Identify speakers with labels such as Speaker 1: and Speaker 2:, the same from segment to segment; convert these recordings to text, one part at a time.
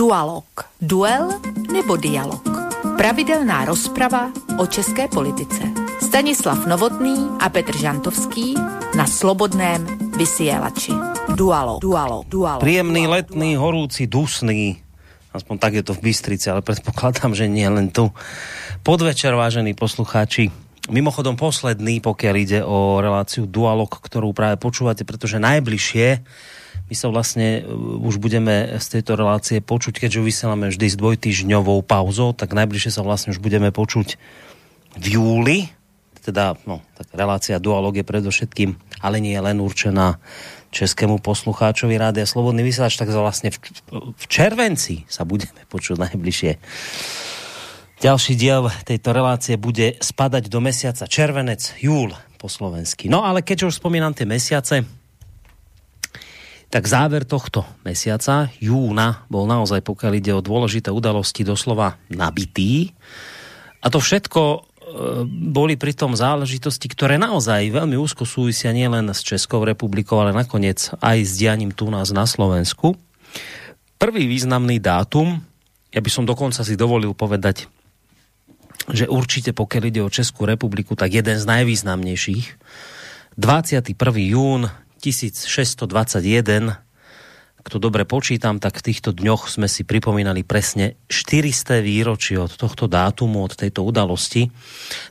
Speaker 1: Dualog. Duel nebo dialog. Pravidelná rozprava o české politice. Stanislav Novotný a Petr Žantovský na Slobodném vysielači. Dualog. Dualog. Dualog.
Speaker 2: Príjemný, letný, horúci, dusný aspoň tak je to v Bystrici, ale predpokladám, že nie len tu. Podvečer, vážení poslucháči, mimochodom posledný, pokiaľ ide o reláciu Dualog, ktorú práve počúvate, pretože najbližšie my sa vlastne uh, už budeme z tejto relácie počuť, keďže vysielame vždy s dvojtyžňovou pauzou, tak najbližšie sa vlastne už budeme počuť v júli, teda no, tak relácia Dualog je predovšetkým, ale nie len určená českému poslucháčovi Rádia Slobodný vysielač, tak vlastne v, v červenci sa budeme počuť najbližšie. Ďalší diel tejto relácie bude spadať do mesiaca červenec, júl po slovensky. No ale keďže už spomínam tie mesiace, tak záver tohto mesiaca, júna, bol naozaj, pokiaľ ide o dôležité udalosti, doslova nabitý. A to všetko e, boli pritom záležitosti, ktoré naozaj veľmi úzko súvisia nielen s Českou republikou, ale nakoniec aj s dianím tu nás na Slovensku. Prvý významný dátum, ja by som dokonca si dovolil povedať, že určite pokiaľ ide o Českú republiku, tak jeden z najvýznamnejších, 21. jún 1621, kto dobre počítam, tak v týchto dňoch sme si pripomínali presne 400 výročie od tohto dátumu, od tejto udalosti.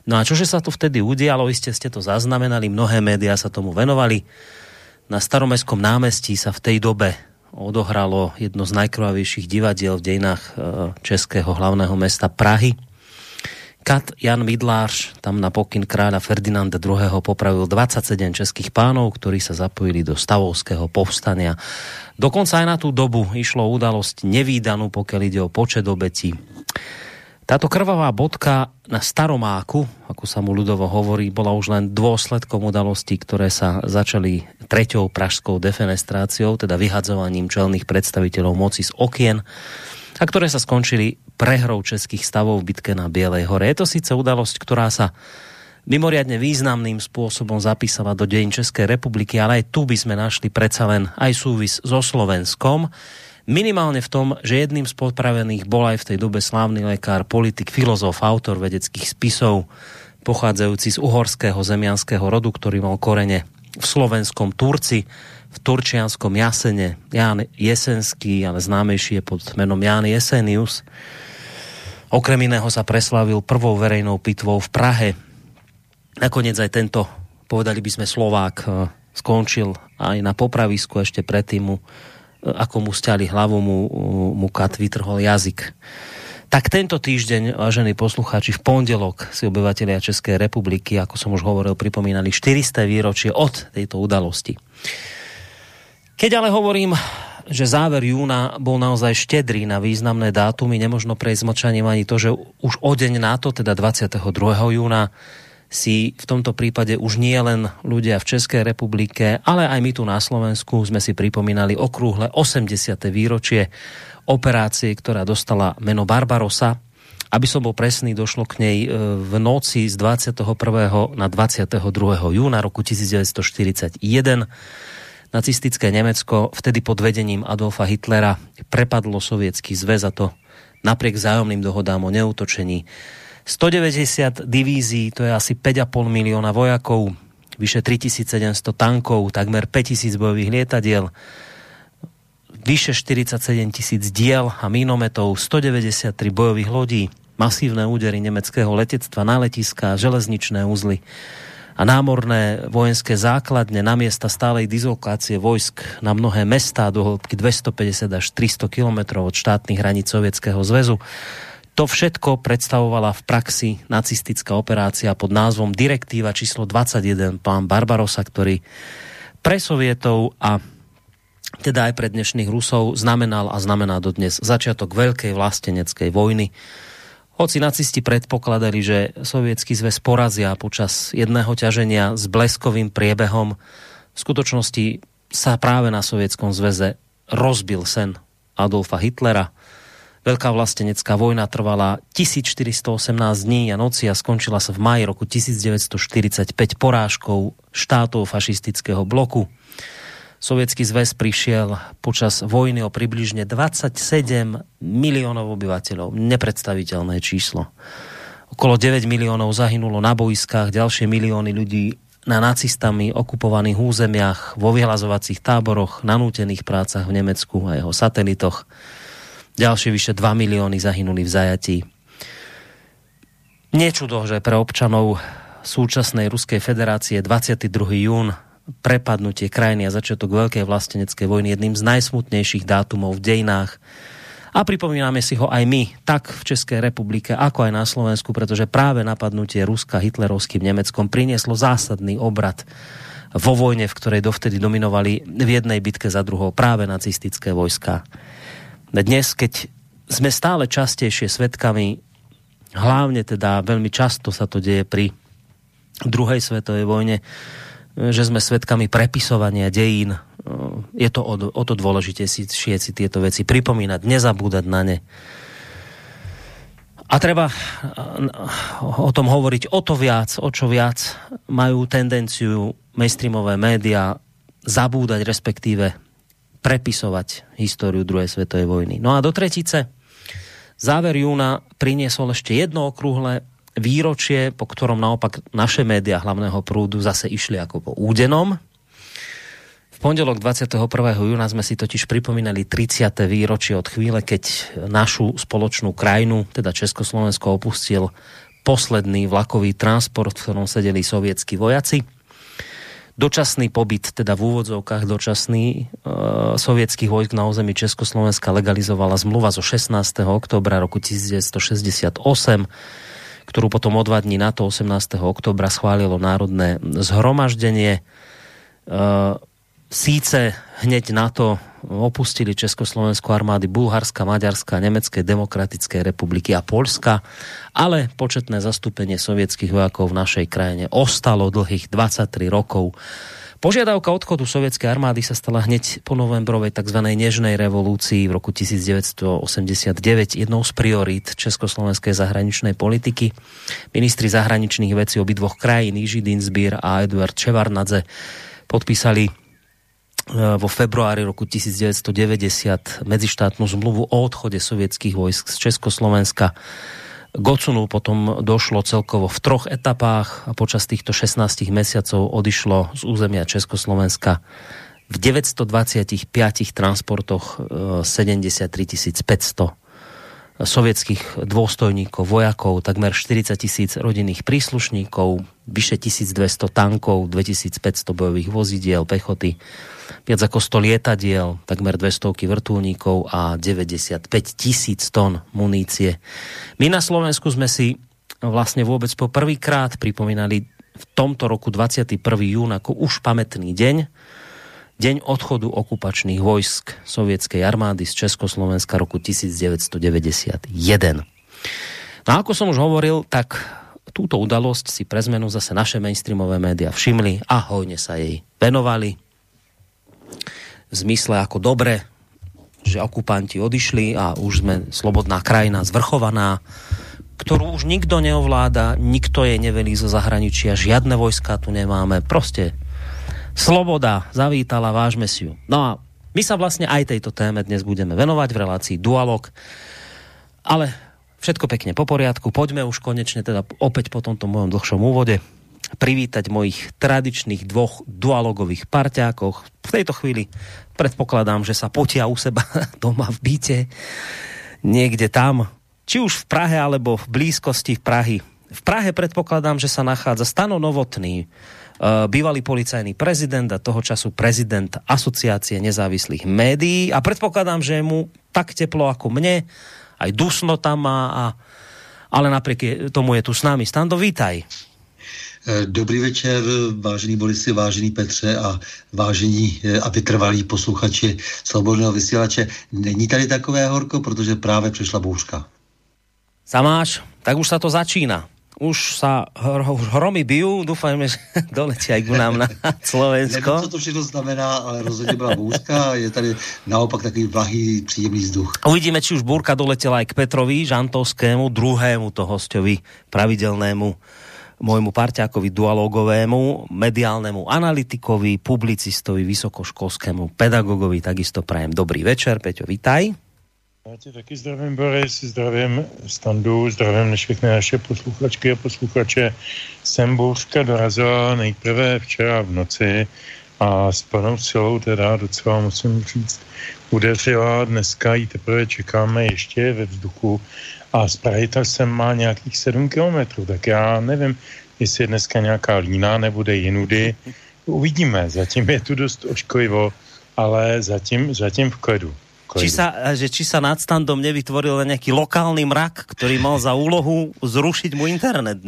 Speaker 2: No a čože sa to vtedy udialo, iste ste to zaznamenali, mnohé médiá sa tomu venovali. Na staromestskom námestí sa v tej dobe odohralo jedno z najkrvavejších divadiel v dejinách e, českého hlavného mesta Prahy Kat Jan Vidlář tam na pokyn kráľa Ferdinanda II. popravil 27 českých pánov, ktorí sa zapojili do stavovského povstania. Dokonca aj na tú dobu išlo udalosť nevýdanú, pokiaľ ide o počet obetí. Táto krvavá bodka na Staromáku, ako sa mu ľudovo hovorí, bola už len dôsledkom udalostí, ktoré sa začali treťou pražskou defenestráciou, teda vyhadzovaním čelných predstaviteľov moci z okien a ktoré sa skončili prehrou českých stavov v bitke na Bielej hore. Je to síce udalosť, ktorá sa mimoriadne významným spôsobom zapísala do dejín Českej republiky, ale aj tu by sme našli predsa len aj súvis so Slovenskom. Minimálne v tom, že jedným z podpravených bol aj v tej dobe slávny lekár, politik, filozof, autor vedeckých spisov, pochádzajúci z uhorského zemianského rodu, ktorý mal korene v slovenskom Turci, v turčianskom Jasene. Ján Jesenský, ale známejší je pod menom Ján Jesenius. Okrem iného sa preslavil prvou verejnou pitvou v Prahe. Nakoniec aj tento, povedali by sme Slovák, eh, skončil aj na popravisku ešte predtým mu, eh, ako mu stiali hlavu, mu, mu kat vytrhol jazyk. Tak tento týždeň, vážení poslucháči, v pondelok si obyvatelia Českej republiky, ako som už hovoril, pripomínali 400 výročie od tejto udalosti. Keď ale hovorím, že záver júna bol naozaj štedrý na významné dátumy, nemožno prejsť mlčaním ani to, že už o deň na to, teda 22. júna, si v tomto prípade už nie len ľudia v Českej republike, ale aj my tu na Slovensku sme si pripomínali okrúhle 80. výročie operácie, ktorá dostala meno Barbarosa. Aby som bol presný, došlo k nej e, v noci z 21. na 22. júna roku 1941 nacistické Nemecko vtedy pod vedením Adolfa Hitlera prepadlo sovětský zväz a to napriek vzájomným dohodám o neutočení. 190 divízií, to je asi 5,5 milióna vojakov, vyše 3700 tankov, takmer 5000 bojových lietadiel, vyše 47 tisíc diel a minometov, 193 bojových lodí, masívne údery nemeckého letectva na letiska, železničné uzly, a námorné vojenské základne na miesta stálej dislokácie vojsk na mnohé mestá do hĺbky 250 až 300 kilometrov od štátnych hraníc Sovietskeho zväzu. To všetko predstavovala v praxi nacistická operácia pod názvom Direktíva číslo 21 pán Barbarosa, ktorý pre Sovietov a teda aj pre dnešných Rusov znamenal a znamená dodnes začiatok veľkej vlasteneckej vojny, Hoci nacisti predpokladali, že sovietský zväz porazia počas jedného ťaženia s bleskovým priebehom, v skutočnosti sa práve na sovietskom zväze rozbil sen Adolfa Hitlera. Veľká vlastenecká vojna trvala 1418 dní a noci a skončila sa v maji roku 1945 porážkou štátov fašistického bloku. Sovětský zväz prišiel počas vojny o približne 27 miliónov obyvateľov. Nepredstaviteľné číslo. Okolo 9 miliónov zahynulo na boiskách, ďalšie milióny ľudí na nacistami okupovaných územiach, vo vyhlazovacích táboroch, nanútených prácach v Nemecku a jeho satelitoch. Ďalšie vyše 2 milióny zahynuli v zajatí. Nečudo, že pre občanov súčasnej Ruskej federácie 22. jún prepadnutie krajiny a začiatok veľkej vlasteneckej vojny jedným z najsmutnejších dátumov v dejinách. A pripomínáme si ho aj my, tak v České republike, ako aj na Slovensku, pretože práve napadnutie Ruska hitlerovským Nemeckom prinieslo zásadný obrad vo vojne, v ktorej dovtedy dominovali v jednej bitke za druhou práve nacistické vojska. Dnes, keď sme stále častejšie svetkami, hlavne teda veľmi často sa to deje pri druhej svetovej vojne, že jsme svedkami prepisovania dejín. Je to o, o to dôležité si, tieto veci pripomínať, nezabúdať na ne. A treba o tom hovoriť o to viac, o čo viac majú tendenciu mainstreamové média zabúdať, respektíve prepisovať históriu druhej svetovej vojny. No a do tretice záver júna priniesol ešte jedno okrúhle výročie, po ktorom naopak naše média hlavného prúdu zase išli ako po údenom. V pondelok 21. júna sme si totiž pripomínali 30. výročie od chvíle, keď našu spoločnú krajinu, teda Československo, opustil posledný vlakový transport, v ktorom sedeli sovietskí vojaci. Dočasný pobyt, teda v úvodzovkách dočasný e, sovietských vojsk na území Československa legalizovala zmluva zo 16. oktobra roku 1968 ktorú potom o dva dní na to 18. oktobra schválilo Národné zhromaždenie. E, síce hneď na to opustili Československo armády Bulharska, Maďarska, Nemecké demokratické republiky a Polska, ale početné zastúpenie sovietských vojakov v našej krajine ostalo dlhých 23 rokov Požiadavka odchodu sovětské armády sa stala hneď po novembrovej tzv. nežnej revolúcii v roku 1989 jednou z priorít československej zahraničnej politiky. Ministri zahraničných vecí obidvoch krajín, Jiří Dinsbír a Eduard Čevarnadze, podpísali e, vo februári roku 1990 medzištátnu zmluvu o odchode sovětských vojsk z Československa Gocunu potom došlo celkovo v troch etapách a počas týchto 16 mesiacov odišlo z územia Československa v 925 transportoch 73 e, 500 sovětských dôstojníkov, vojakov, takmer 40 tisíc rodinných príslušníkov, vyše 1200 tankov, 2500 bojových vozidiel, pechoty, viac ako 100 lietadiel, takmer 200 vrtulníkov a 95 tisíc tón munície. My na Slovensku sme si vlastne vôbec po prvýkrát pripomínali v tomto roku 21. jún ako už pamätný deň, deň odchodu okupačných vojsk sovětské armády z Československa roku 1991. No ako som už hovoril, tak túto udalosť si pre zmenu zase naše mainstreamové média všimli a hojne sa jej venovali. V zmysle ako dobre, že okupanti odišli a už sme slobodná krajina zvrchovaná, ktorú už nikto neovláda, nikto je nevelí zo zahraničia, žiadne vojska tu nemáme, prostě Sloboda zavítala, vážme si ju. No a my sa vlastne aj tejto téme dnes budeme venovať v relácii Dualog, ale všetko pekne po poriadku. Poďme už konečne teda opäť po tomto mojom dlhšom úvode privítať mojich tradičných dvoch dualogových parťákoch. V tejto chvíli predpokladám, že sa potia u seba doma v byte, niekde tam, či už v Prahe alebo v blízkosti v Prahy. V Prahe predpokladám, že sa nachádza Stano Novotný, Eh, bývalý policajný prezident a toho času prezident asociácie nezávislých médií a predpokladám, že je mu tak teplo ako mne, aj dusno tam má, a, ale napriek tomu je tu s námi. Stando, vítaj.
Speaker 3: Eh, dobrý večer, vážený Borisi, vážený Petře a vážení eh, a vytrvalí posluchači Slobodného vysílače. Není tady takové horko, protože právě přišla bouřka.
Speaker 2: Samáš, tak už sa to začína už sa už hromy bijú, dúfajme, že doletí aj ku nám na Slovensko.
Speaker 3: Nevím, co to všechno znamená, ale rozhodně byla bůřka, je tady naopak takový vlahý, příjemný vzduch.
Speaker 2: Uvidíme, či už búrka doletela aj k Petrovi Žantovskému, druhému to hostovi pravidelnému môjmu parťákovi dualogovému, mediálnemu analytikovi, publicistovi, vysokoškolskému pedagogovi. Takisto prajem dobrý večer. Peťo, vitaj.
Speaker 4: Já tě taky zdravím, Boris, zdravím Standu, zdravím všechny naše posluchačky a posluchače. Jsem Bouřka dorazila nejprve včera v noci a s plnou silou teda docela musím říct, udeřila. Dneska ji teprve čekáme ještě ve vzduchu a z Prahy ta sem má nějakých 7 kilometrů, tak já nevím, jestli je dneska nějaká lína, nebude jinudy. Uvidíme, zatím je tu dost ošklivo, ale zatím, zatím v klidu.
Speaker 2: Či sa, že či sa nad standom nevytvoril nejaký lokálny mrak, ktorý mal za úlohu zrušiť mu internet.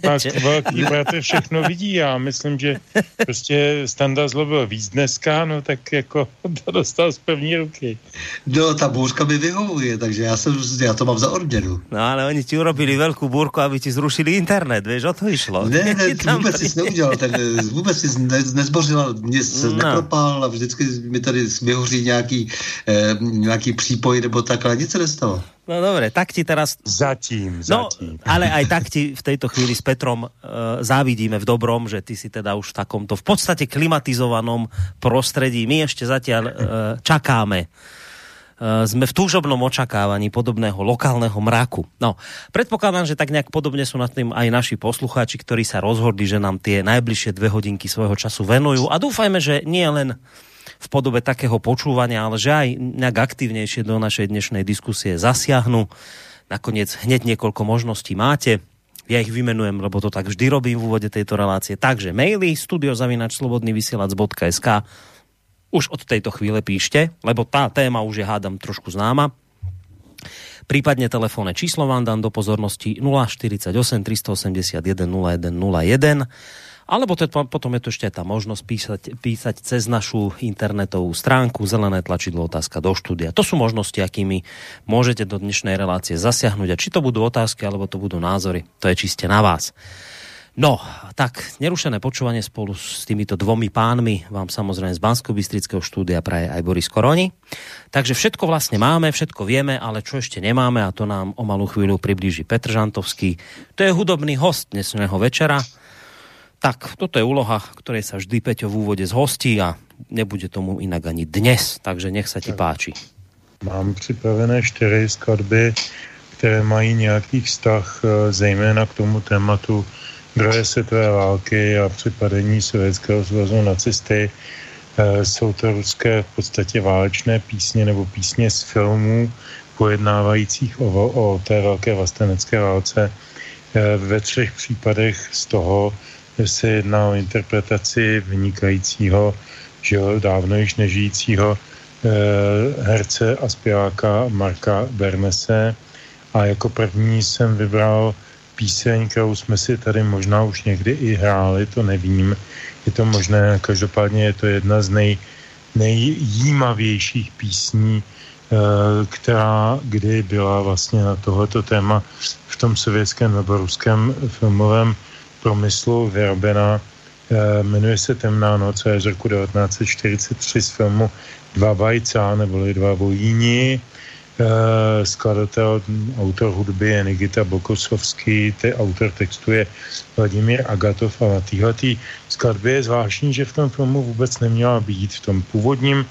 Speaker 4: Tak velký bratr všechno vidí. Já myslím, že prostě standa zlobil víc dneska, no tak jako to dostal z první ruky.
Speaker 3: No, ta bouřka mi vyhovuje, takže já, jsem, já to mám za odměnu.
Speaker 2: No ale oni ti urobili velkou bůrku, aby ti zrušili internet, víš, o to išlo.
Speaker 3: Ne, ne, vůbec si neudělal, ten, vůbec si ne, nezbořila, mě se no. nepropál a vždycky mi tady vyhoří nějaký eh, nějaký přípoj nebo tak, ale nic se nestalo.
Speaker 2: No dobre, tak ti teraz...
Speaker 4: Zatím,
Speaker 2: no,
Speaker 4: zatím.
Speaker 2: ale aj tak ti v tejto chvíli s Petrom uh, závidíme v dobrom, že ty si teda už v takomto v podstate klimatizovanom prostredí. My ešte zatiaľ uh, čakáme. Uh, sme v túžobnom očakávaní podobného lokálneho mraku. No, predpokladám, že tak nejak podobne sú nad tým aj naši poslucháči, ktorí sa rozhodli, že nám tie najbližšie dve hodinky svojho času venujú. A dúfajme, že nie len uh, v podobe takého počúvania, ale že aj nejak aktívnejšie do našej dnešnej diskusie zasiahnu. Nakoniec hneď niekoľko možností máte. Ja ich vymenujem, lebo to tak vždy robím v úvode tejto relácie. Takže maily studiozavinačslobodnyvysielac.sk už od tejto chvíle píšte, lebo tá téma už je hádam trošku známa. Prípadne telefónne číslo vám dám do pozornosti 048 381 0101 alebo to, potom je to ešte tá možnosť písať, písať cez našu internetovú stránku zelené tlačidlo otázka do štúdia. To sú možnosti, akými môžete do dnešnej relácie zasiahnuť. A či to budú otázky, alebo to budú názory, to je čiste na vás. No, tak nerušené počúvanie spolu s týmito dvomi pánmi vám samozrejme z bansko bystrického štúdia praje aj Boris Koroni. Takže všetko vlastne máme, všetko vieme, ale čo ešte nemáme a to nám o malú chvíľu priblíži Petr Žantovský. To je hudobný host dnesného večera tak, toto je úloha, ktorej sa vždy Peťo v úvode zhostí a nebude tomu inak ani dnes, takže nech sa ti páči.
Speaker 4: Mám připravené čtyři skladby, které mají nějaký vztah eh, zejména k tomu tématu druhé světové války a připadení Sovětského svazu nacisty. Eh, jsou to ruské v podstatě válečné písně nebo písně z filmů pojednávajících o, o té velké vlastenecké válce. Eh, ve třech případech z toho se jedná o interpretaci vynikajícího, že jo, dávno již nežijícího eh, herce a zpěváka Marka Bernese. A jako první jsem vybral píseň, kterou jsme si tady možná už někdy i hráli, to nevím. Je to možné, každopádně je to jedna z nej, nejjímavějších písní, eh, která kdy byla vlastně na tohleto téma v tom sovětském nebo ruském filmovém promyslu vyrobená. Eh, jmenuje se Temná noc a je z roku 1943 z filmu Dva bajca, neboli Dva vojíni. Eh, skladatel, autor hudby je Nikita Bokosovský, te, autor textu je Vladimír Agatov a na téhletý skladbě je zvláštní, že v tom filmu vůbec neměla být. V tom původním uh,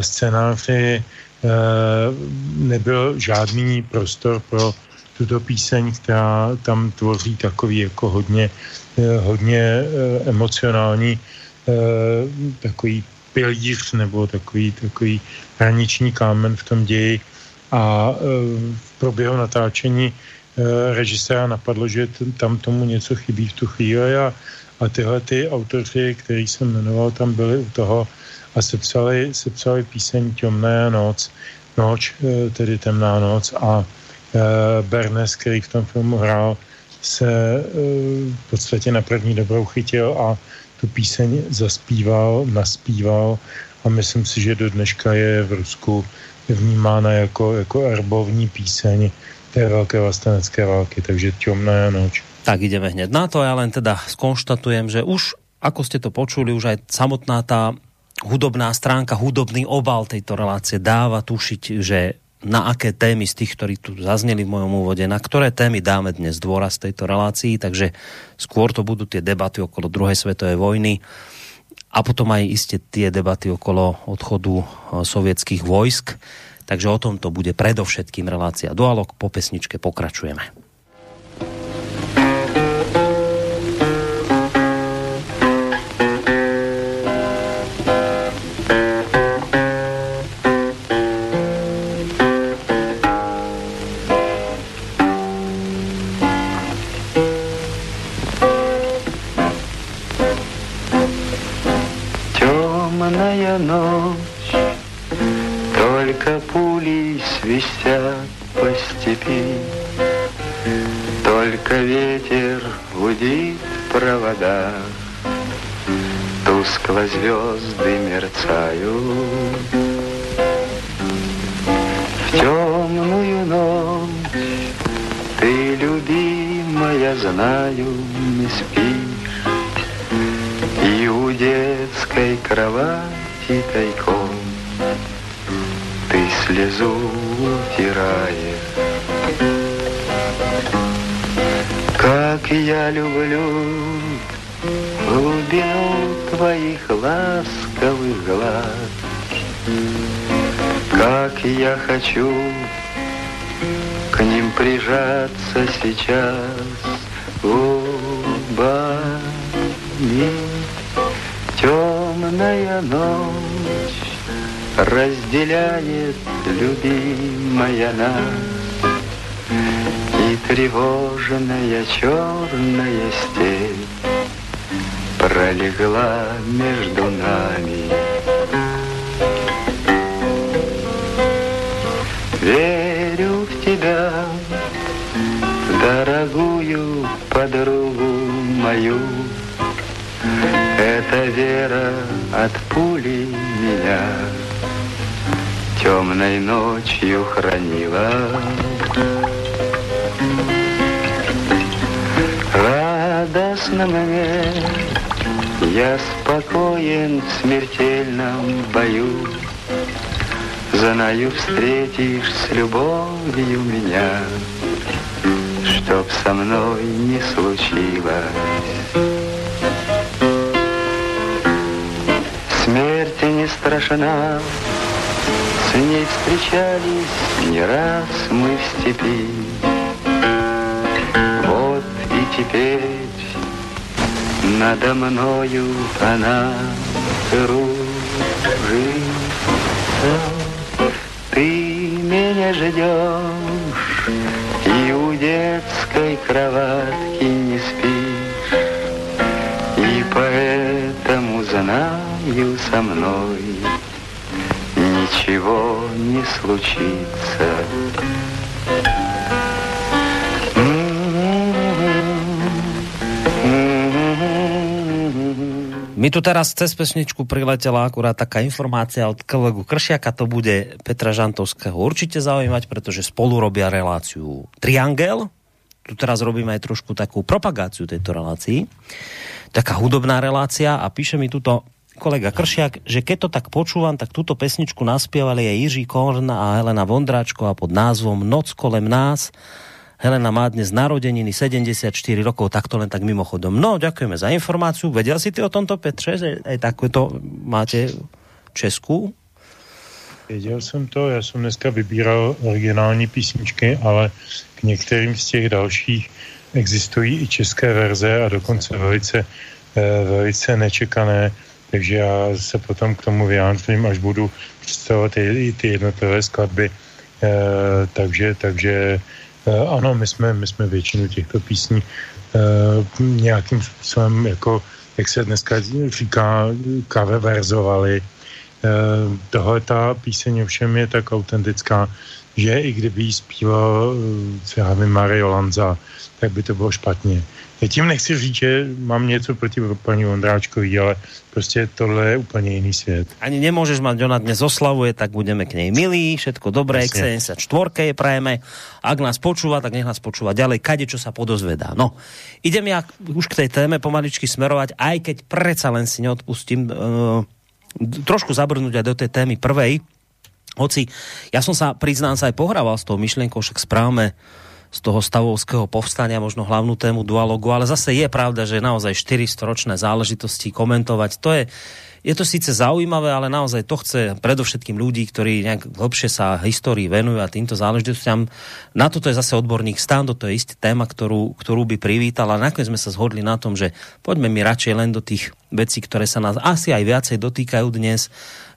Speaker 4: scénáři nebyl žádný prostor pro tuto píseň, která tam tvoří takový jako hodně, eh, hodně eh, emocionální eh, takový pilíř nebo takový, takový hraniční kámen v tom ději. A v proběhu natáčení režiséra napadlo, že tam tomu něco chybí v tu chvíli a, a tyhle ty autoři, který jsem jmenoval, tam byli u toho a sepsali, sepsali píseň Těmná noc, noč, tedy temná noc a Bernes, který v tom filmu hrál, se eh, v podstatě na první dobrou chytil a tu píseň zaspíval, naspíval a myslím si, že do dneška je v Rusku vnímána jako, jako erbovní píseň té velké vlastenecké války, takže Těmná noč.
Speaker 2: Tak ideme hneď na to, ja len teda skonštatujem, že už, ako ste to počuli, už aj samotná tá hudobná stránka, hudobný obal tejto relácie dáva tušiť, že na aké témy z tých, ktorí tu zazneli v mojom úvode, na ktoré témy dáme dnes dôraz tejto relácii, takže skôr to budú tie debaty okolo druhej svetovej vojny a potom aj iste tie debaty okolo odchodu eh, sovietských vojsk. Takže o tom to bude predovšetkým relácia Dualog. Po pesničke pokračujeme.
Speaker 5: Звезды мерцают. В темную ночь ты, любимая, знаю, не спишь, И у детской кровати тайком ты слезу утираешь. Как я люблю глубину твоих ласковых глаз. Как я хочу к ним прижаться сейчас губами. Темная ночь разделяет любимая нас И тревожная черная степь пролегла между нами. Верю в тебя, дорогую подругу мою. Эта вера от пули меня темной ночью хранила. Радостно мне я спокоен в смертельном бою. Знаю, встретишь с любовью меня, Чтоб со мной не случилось. Смерти не страшна, с ней встречались не раз мы в степи. Теперь надо мною она кружится. Ты меня ждешь и у детской кроватки не спишь. И поэтому знаю со мной ничего не случится.
Speaker 2: Mi tu teraz cez pesničku priletela akurát taká informácia od kolegu Kršiaka, to bude Petra Žantovského určite zaujímať, pretože spolu robia reláciu Triangel. Tu teraz robíme aj trošku takú propagáciu tejto relácii. Taká hudobná relácia a píše mi tuto kolega Kršiak, že keď to tak počúvam, tak túto pesničku naspievali aj Jiří Korn a Helena Vondráčková pod názvom Noc kolem nás Helena má dnes narodeniny 74 rokov, tak to len tak mimochodom. No, ďakujeme za informáciu. Vedel si ty o tomto, Petře, že aj takto máte Česku?
Speaker 4: Věděl jsem to, já jsem dneska vybíral originální písničky, ale k některým z těch dalších existují i české verze a dokonce velice, eh, velice nečekané, takže já se potom k tomu vyjádřím, až budu představovat ty, ty jednotlivé skladby. Eh, takže, takže ano, my jsme, my jsme většinu těchto písní uh, nějakým způsobem, jako, jak se dneska říká, kaveverzovali. Uh, tohle ta píseň ovšem je tak autentická, že i kdyby jí zpíval, já vím, Mario Lanza, tak by to bylo špatně. Já tím nechci říct, že mám něco proti paní Vondráčkový, ale prostě tohle je úplně jiný svět.
Speaker 2: Ani nemůžeš mať, ona dnes oslavuje, tak budeme k nej milí, všetko dobré, k 74 je prajeme. Ak nás počúva, tak nech nás počúva ďalej, kade čo sa podozvedá. No, idem ja už k tej téme pomaličky smerovať, aj keď predsa len si neodpustím uh, trošku zabrnúť aj do tej témy prvej, Hoci, ja som sa, priznám sa, aj pohrával s tou myšlienkou, však správame z toho stavovského povstania možno hlavnú tému dualogu, ale zase je pravda, že naozaj 400-ročné záležitosti komentovať, to je, je to síce zaujímavé, ale naozaj to chce predovšetkým ľudí, ktorí nejak hlbšie sa histórii venujú a týmto záležitostiam. Na toto je zase odborník Stando, to je istý téma, ktorú, ktorú by privítal a nakoniec sme sa zhodli na tom, že poďme mi radšej len do tých vecí, ktoré sa nás asi aj viacej dotýkajú dnes,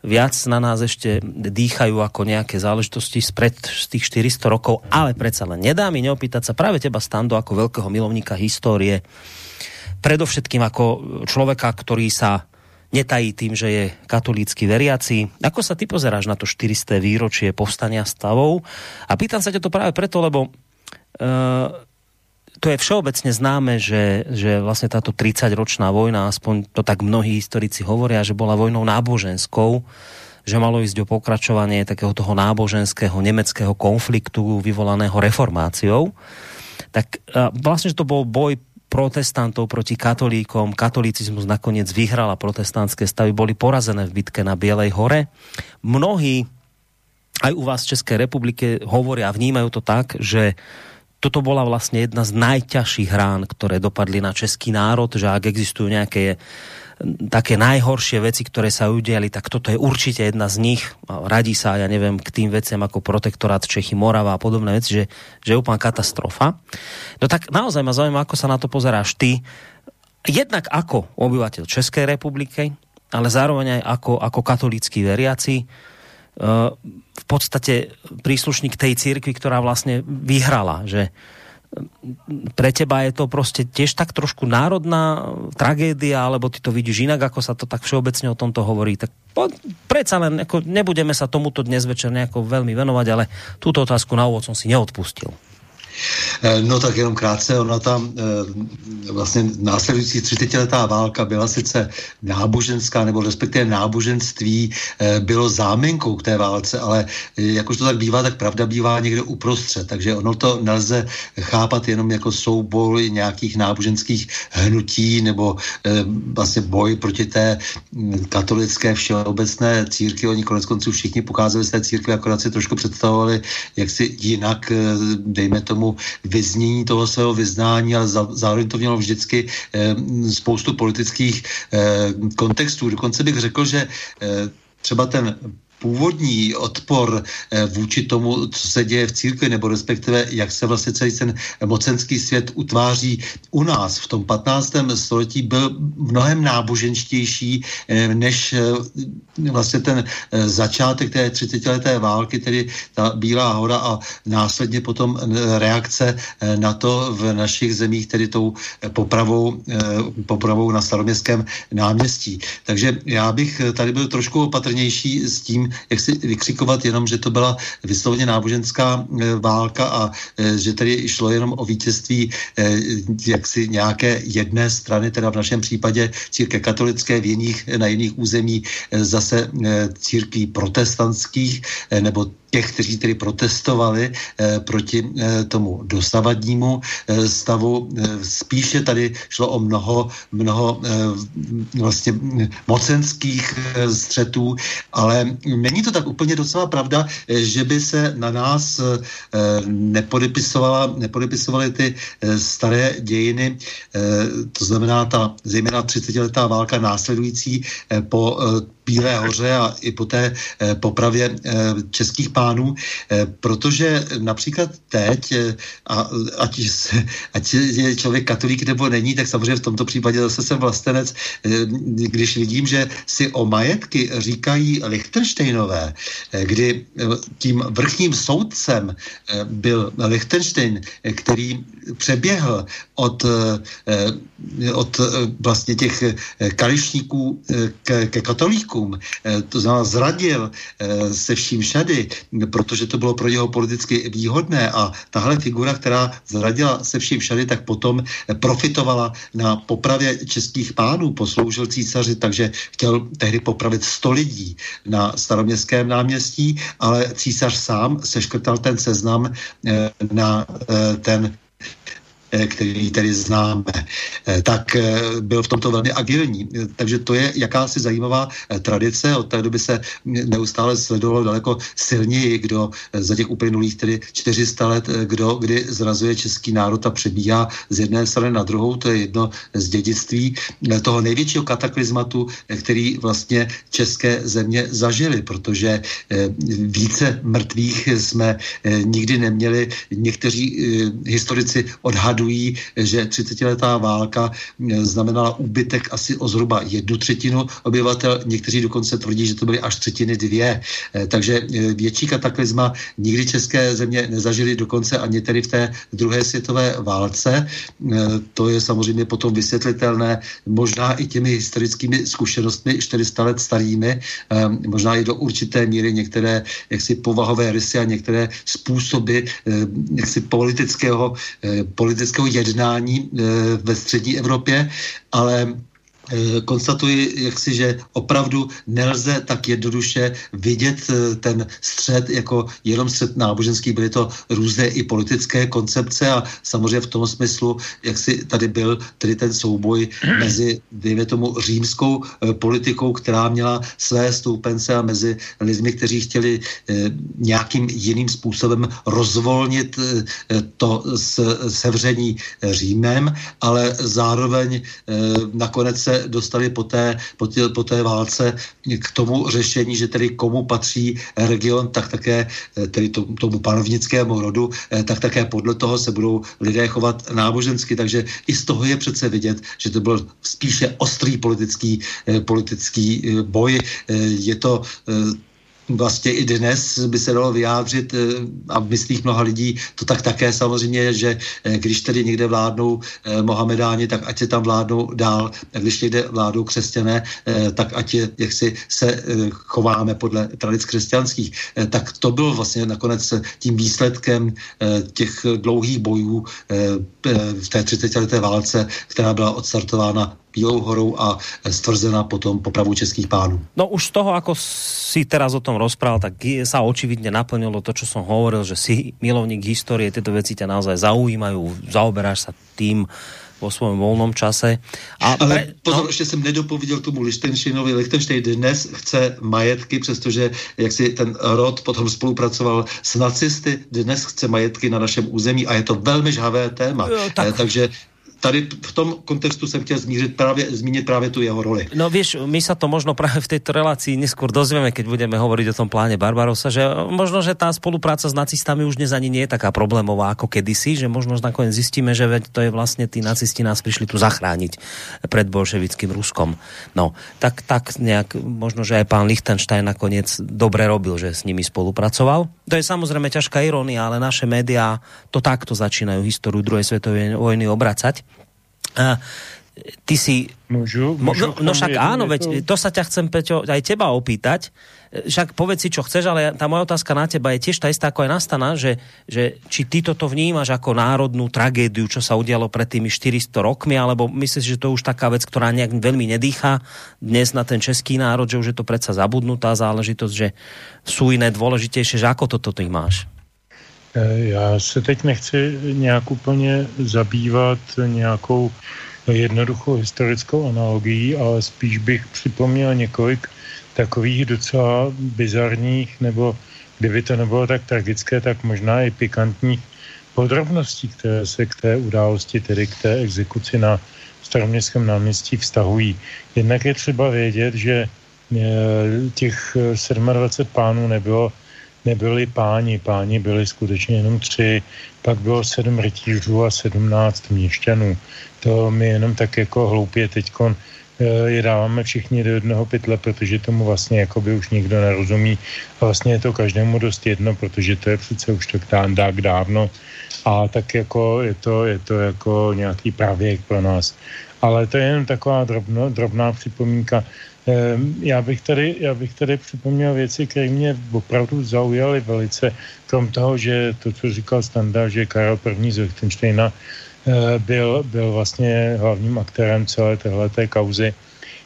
Speaker 2: viac na nás ešte dýchajú ako nejaké záležitosti spred z tých 400 rokov, ale predsa len nedá mi neopýtať sa práve teba Stando ako veľkého milovníka histórie, predovšetkým ako človeka, ktorý sa netají tým, že je katolícky veriaci. Ako sa ty pozeráš na to 400. výročie povstania stavov? A pýtam sa ťa to práve preto, lebo uh, to je všeobecne známe, že, že vlastne táto 30-ročná vojna, aspoň to tak mnohí historici hovoria, že bola vojnou náboženskou, že malo ísť o pokračovanie takého toho náboženského nemeckého konfliktu vyvolaného reformáciou. Tak uh, vlastne, že to bol boj protestantov proti katolíkom. Katolicizmus nakoniec vyhral a protestantské stavy boli porazené v bitke na Bielej hore. Mnohí aj u vás v Českej republike hovoria a vnímajú to tak, že toto bola vlastne jedna z najťažších rán, ktoré dopadli na český národ, že ak existujú nejaké také najhoršie veci, ktoré sa udiali, tak toto je určite jedna z nich. Radí sa, ja neviem, k tým veciam ako protektorát Čechy, Morava a podobné veci, že, že je úplná katastrofa. No tak naozaj ma zaujíma, ako sa na to pozeráš ty. Jednak ako obyvateľ Českej republiky, ale zároveň aj ako, ako katolícký veriaci, v podstate príslušník tej církvy, ktorá vlastne vyhrala, že pre teba je to prostě tiež tak trošku národná tragédia, alebo ty to vidíš inak, ako sa to tak všeobecne o tomto hovorí. Tak predsa len, ako nebudeme sa tomuto dnes večer nejako veľmi venovať, ale túto otázku na úvod som si neodpustil.
Speaker 3: Eh, no tak jenom krátce, ona tam eh, vlastně následující třicetiletá válka byla sice náboženská, nebo respektive náboženství eh, bylo záminkou k té válce, ale jak už to tak bývá, tak pravda bývá někde uprostřed, takže ono to nelze chápat jenom jako souboj nějakých náboženských hnutí nebo vlastně boj proti té hm, katolické všeobecné církvi. Oni konec konců všichni pocházeli z té církve, akorát si trošku představovali, jak si jinak, dejme tomu, vyznění toho svého vyznání, ale zároveň to mělo vždycky eh, spoustu politických eh, kontextů. Dokonce bych řekl, že eh, třeba ten původní odpor eh, vůči tomu, co se děje v církvi, nebo respektive jak se vlastně celý ten mocenský svět utváří u nás v tom 15. století, byl mnohem náboženštější eh, než eh, vlastně ten začátek té 30-leté války, tedy ta Bílá hora a následně potom reakce na to v našich zemích, tedy tou popravou, popravou na staroměstském náměstí. Takže já bych tady byl trošku opatrnější s tím, jak si vykřikovat jenom, že to byla vysloveně náboženská e, válka a e, že tady šlo jenom o vítězství e, jaksi nějaké jedné strany, teda v našem případě círke katolické, v jiných, na jiných území zase církví protestantských nebo těch, kteří tedy protestovali eh, proti eh, tomu dosavadnímu eh, stavu. Spíše tady šlo o mnoho, mnoho vlastně mocenských střetů, ale není to tak úplně docela pravda, eh, že by se na nás eh, nepodepisovala, nepodepisovaly ty eh, staré dějiny, to znamená ta zejména 30-letá válka následující po Bílé hoře a i po té eh, popravě eh, českých pánů, eh, protože například teď, a, ať, ať je člověk katolík nebo není, tak samozřejmě v tomto případě zase jsem vlastenec, když vidím, že si o majetky říkají Lichtensteinové, kdy tím vrchním soudcem byl Lichtenstein, který přeběhl od, od vlastně těch kališníků ke, ke katolíkům, Polákům, eh, to znamená zradil eh, se vším všady, protože to bylo pro něho politicky výhodné. A tahle figura, která zradila se vším všady, tak potom profitovala na popravě českých pánů, posloužil císaři, takže chtěl tehdy popravit 100 lidí na staroměstském náměstí, ale císař sám seškrtal ten seznam eh, na ten který tady známe, tak byl v tomto velmi agilní. Takže to je jakási zajímavá tradice. Od té doby se neustále sledovalo daleko silněji, kdo za těch uplynulých tedy 400 let, kdo kdy zrazuje český národ a přebíhá z jedné strany na druhou. To je jedno z dědictví toho největšího kataklizmatu, který vlastně české země zažili, protože více mrtvých jsme nikdy neměli. Někteří historici odhadují, že 30-letá válka znamenala úbytek asi o zhruba jednu třetinu obyvatel, někteří dokonce tvrdí, že to byly až třetiny dvě. Eh, takže eh, větší kataklizma nikdy české země nezažili dokonce ani tedy v té druhé světové válce. Eh, to je samozřejmě potom vysvětlitelné možná i těmi historickými zkušenostmi 400 let starými, možná i do určité míry některé jaksi povahové rysy a některé způsoby jaksi politického, politického jednání ve střední Evropě, ale Eh, konstatuji, jaksi, že opravdu nelze tak jednoduše vidět eh, ten střed jako jenom střed náboženský, byly to různé i politické koncepce a samozřejmě v tom smyslu, jak si tady byl tedy ten souboj mezi, dejme tomu, římskou eh, politikou, která měla své stoupence a mezi lidmi, kteří chtěli nějakým jiným způsobem rozvolnit to sevření Římem, ale zároveň nakonec se dostali po té, po, té, po té válce k tomu řešení, že tedy komu patří region, tak také eh, tedy tomu, tomu panovnickému rodu, eh, tak také podle toho se budou lidé chovat nábožensky. Takže i z toho je přece vidět, že to byl spíše ostrý politický, eh, politický boj. Je to vlastně i dnes by se dalo vyjádřit eh, a v myslích mnoha lidí to tak také samozřejmě, že eh, když tedy někde vládnou eh, Mohamedáni, tak ať se tam vládnou dál, a když někde vládnou křesťané, tak ať je, jak si se chováme podle tradic křesťanských. Tak to bylo vlastně nakonec tím výsledkem těch dlouhých bojů v té 30 leté válce, která byla odstartována Bílou horou a stvrzena potom popravu českých pánů.
Speaker 2: No už z toho, ako si teraz o tom rozprával, tak sa očividne naplnilo to, čo som hovoril, že si milovník histórie, tieto veci ťa naozaj zaujímajú, zaoberáš sa tým vo svém volnom čase.
Speaker 3: A Ale pre, pozor, no... ještě jsem nedopověděl tomu Lichtensteinovi. Lichtenstein dnes chce majetky, přestože jak si ten rod potom spolupracoval s nacisty, dnes chce majetky na našem území a je to velmi žhavé téma. Jo, tak... Eh, takže tady v tom kontextu jsem chtěl zmířit právě, zmínit právě tu jeho roli.
Speaker 2: No víš, my sa to možno právě v této relaci neskôr dozvieme, keď budeme hovoriť o tom pláne Barbarosa, že možno, že tá spolupráca s nacistami už dnes ani nie je taká problémová ako kedysi, že možno nakoniec zistíme, že to je vlastně tí nacisti nás prišli tu zachrániť pred bolševickým Ruskom. No, tak, tak nejak, možno, že aj pán Lichtenstein nakoniec dobre robil, že s nimi spolupracoval. To je samozrejme ťažká ironia, ale naše médiá to takto začínajú históriu druhej svetovej vojny obracať. A ty si...
Speaker 4: Môžu, môžu
Speaker 2: no, no však áno, veď to sa ťa chcem, Peťo, aj teba opýtať. Však povedz si, čo chceš, ale tá moja otázka na teba je tiež tá istá ako aj nastaná, že, že či ty toto vnímaš ako národnú tragédiu, čo sa udialo pred tými 400 rokmi, alebo myslíš, že to už taká vec, ktorá nejak veľmi nedýcha dnes na ten český národ, že už je to predsa zabudnutá záležitosť, že sú iné dôležitejšie, že ako toto ty máš?
Speaker 4: Eh, já se teď nechci nějak úplně zabývat nějakou jednoduchou historickou analogií, ale spíš bych připomněl několik takových docela bizarních, nebo kdyby to nebylo tak tragické, tak možná i pikantních podrobností, které se k té události, tedy k té exekuci na staroměstském náměstí vztahují. Jednak je třeba vědět, že eh, těch 27 pánů nebylo nebyli páni, páni byli skutečně jenom tři, pak bylo sedm rytířů a sedmnáct měšťanů. To my jenom tak jako hloupě teďkon eh, je dáváme všichni do jednoho pytle, protože tomu vlastně jakoby už nikdo nerozumí a vlastně je to každému dost jedno, protože to je přece už tak dák dávno a tak jako je to, je to jako nějaký pravěk pro nás. Ale to je jen taková drobno, drobná připomínka. Ehm, já bych tady, já bych tady připomněl věci, které mě opravdu zaujaly velice, krom toho, že to, co říkal Standa, že Karel I. z Lichtensteina eh, byl, byl vlastně hlavním aktérem celé téhleté kauzy,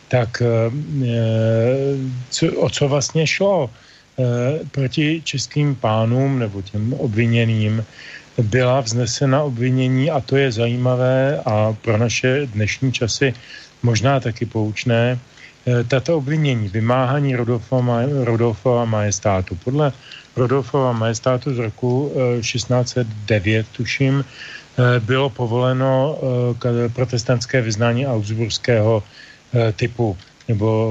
Speaker 4: tak ehm, eh, co, o co vlastně šlo? Eh, proti českým pánům nebo těm obviněným byla vznesena obvinění a to je zajímavé a pro naše dnešní časy možná taky poučné, tato obvinění, vymáhání Rodolfova, Rodolfova majestátu. Podle Rodolfova majestátu z roku 1609, tuším, bylo povoleno protestantské vyznání augsburského typu nebo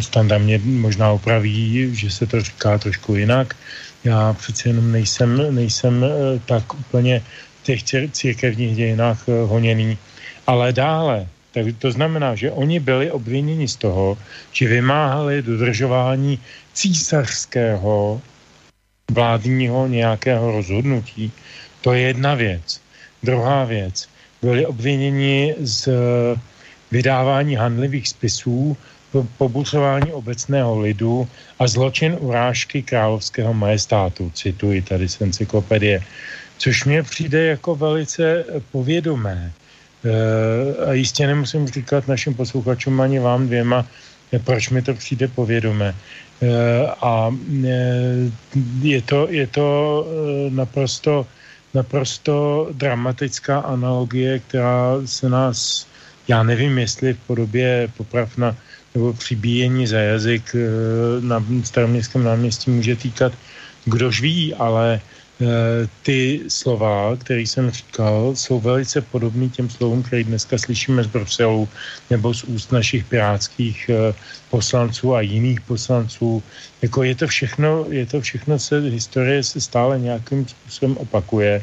Speaker 4: Standa mě možná opraví, že se to říká trošku jinak. Já přeci jenom nejsem, nejsem eh, tak úplně v těch církevních dějinách eh, honěný. Ale dále, tak to znamená, že oni byli obviněni z toho, že vymáhali dodržování císařského vládního nějakého rozhodnutí. To je jedna věc. Druhá věc. Byli obviněni z vydávání handlivých spisů, pobuřování obecného lidu a zločin urážky královského majestátu, cituji tady z encyklopedie, což mě přijde jako velice povědomé. E, a jistě nemusím říkat našim posluchačům ani vám dvěma, proč mi to přijde povědomé. E, a je to, je to naprosto, naprosto dramatická analogie, která se nás já nevím, jestli v podobě poprav na, nebo přibíjení za jazyk eh, na staroměstském náměstí může týkat kdož ví, ale eh, ty slova, které jsem říkal, jsou velice podobný těm slovům, které dneska slyšíme z Bruselu nebo z úst našich pirátských eh, poslanců a jiných poslanců. Jako je to všechno, je to všechno se, historie se stále nějakým způsobem opakuje.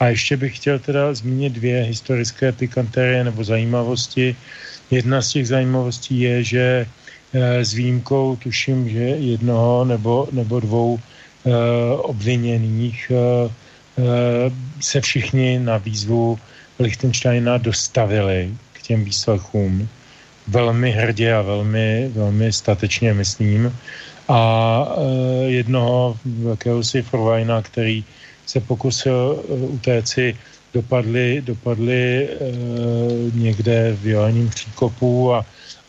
Speaker 4: A ještě bych chtěl teda zmínit dvě historické pikanterie nebo zajímavosti. Jedna z těch zajímavostí je, že eh, s výjimkou, tuším, že jednoho nebo, nebo dvou eh, obviněných eh, se všichni na výzvu Lichtensteina dostavili k těm výslechům. Velmi hrdě a velmi, velmi statečně, myslím. A jednoho jakéhosi Forvajna, který se pokusil eh, utéci, dopadli, dopadli někde v Joanním příkopu a,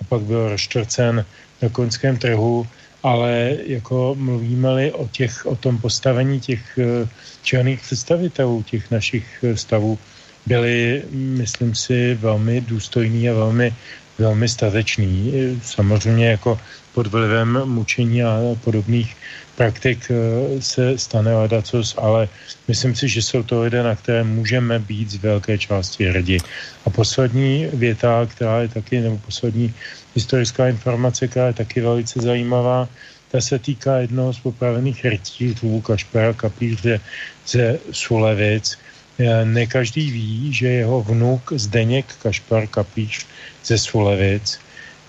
Speaker 4: a pak byl rozčrcen na koňském trhu, ale jako mluvíme-li o, těch, o tom postavení těch e, černých představitelů těch našich stavů, byli, myslím si, velmi důstojní a velmi, velmi stateční. Samozřejmě jako pod vlivem mučení a podobných praktik eh, se stane ledacos, ale myslím si, že jsou to lidé, na které můžeme být z velké části hrdi. A poslední věta, která je taky, nebo poslední historická informace, která je taky velice zajímavá, ta se týká jednoho z popravených rytířů Kašpera Kapíře ze Sulevic. Eh, ne každý ví, že jeho vnuk Zdeněk Kašpar Kapíř ze Sulevic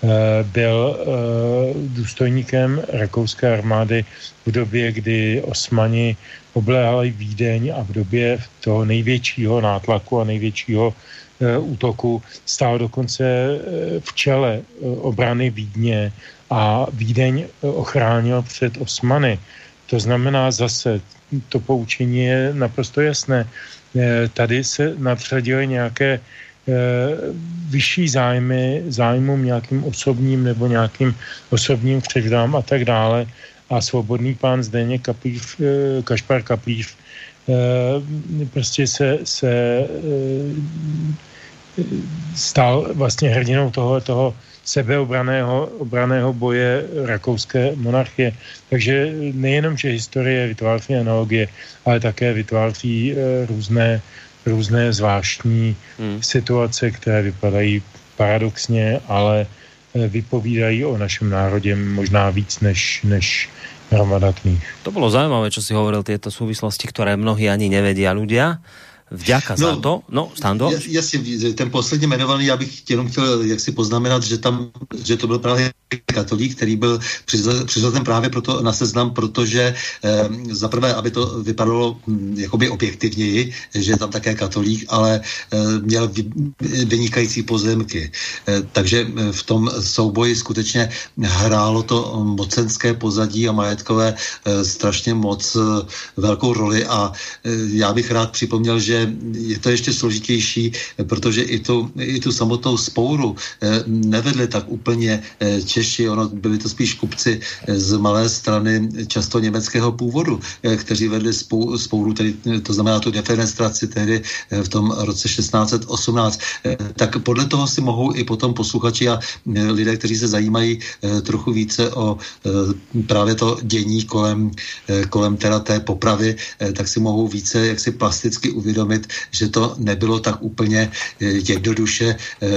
Speaker 4: Eh, byl eh, důstojníkem rakouské armády v době, kdy Osmani obléhali Vídeň a v době toho největšího nátlaku a největšího útoku stál dokonce v čele obrany Vídně a Vídeň ochránil před Osmany. To znamená zase, to poučení je naprosto jasné. Tady se nadřadily nějaké Eh, vyšší zájmy, zájmům nějakým osobním nebo nějakým osobním křivdám a tak dále. A svobodný pán Zdeně Kapíř, eh, Kašpar Kapíř eh, prostě se, se stal vlastně hrdinou toho, toho sebeobraného obraného boje rakouské monarchie. Takže nejenom, že historie vytváří analogie, ale také vytváří různé různé zvláštní hmm. situace, které vypadají paradoxně, ale eh, vypovídají o našem národě možná víc než, než hromada knih.
Speaker 2: To bylo zajímavé, čo si hovoril, tieto súvislosti, které mnohí ani nevedia ľudia. Vďaka no, za to. No, Stando?
Speaker 3: Jasně, ten posledně jmenovaný, já bych jenom chtěl jak si poznamenat, že tam, že to byl právě katolík, který byl přizoten právě proto na seznam, protože eh, za prvé, aby to vypadalo hm, jakoby objektivněji, že je tam také katolík, ale eh, měl vy, vynikající pozemky. Eh, takže eh, v tom souboji skutečně hrálo to mocenské pozadí a majetkové eh, strašně moc eh, velkou roli a eh, já bych rád připomněl, že že je to ještě složitější, protože i tu, i tu samotnou spouru nevedli tak úplně Češi, ono byli to spíš kupci z malé strany často německého původu, kteří vedli spou, spouru, tedy to znamená tu defenestraci tehdy v tom roce 1618. Tak podle toho si mohou i potom posluchači a lidé, kteří se zajímají trochu více o právě to dění kolem, kolem teda té popravy, tak si mohou více jaksi plasticky uvědomit, že to nebylo tak úplně jednoduše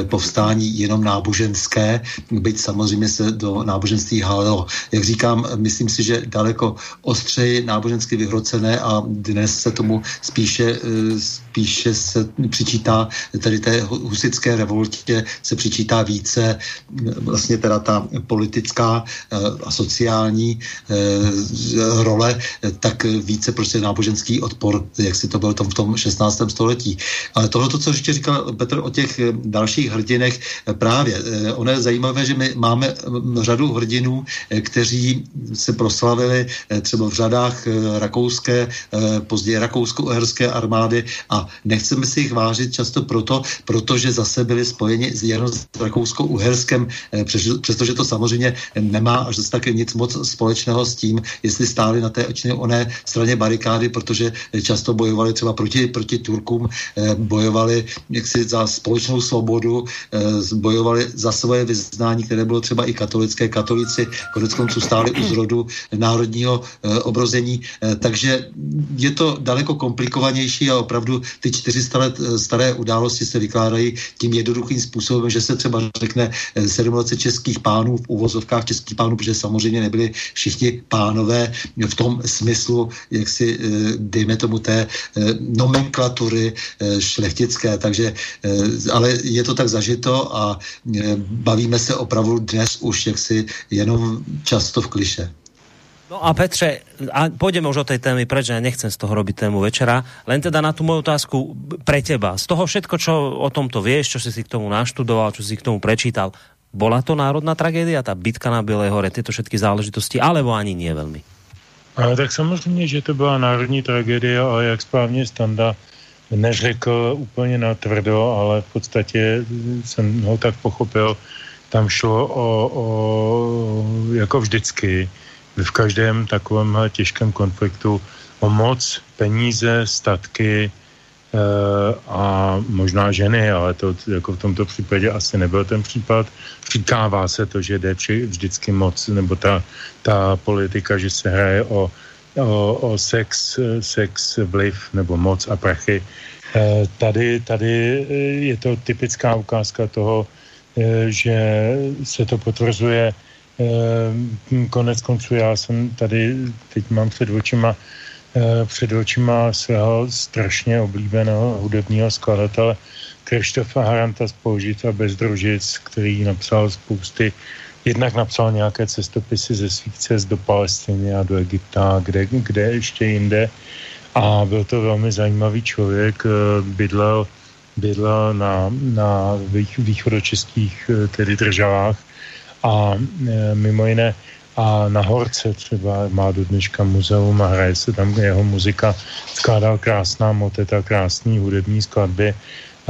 Speaker 3: povstání jenom náboženské, byť samozřejmě se do náboženství hálelo. Jak říkám, myslím si, že daleko ostřeji nábožensky vyhrocené a dnes se tomu spíše, spíše se přičítá, tady té husické revoltě se přičítá více vlastně teda ta politická a sociální role, tak více prostě náboženský odpor, jak si to bylo v tom 16. století. Ale tohle, co ještě říkal Petr o těch dalších hrdinech, právě, ono je zajímavé, že my máme řadu hrdinů, kteří se proslavili třeba v řadách rakouské, později rakousko-uherské armády a nechceme si jich vážit často proto, protože zase byli spojeni jenom s rakousko-uherskem, přestože to samozřejmě nemá až zase tak nic moc společného s tím, jestli stáli na té oné straně barikády, protože často bojovali třeba proti, proti Turkům, eh, bojovali jaksi za společnou svobodu, eh, bojovali za svoje vyznání, které bylo třeba i katolické. Katolici konec konců stáli u zrodu národního eh, obrození, takže je to daleko komplikovanější a opravdu ty 400 let staré události se vykládají tím jednoduchým způsobem, že se třeba řekne 700 českých pánů v úvozovkách českých pánů, protože samozřejmě nebyli všichni pánové v tom smyslu, jak si, dejme tomu, té nomenklatury šlechtické, takže, ale je to tak zažito a bavíme se opravdu dnes už jaksi jenom často v kliše.
Speaker 2: No a Petře, a pôjdeme už o tej témy preč, ja nechcem z toho robiť tému večera, len teda na tú moju otázku pre teba. Z toho všetko, čo o tomto vieš, čo si si k tomu naštudoval, čo si k tomu prečítal, bola to národná tragédia, tá bitka na Bielej hore, tieto všetky záležitosti, alebo ani nie veľmi?
Speaker 4: A, tak samozřejmě, že to byla národní tragédie, ale jak správně Standa neřekl úplně na tvrdo, ale v podstatě jsem ho tak pochopil, tam šlo o, o jako vždycky, v každém takovém těžkém konfliktu o moc, peníze, statky, Eh, a možná ženy, ale to jako v tomto případě asi nebyl ten případ. Říkává se to, že jde vždycky moc, nebo ta, ta politika, že se hraje o, o, o sex, sex, vliv nebo moc a prachy. Eh, tady, tady je to typická ukázka toho, eh, že se to potvrzuje. Konec konců já jsem tady, teď mám před očima Eh, před očima svého strašně oblíbeného hudebního skladatele Krištofa Haranta z Použita bez družic, který napsal spousty, jednak napsal nějaké cestopisy ze svých cest do Palestiny a do Egypta, kde, kde ještě jinde. A byl to velmi zajímavý člověk, eh, bydlel, bydlel na, na východočeských eh, tedy državách a mimo jiné a na Horce třeba má do dneška muzeum a hraje se tam jeho muzika, skládal krásná moteta, krásný hudební skladby.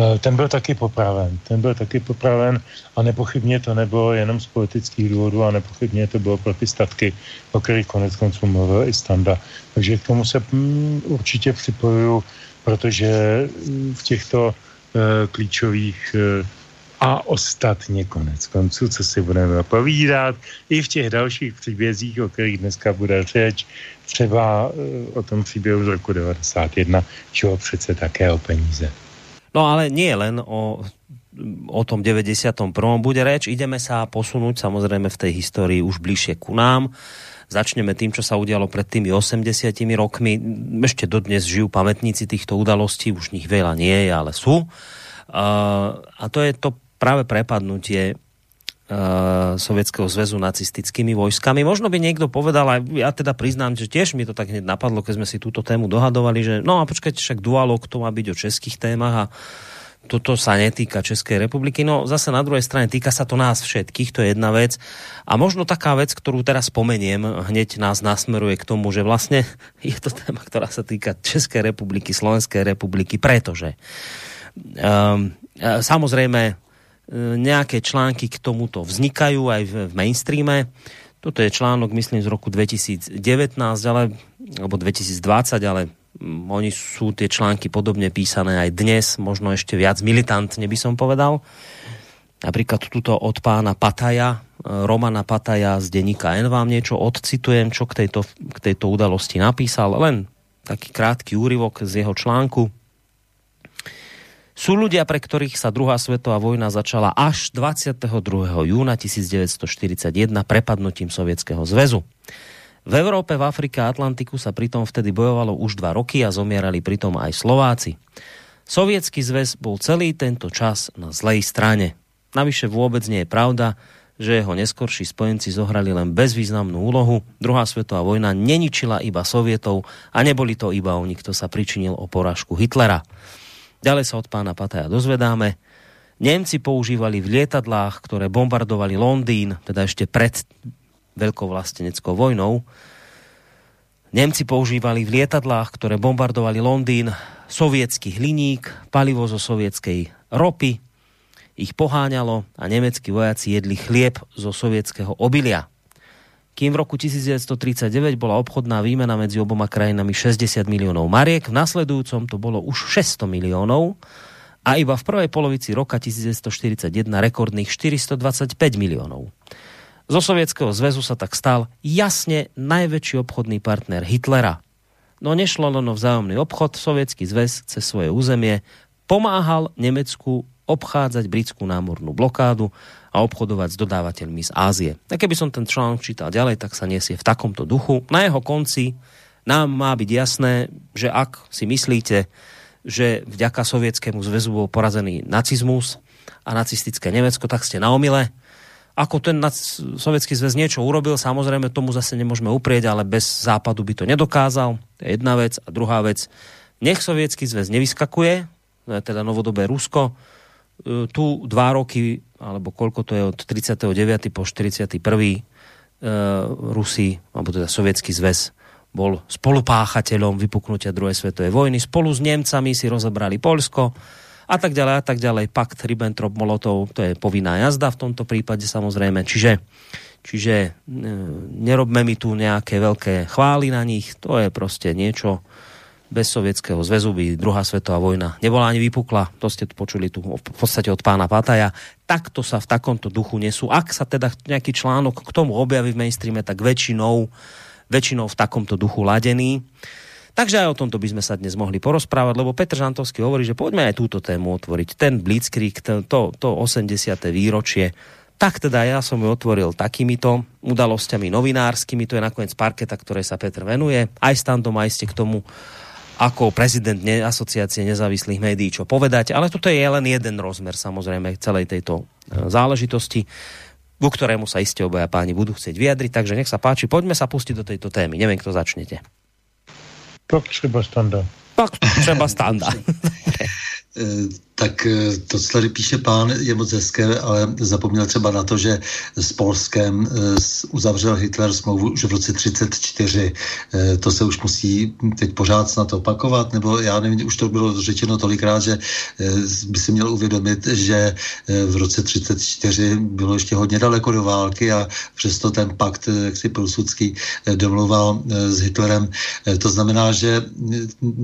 Speaker 4: E, ten byl taky popraven. Ten byl taky popraven a nepochybně to nebylo jenom z politických důvodů a nepochybně to bylo pro ty statky, o kterých konec konců mluvil i Standa. Takže k tomu se mm, určitě připojuju, protože mm, v těchto e, klíčových e, a ostatně konec konců, co si budeme povídat, i v těch dalších příbězích, o kterých dneska bude řeč, třeba eh, o tom příběhu z roku 91, čeho přece také o peníze.
Speaker 2: No ale nie len o o tom 91. bude reč. Ideme sa posunúť samozrejme v tej histórii už bližšie ku nám. Začneme tým, čo sa udialo pred tými 80 rokmi. Ešte dodnes žijú pamätníci týchto udalostí, už nich veľa nie je, ale sú. Uh, a to je to práve prepadnutie Sovětského zväzu nacistickými vojskami. Možno by niekto povedal, a ja teda priznám, že tiež mi to tak hneď napadlo, keď sme si túto tému dohadovali, že no a počkajte, však dualog to má byť o českých témach a toto sa netýka Českej republiky. No zase na druhej strane týka sa to nás všetkých, to je jedna vec. A možno taká vec, ktorú teraz spomeniem, hneď nás nasmeruje k tomu, že vlastne je to téma, ktorá sa týka Českej republiky, Slovenskej republiky, pretože um, samozrejme nejaké články k tomuto vznikajú aj v, mainstreame. Toto je článok, myslím, z roku 2019, ale, alebo 2020, ale Mm, oni sú tie články podobne písané aj dnes, možno ešte viac militantne by som povedal. Napríklad tuto od pána Pataja, e, Romana Pataja z denníka N vám niečo odcitujem, čo k tejto, k tejto udalosti napísal. Len taký krátky úryvok z jeho článku. Sú ľudia, pre ktorých sa druhá svetová vojna začala až 22. júna 1941 prepadnutím Sovietskeho zväzu. V Európe, v Afrike a Atlantiku sa pritom vtedy bojovalo už dva roky a zomierali pritom aj Slováci. Sovietský zväz bol celý tento čas na zlej strane. Navyše vôbec nie je pravda, že jeho neskorší spojenci zohrali len bezvýznamnú úlohu. Druhá svetová vojna neničila iba Sovietov a neboli to iba oni, kto sa pričinil o porážku Hitlera. Ďalej sa od pána Pataja dozvedáme, Nemci používali v lietadlách, ktoré bombardovali Londýn, teda ešte pred veľkou vlasteneckou vojnou. Nemci používali v lietadlách, ktoré bombardovali Londýn, sovietský hliník, palivo zo sovietskej ropy, ich poháňalo a nemeckí vojaci jedli chlieb zo sovietského obilia. Kým v roku 1939 bola obchodná výmena medzi oboma krajinami 60 miliónov mariek, v nasledujúcom to bolo už 600 miliónov a iba v prvej polovici roka 1941 rekordných 425 miliónov. Zo Sovietskeho zväzu sa tak stal jasne najväčší obchodný partner Hitlera. No nešlo len o vzájomný obchod, Sovietský zväz cez svoje územie pomáhal Nemecku obchádzať britskú námornú blokádu a obchodovať s dodávateľmi z Ázie. A keby som ten článok čítal ďalej, tak sa nesie v takomto duchu. Na jeho konci nám má byť jasné, že ak si myslíte, že vďaka Sovietskému zväzu bol porazený nacizmus a nacistické Nemecko, tak ste na omile ako ten sovětský zväz niečo urobil, samozrejme tomu zase nemôžeme uprieť, ale bez západu by to nedokázal. To je jedna vec. A druhá vec, nech sovětský zväz nevyskakuje, teda novodobé Rusko, tu dva roky, alebo koľko to je od 39. po 41. E, Rusi, alebo teda sovětský zväz, bol spolupáchateľom vypuknutia druhej svetovej vojny. Spolu s Nemcami si rozebrali Polsko, a tak ďalej a tak ďalej. Pakt Ribbentrop-Molotov, to je povinná jazda v tomto prípade samozrejme. Čiže, čiže e, nerobme mi tu nejaké veľké chvály na nich, to je prostě niečo, bez Sovětského zväzu by druhá svetová vojna nebola ani vypukla. To ste počuli tu v podstate od pána Pataja. Takto sa v takomto duchu nesú. Ak sa teda nejaký článok k tomu objaví v mainstreame, tak väčšinou, väčšinou v takomto duchu ladený. Takže aj o tomto by sme sa dnes mohli porozprávať, lebo Petr Žantovský hovorí, že poďme aj túto tému otvoriť. Ten Blitzkrieg, to, to, to 80. výročie, tak teda ja som ju otvoril takýmito udalosťami novinárskymi, to je nakoniec parketa, ktoré sa Petr venuje. Aj standom, aj ste k tomu ako prezident ne, asociácie nezávislých médií čo povedať, ale toto je len jeden rozmer samozrejme celej tejto e, záležitosti, ku ktorému sa iste obaja páni budú chcieť vyjadriť, takže nech sa páči, poďme sa pustiť do tejto témy. Neviem, kto začnete.
Speaker 4: Pak třeba standa.
Speaker 2: Pak třeba standa.
Speaker 3: Eh, tak eh, to, co tady píše pán, je moc hezké, ale zapomněl třeba na to, že s Polskem eh, uzavřel Hitler smlouvu už v roce 34. To se už musí teď pořád snad opakovat, nebo já nevím, už to bylo řečeno tolikrát, že by si měl uvědomit, že v roce 34 bylo ještě hodně daleko do války a přesto ten pakt, jak si Pilsudský domluval s Hitlerem. To znamená, že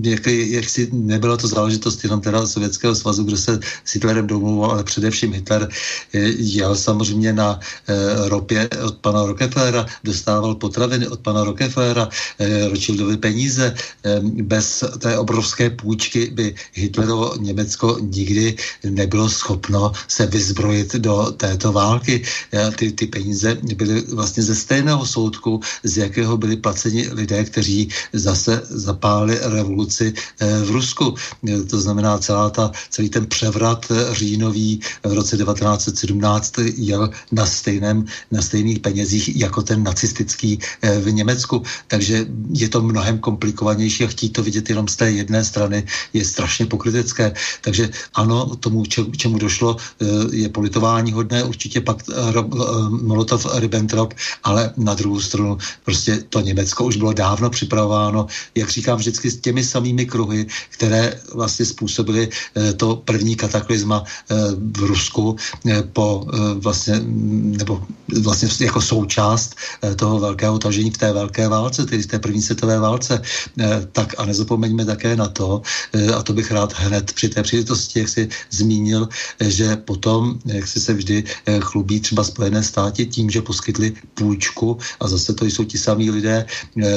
Speaker 3: jak, jak si nebyla to záležitost jenom teda Sovětského svazu, kde se s Hitlerem domluval, ale především Hitler jel samozřejmě na eh, ropě od pana Rockefellera, dostával potraviny od pana Rockefellera, eh, Rothschildovi peníze. Eh, bez té obrovské půjčky by Hitlerovo Německo nikdy nebylo schopno se vyzbrojit do této války. Ty, ty peníze byly vlastně ze stejného soudku, z jakého byli placeni lidé, kteří zase zapálili revoluci v Rusku. To znamená celá ta, celý ten ten převrat říjnový v roce 1917 jel na, stejném, na stejných penězích jako ten nacistický v Německu. Takže je to mnohem komplikovanější a chtít to vidět jenom z té jedné strany je strašně pokrytecké. Takže ano, tomu, čemu došlo, je politování hodné, určitě pak Molotov-Ribbentrop, ale na druhou stranu prostě to Německo už bylo dávno připravováno, jak říkám vždycky s těmi samými kruhy, které vlastně způsobily eh, to první kataklizma eh, v Rusku eh, po vlastně, nebo vlastně jako součást toho velkého tažení v té velké válce, tedy v té první světové válce. Tak a nezapomeňme také na to, a to bych rád hned při té příležitosti, jak si zmínil, že potom, jak si se vždy chlubí třeba Spojené státy tím, že poskytli půjčku a zase to jsou ti samí lidé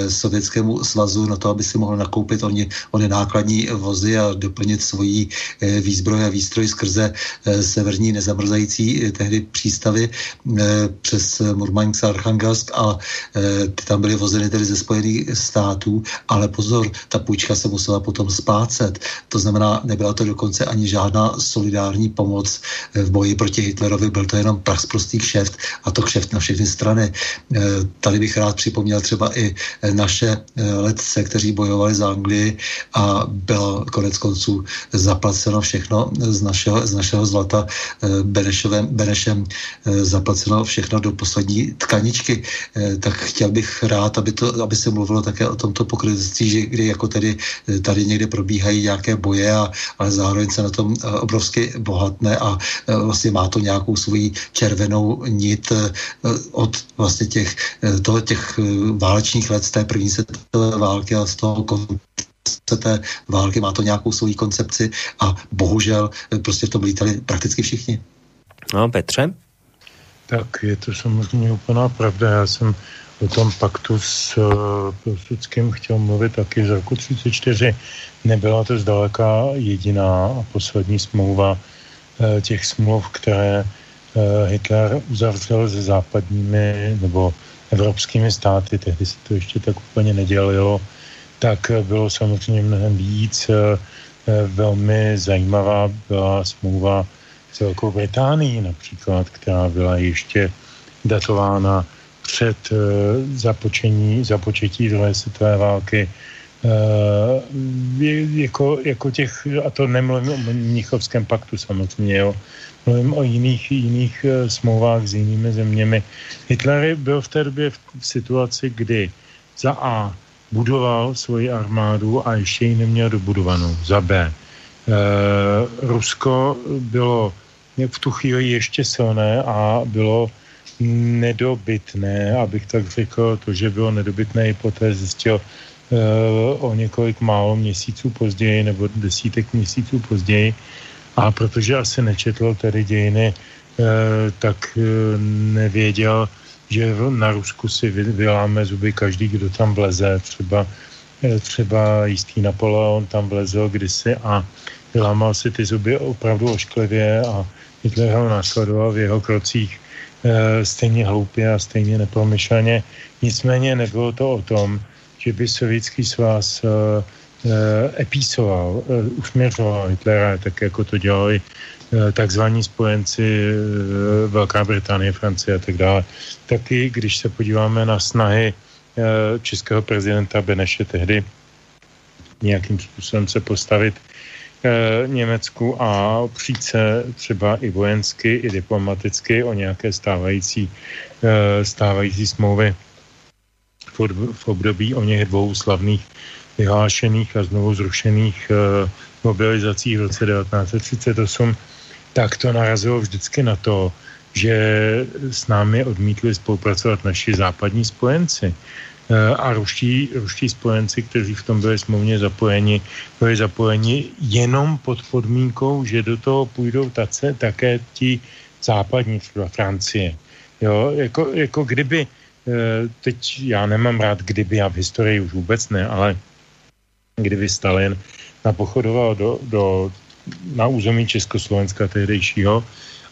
Speaker 3: Sovětskému svazu na to, aby si mohl nakoupit oni, oni nákladní vozy a doplnit svoji eh, výzbroj a výstroj skrze eh, severní nezamrzající eh, tehdy přístavy přes Murmansk a Archangelsk a ty tam byly vozeny tedy ze Spojených států, ale pozor, ta půjčka se musela potom splácet. To znamená, nebyla to dokonce ani žádná solidární pomoc v boji proti Hitlerovi, byl to jenom prach prostý kšeft a to kšeft na všechny strany. Tady bych rád připomněl třeba i naše letce, kteří bojovali za Anglii a bylo konec konců zaplaceno všechno z našeho, z našeho zlata eh, Benešovem, Benešem eh, zaplaceno všechno do poslední tkaničky, eh, tak chtěl bych rád, aby, to, aby se mluvilo také o tomto pokrytectví, že kdy jako tedy tady někde probíhají nějaké boje, a, ale zároveň se na tom obrovsky bohatné a vlastně má to nějakou svoji červenou nit od vlastně těch, toho, těch válečných let z té první světové války a z toho té války, má to nějakou svoji koncepci a bohužel eh, prostě v tom lítali prakticky všichni.
Speaker 2: No, Petře?
Speaker 4: Tak je to samozřejmě úplná pravda. Já jsem o tom paktu s uh, Pilsudským chtěl mluvit taky z roku 34. Nebyla to zdaleka jediná a poslední smlouva uh, těch smluv, které uh, Hitler uzavřel se západními nebo evropskými státy. Tehdy se to ještě tak úplně nedělilo tak bylo samozřejmě mnohem víc. Eh, eh, velmi zajímavá byla smlouva s Velkou Británií například, která byla ještě datována před eh, započení, započetí druhé světové války. Jako, jako těch, a to nemluvím o Mnichovském paktu samozřejmě, jo, mluvím o jiných, jiných smlouvách s jinými zeměmi. Hitler byl v té době v situaci, kdy za A budoval svoji armádu a ještě ji neměl dobudovanou. Za B. E, Rusko bylo v tu chvíli ještě silné a bylo nedobytné, abych tak řekl, to, že bylo nedobytné, i poté zjistil e, o několik málo měsíců později nebo desítek měsíců později. A protože asi nečetl tedy dějiny, e, tak e, nevěděl, že na Rusku si vyláme zuby každý, kdo tam vleze. Třeba, eh, třeba jistý Napoleon tam vlezl kdysi a vylámal si ty zuby opravdu ošklivě a Hitler ho následoval v jeho krocích e, stejně hloupě a stejně nepromyšleně. Nicméně nebylo to o tom, že by sovětský svaz e, e, epísoval, usměřoval Hitlera, tak jako to dělali Eh, takzvaní spojenci eh, Velká Británie, Francie a tak dále. Taky, když se podíváme na snahy eh, českého prezidenta Beneše tehdy nějakým způsobem se postavit Německu a přijít se třeba i vojensky, i diplomaticky o nějaké stávající, stávající smlouvy v období o něch dvou slavných vyhlášených a znovu zrušených mobilizacích v roce 1938 tak to narazilo vždycky na to, že s námi odmítli spolupracovat naši západní spojenci. Eh, a ruští, ruští spojenci, kteří v tom byli smluvně zapojeni, byli zapojeni jenom pod podmínkou, že do toho půjdou tace, také ti západní, třeba Francie. Jo, jako, jako kdyby, eh, teď já nemám rád kdyby, já v historii už vůbec ne, ale kdyby Stalin napochodoval do, do na území Československa tehdejšího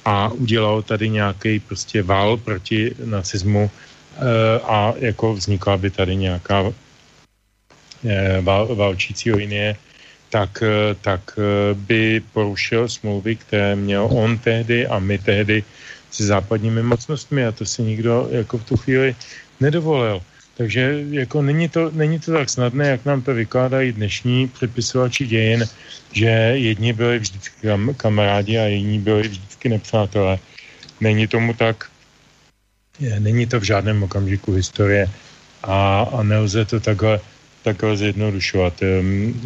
Speaker 4: a udělal tady nějaký prostě vál proti nacismu e, a jako vznikla by tady nějaká e, vál, válčící linie tak, tak by porušil smlouvy, které měl on tehdy a my tehdy se západními mocnostmi a to si nikdo jako v tu chvíli nedovolil. Takže jako není to, není to tak snadné, jak nám to vykládají dnešní předpisovači dějin, že jedni byli vždycky kam, kamarádi a jiní byli vždycky nepřátelé. Není tomu tak. Není to v žádném okamžiku historie a, a nelze to takhle, takhle zjednodušovat. Ehm,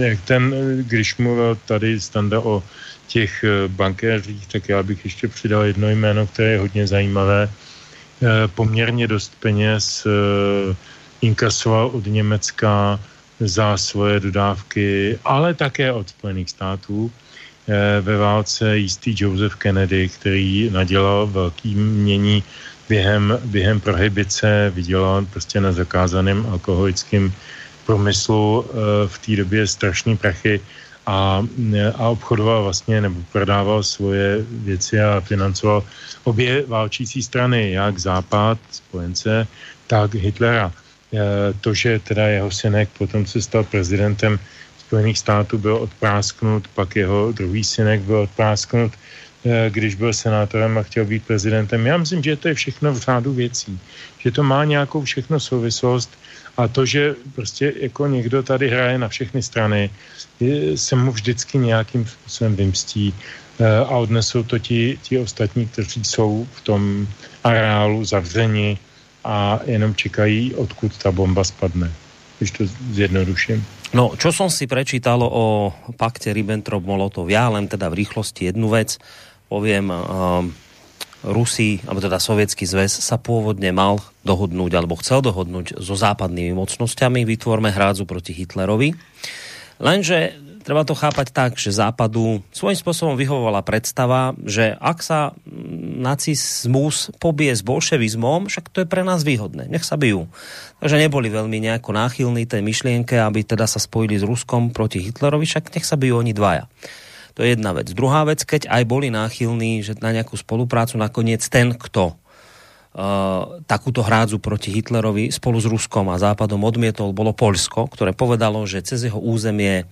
Speaker 4: jak ten, když mluvil tady Standa o těch eh, bankéřích, tak já bych ještě přidal jedno jméno, které je hodně zajímavé, poměrně dost peněz eh, inkasoval od Německa za svoje dodávky, ale také od Spojených států. Eh, ve válce jistý Joseph Kennedy, který nadělal velký mění během, během prohybice, vydělal prostě na zakázaném alkoholickém promyslu v té době strašný prachy a, a obchodoval vlastně nebo prodával svoje věci a financoval obě válčící strany, jak Západ, spojence, tak Hitlera. E, to, že teda jeho synek potom se stal prezidentem Spojených států, byl odprásknut, pak jeho druhý synek byl odprásknut, e, když byl senátorem a chtěl být prezidentem. Já myslím, že to je všechno v řádu věcí. Že to má nějakou všechno souvislost a to, že prostě jako někdo tady hraje na všechny strany, se mu vždycky nějakým způsobem vymstí eh, a odnesou to ti, ti ostatní, kteří jsou v tom areálu zavřeni a jenom čekají, odkud ta bomba spadne. Když to zjednoduším.
Speaker 2: No, čo som si prečítal o pakte Ribbentrop-Molotov, ja len teda v rýchlosti jednu vec poviem. Uh, Rusi, alebo teda Sovětský zväz sa pôvodne mal dohodnúť, alebo chcel dohodnúť so západnými mocnosťami, vytvorme hrádzu proti Hitlerovi. Lenže treba to chápať tak, že západu svojím spôsobom vyhovovala predstava, že ak sa nacizmus pobije s bolševizmom, však to je pre nás výhodné, nech sa bijú. Takže neboli veľmi nejako náchylní tej myšlienke, aby teda sa spojili s Ruskom proti Hitlerovi, však nech sa bijú oni dvaja. To je jedna vec. Druhá vec, keď aj boli náchylní že na nejakú spoluprácu, nakoniec ten, kto Uh, takúto hrádzu proti Hitlerovi spolu s Ruskom a Západom odmietol, bolo Polsko, ktoré povedalo, že cez jeho územie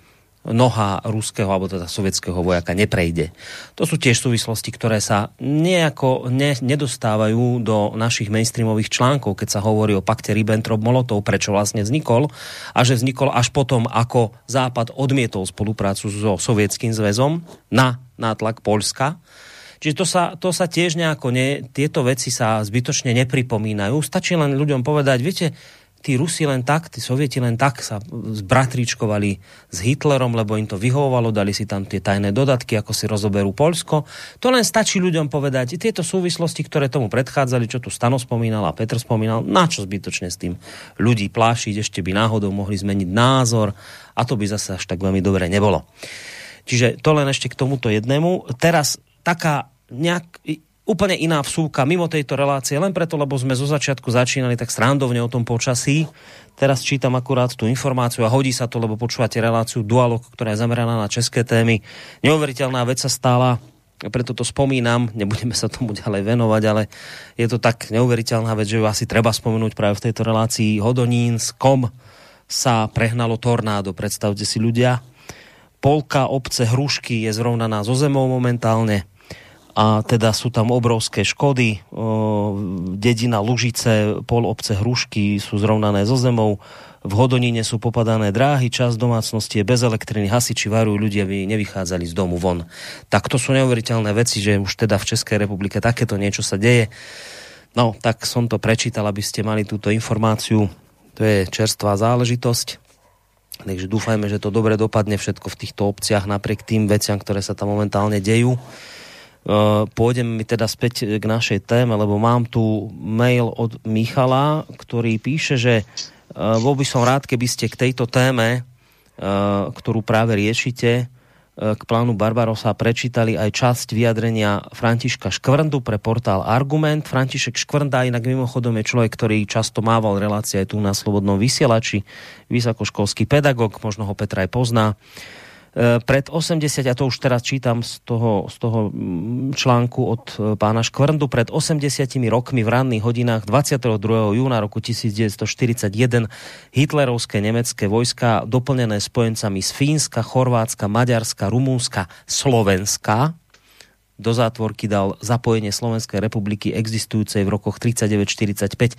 Speaker 2: noha ruského alebo teda sovětského vojaka neprejde. To sú tiež súvislosti, ktoré sa nejako ne, nedostávajú do našich mainstreamových článkov, keď sa hovorí o pakte Ribbentrop-Molotov, prečo vlastne vznikol a že vznikol až potom, ako Západ odmietol spoluprácu so Sovietským zväzom na nátlak Polska. Čiže to sa, to sa tiež nejako, ne, tieto veci sa zbytočne nepripomínajú. Stačí len ľuďom povedať, viete, tí Rusi len tak, tí Sovieti len tak sa zbratričkovali s Hitlerom, lebo im to vyhovovalo, dali si tam tie tajné dodatky, ako si rozoberú Polsko. To len stačí ľuďom povedať, tieto súvislosti, ktoré tomu predchádzali, čo tu Stano spomínal a Petr spomínal, na čo zbytočne s tým ľudí plášiť, ešte by náhodou mohli zmeniť názor a to by zase až tak veľmi dobre nebolo. Čiže to len ešte k tomuto jednému. Teraz taká nejak, úplne iná vsúka mimo tejto relácie, len preto, lebo sme zo začiatku začínali tak srandovne o tom počasí. Teraz čítam akurát tú informáciu a hodí sa to, lebo počúvate reláciu Dualog, ktorá je zameraná na české témy. Neuveriteľná vec sa stala, preto to spomínam, nebudeme sa tomu ďalej venovať, ale je to tak neuveriteľná vec, že ju asi treba spomenúť práve v tejto relácii. Hodonínskom sa prehnalo tornádo, predstavte si ľudia. Polka obce Hrušky je zrovnaná zo zemou momentálne a teda sú tam obrovské škody. Dedina Lužice, pol obce Hrušky sú zrovnané so zemou. V Hodoníne sú popadané dráhy, čas domácnosti je bez elektriny, hasiči varujú ľudia, aby nevychádzali z domu von. Tak to sú neuveriteľné veci, že už teda v Českej republike takéto niečo sa deje. No, tak som to prečítal, aby ste mali túto informáciu. To je čerstvá záležitosť. Takže dúfajme, že to dobre dopadne všetko v týchto obciach napriek tým veciam, ktoré sa tam momentálne dejú. Uh, pôjdem mi teda späť k našej téme, lebo mám tu mail od Michala, ktorý píše, že uh, bol by som rád, keby ste k tejto téme, uh, ktorú práve riešite, k plánu Barbarosa prečítali aj časť vyjadrenia Františka Škvrndu pre portál Argument. František Škvrnda inak mimochodom je človek, ktorý často mával relácie aj tu na Slobodnom vysielači, vysokoškolský pedagog, možno ho Petra aj pozná pred 80, ja to už teraz čítam z toho, z toho mm, článku od e, pána Škvrndu, pred 80 rokmi v ranných hodinách 22. júna roku 1941 hitlerovské nemecké vojska doplnené spojencami z Fínska, Chorvátska, Maďarska, Rumúnska, Slovenska do zátvorky dal zapojenie Slovenskej republiky existujúcej v rokoch 39-45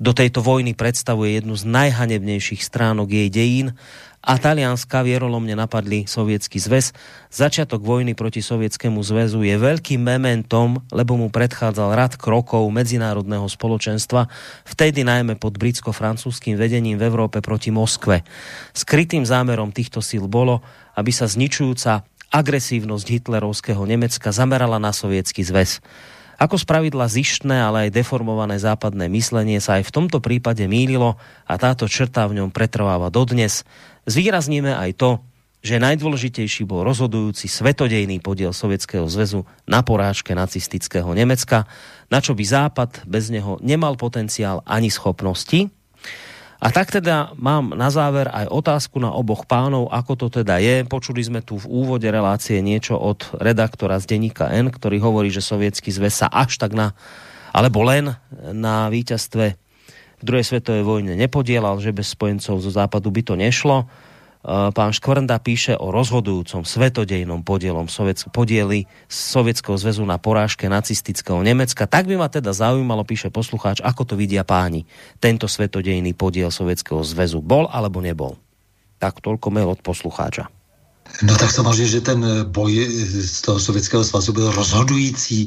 Speaker 2: do tejto vojny predstavuje jednu z najhanebnejších stránok jej dejín a Talianska vierolomne napadli Sovietský zväz. Začiatok vojny proti Sovietskému zväzu je veľkým mementom, lebo mu predchádzal rad krokov medzinárodného spoločenstva, vtedy najmä pod britsko-francúzským vedením v Európe proti Moskve. Skrytým zámerom týchto síl bolo, aby sa zničujúca agresívnosť hitlerovského Nemecka zamerala na Sovietský zväz. Ako spravidla zištné, ale aj deformované západné myslenie sa aj v tomto prípade mýlilo a táto črta v ňom pretrváva dodnes. Zvýrazníme aj to, že najdôležitejší bol rozhodujúci svetodejný podiel Sovětského zväzu na porážke nacistického Nemecka, na čo by Západ bez neho nemal potenciál ani schopnosti. A tak teda mám na záver aj otázku na oboch pánov, ako to teda je. Počuli sme tu v úvode relácie niečo od redaktora z denníka N, ktorý hovorí, že sovětský zväz sa až tak na, alebo len na víťazstve v druhej svetovej vojne nepodielal, že bez spojencov zo západu by to nešlo. Eh, pán Škvrnda píše o rozhodujúcom svetodejnom podielom Sovietsk- podieli Sovietského zväzu na porážke nacistického Nemecka. Tak by ma teda zaujímalo, píše poslucháč, ako to vidia páni. Tento svetodejný podiel Sovietského zväzu bol alebo nebol? Tak toľko mail od poslucháča.
Speaker 3: No tak samozřejmě, že ten boj z toho Sovětského svazu byl rozhodující.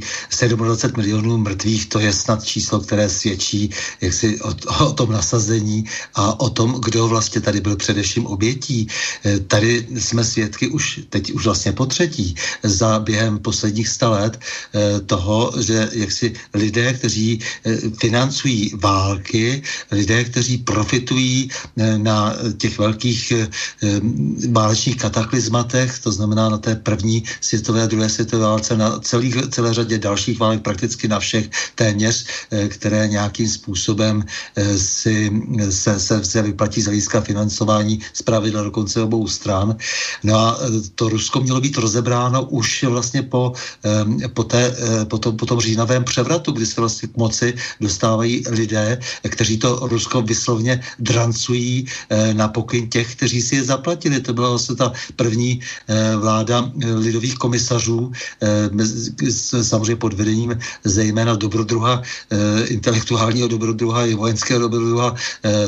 Speaker 3: 27 milionů mrtvých, to je snad číslo, které svědčí jak si o, o tom nasazení a o tom, kdo vlastně tady byl především obětí. Eh, tady jsme svědky už teď už vlastně po třetí za během posledních sta let eh, toho, že jak si lidé, kteří eh, financují války, lidé, kteří profitují na těch velkých válečných kataklizmách, tématech, to znamená na té první světové a druhé světové válce, na celých, celé řadě dalších válek, prakticky na všech téměř, eh, které nějakým způsobem eh, si, se, se, se vyplatí z hlediska financování z pravidla dokonce obou stran. No a eh, to Rusko mělo být rozebráno už vlastně po, po, té, po, tom, po tom říjnavém převratu, kdy se vlastně k moci dostávají lidé, kteří to Rusko vyslovně drancují na pokyn těch, kteří si je zaplatili. To byla vlastně ta první Eh, vláda eh, lidových komisařů, eh, samozřejmě pod vedením zejména dobrodruha, intelektuálního dobrodruha i vojenského dobrodruha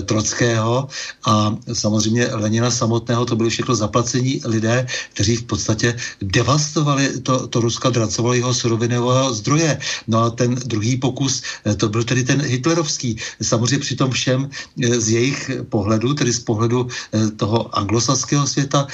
Speaker 3: Trockého a samozřejmě Lenina samotného, to byly všechno zaplacení lidé, kteří v podstatě devastovali to, to Ruska, dracovali jeho surovinového zdroje. No a ten druhý pokus, to byl tedy ten hitlerovský. Samozřejmě při tom všem z jejich pohledu, tedy z pohledu toho anglosaského světa,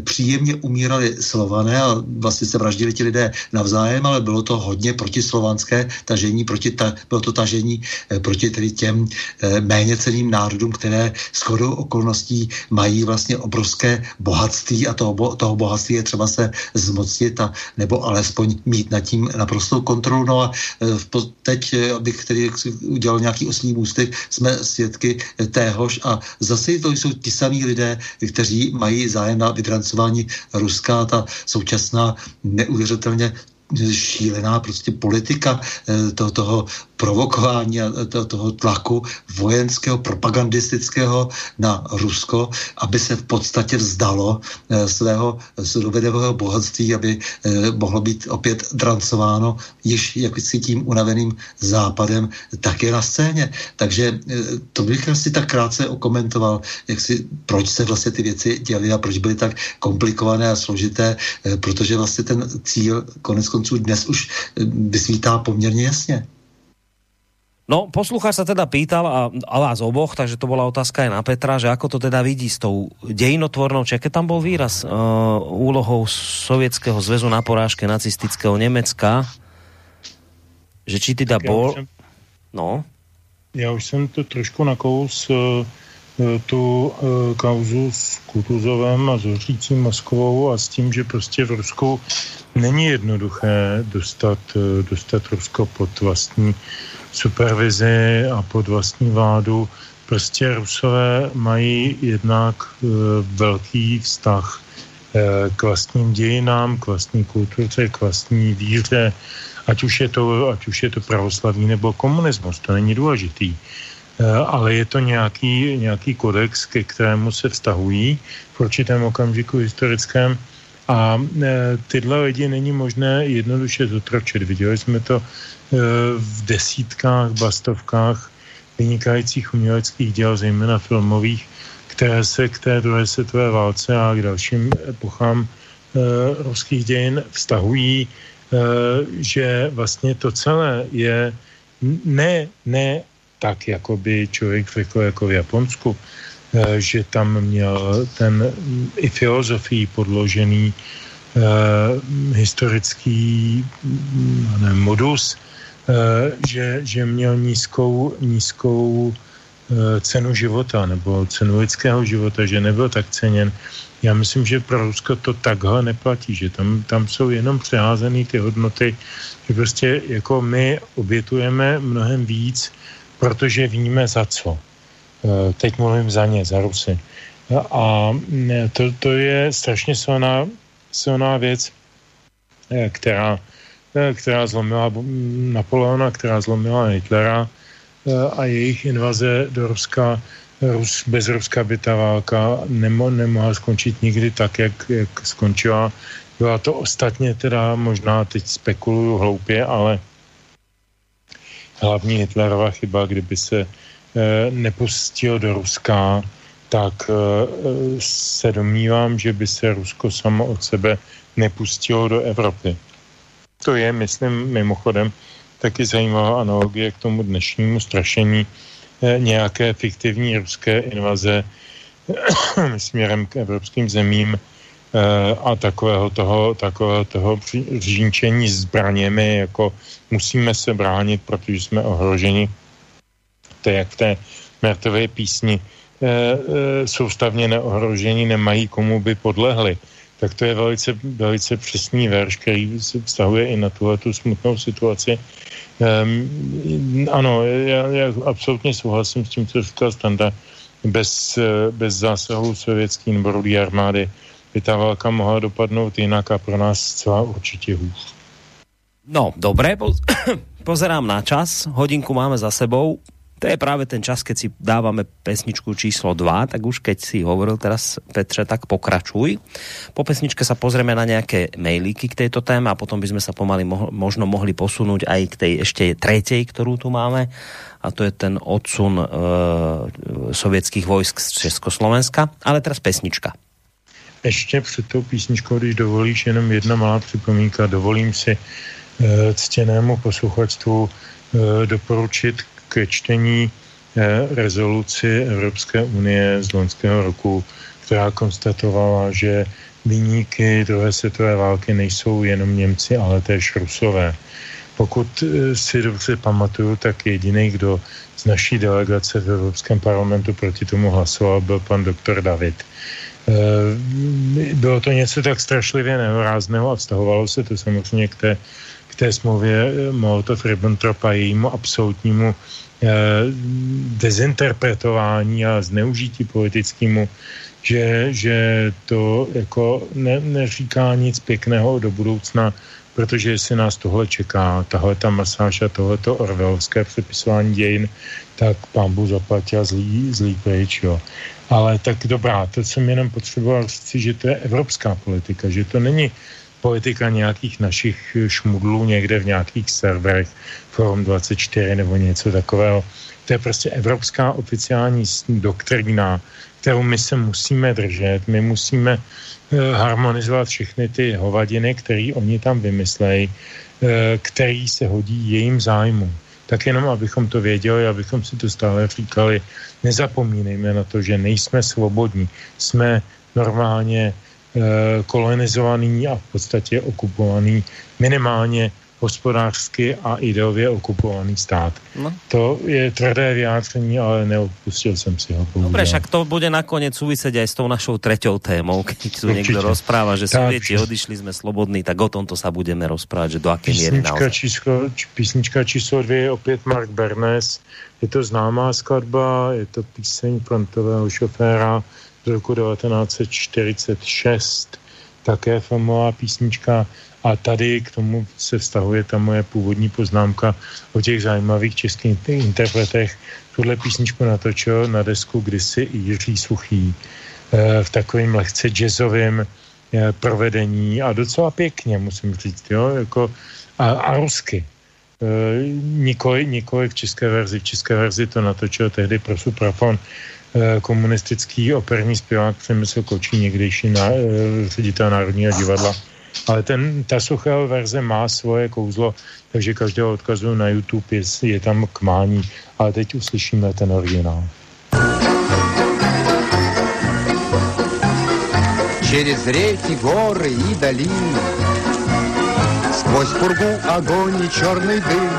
Speaker 3: příjemně umírali slované a vlastně se vraždili ti lidé navzájem, ale bylo to hodně protislovanské tažení, proti ta, bylo to tažení eh, proti tedy těm eh, méně ceným národům, které shodou okolností mají vlastně obrovské bohatství a toho, toho bohatství je třeba se zmocnit a nebo alespoň mít nad tím naprostou kontrolu. No a eh, teď, abych tedy udělal nějaký oslý můstek, jsme svědky téhož a zase to jsou ti samí lidé, kteří mají zájem na vydrancování financování Ruska, ta současná neuvěřitelně šílená prostě politika eh, toho, toho provokování a toho tlaku vojenského, propagandistického na Rusko, aby se v podstatě vzdalo eh, svého surovinového bohatství, aby eh, mohlo být opět drancováno již jak si tím unaveným západem, tak je na scéně. Takže to bych asi tak krátce okomentoval, jak si, proč se vlastně ty věci děly a proč byly tak komplikované a složité, protože vlastně ten cíl konec dnes už eh, vysvítá poměrně jasně.
Speaker 2: No, poslucháč sa teda pýtal a, a vás oboch, takže to bola otázka aj na Petra, že ako to teda vidí s tou dejinotvornou, či tam bol výraz uh, úlohou Sovětského zväzu na porážke nacistického Nemecka, že či teda bol... Jsem,
Speaker 4: no? Já už jsem to trošku nakous uh, tu uh, kauzu s Kutuzovem a s hořícím Moskvou a s tím, že prostě v Rusku není jednoduché dostat, uh, dostat Rusko pod vlastní supervizi a pod vlastní vládu. Prostě Rusové mají jednak velký vztah k vlastním dějinám, k vlastní kultuře, k vlastní víře, ať už je to, ať už je to pravoslaví nebo komunismus, to není důležitý. Ale je to nějaký, nějaký kodex, ke kterému se vztahují v určitém okamžiku historickém a tyhle lidi není možné jednoduše zotročit. Viděli jsme to v desítkách, bastovkách vynikajících uměleckých děl, zejména filmových, které se k té druhé světové válce a k dalším epochám ruských dějin vztahují, že vlastně to celé je ne, ne tak, jako by člověk řekl jako v Japonsku, e, že tam měl ten i filozofii podložený e, historický ne, modus, Eh, že, že měl nízkou, nízkou eh, cenu života nebo cenu lidského života, že nebyl tak ceněn. Já myslím, že pro Rusko to takhle neplatí, že tam, tam jsou jenom přeházené ty hodnoty, že prostě jako my obětujeme mnohem víc, protože víme za co. Eh, teď mluvím za ně, za Rusy. A to, to je strašně silná, silná věc, která Eh, která zlomila Napoleona, která zlomila Hitlera eh, a jejich invaze do Ruska, Rus, bez Ruska by ta válka nemo, nemohla skončit nikdy tak, jak, jak skončila. Byla to ostatně teda, možná teď spekuluju hloupě, ale hlavní Hitlerova chyba, kdyby se e, nepustil do Ruska, tak e, se domnívám, že by se Rusko samo od sebe nepustilo do Evropy. To je, myslím, mimochodem taky zajímavá analogie k tomu dnešnímu strašení eh, nějaké fiktivní ruské invaze směrem k evropským zemím eh, a takového toho, takového toho říčení zbraněmi, jako musíme se bránit, protože jsme ohroženi. To je jak té Mertové písni. Eh, soustavně neohrožení nemají komu by podlehli tak to je velice, velice přesný verš, který se vztahuje i na tuhle tu smutnou situaci. Um, ano, já, já absolutně souhlasím s tím, co říkal Standa. Bez, bez zásahu sovětské nebo rudé armády by ta válka mohla dopadnout jinak a pro nás zcela určitě hůř.
Speaker 2: No, dobré, pozerám na čas, hodinku máme za sebou to je práve ten čas, keď si dávame pesničku číslo 2, tak už keď si hovoril teraz, Petře, tak pokračuj. Po pesničke sa pozrieme na nejaké mailíky k tejto téme a potom by sme sa pomaly mo možno mohli posunúť aj k tej ešte tretej, ktorú tu máme a to je ten odsun e, sovětských vojsk z Československa. Ale teraz pesnička.
Speaker 4: Ještě před tou písničkou, když dovolíš, jenom jedna malá připomínka. Dovolím si e, ctěnému posluchačstvu e, doporučit k čtení eh, rezoluci Evropské unie z loňského roku, která konstatovala, že vyníky druhé světové války nejsou jenom Němci, ale též Rusové. Pokud si dobře pamatuju, tak jediný, kdo z naší delegace v Evropském parlamentu proti tomu hlasoval, byl pan doktor David. Eh, bylo to něco tak strašlivě nehorázného a vztahovalo se to samozřejmě k té, k té smlouvě Molotov-Ribbentrop a jejímu absolutnímu Eh, dezinterpretování a zneužití politickému, že, že to jako ne, neříká nic pěkného do budoucna, protože jestli nás tohle čeká, tahle ta masáž a tohleto orvelovské přepisování dějin, tak pán Bůh zaplatil zlý, zlý pryč, jo. Ale tak dobrá, to jsem jenom potřeboval říct, že to je evropská politika, že to není politika nějakých našich šmudlů někde v nějakých serverech, Forum 24 nebo něco takového. To je prostě evropská oficiální doktrína, kterou my se musíme držet. My musíme uh, harmonizovat všechny ty hovadiny, které oni tam vymyslejí, uh, který se hodí jejím zájmu. Tak jenom, abychom to věděli, abychom si to stále říkali, nezapomínejme na to, že nejsme svobodní. Jsme normálně Eh, kolonizovaný a v podstatě okupovaný minimálně hospodářsky a ideově okupovaný stát. No. To je tvrdé vyjádření, ale neodpustil jsem si ho.
Speaker 2: Dobre, však to bude nakonec súvisieť aj s tou našou treťou témou, keď tu někdo rozpráva, že Sovieti odišli, jsme slobodní, tak o tomto sa budeme rozprávať, že do aké miery naozaj.
Speaker 4: Číslo, písnička číslo dvě je opět Mark Bernes. Je to známá skladba, je to píseň frontového šoféra z roku 1946 také filmová písnička a tady k tomu se vztahuje ta moje původní poznámka o těch zajímavých českých interpretech. Tuhle písničku natočil na desku kdysi Jiří Suchý v takovém lehce jazzovém provedení a docela pěkně, musím říct, jo, jako a, a rusky. E, nikoli, nikoli v české verzi. V české verzi to natočil tehdy pro Suprafon komunistický operní zpěvák Přemysl Kočí, někdejší na, ředitel Národního divadla. Ale ten, ta suchá verze má svoje kouzlo, takže každého odkazu na YouTube je, je tam k mání. Ale teď uslyšíme ten originál.
Speaker 6: Через реки, горы и долины Сквозь пургу огонь и черный дым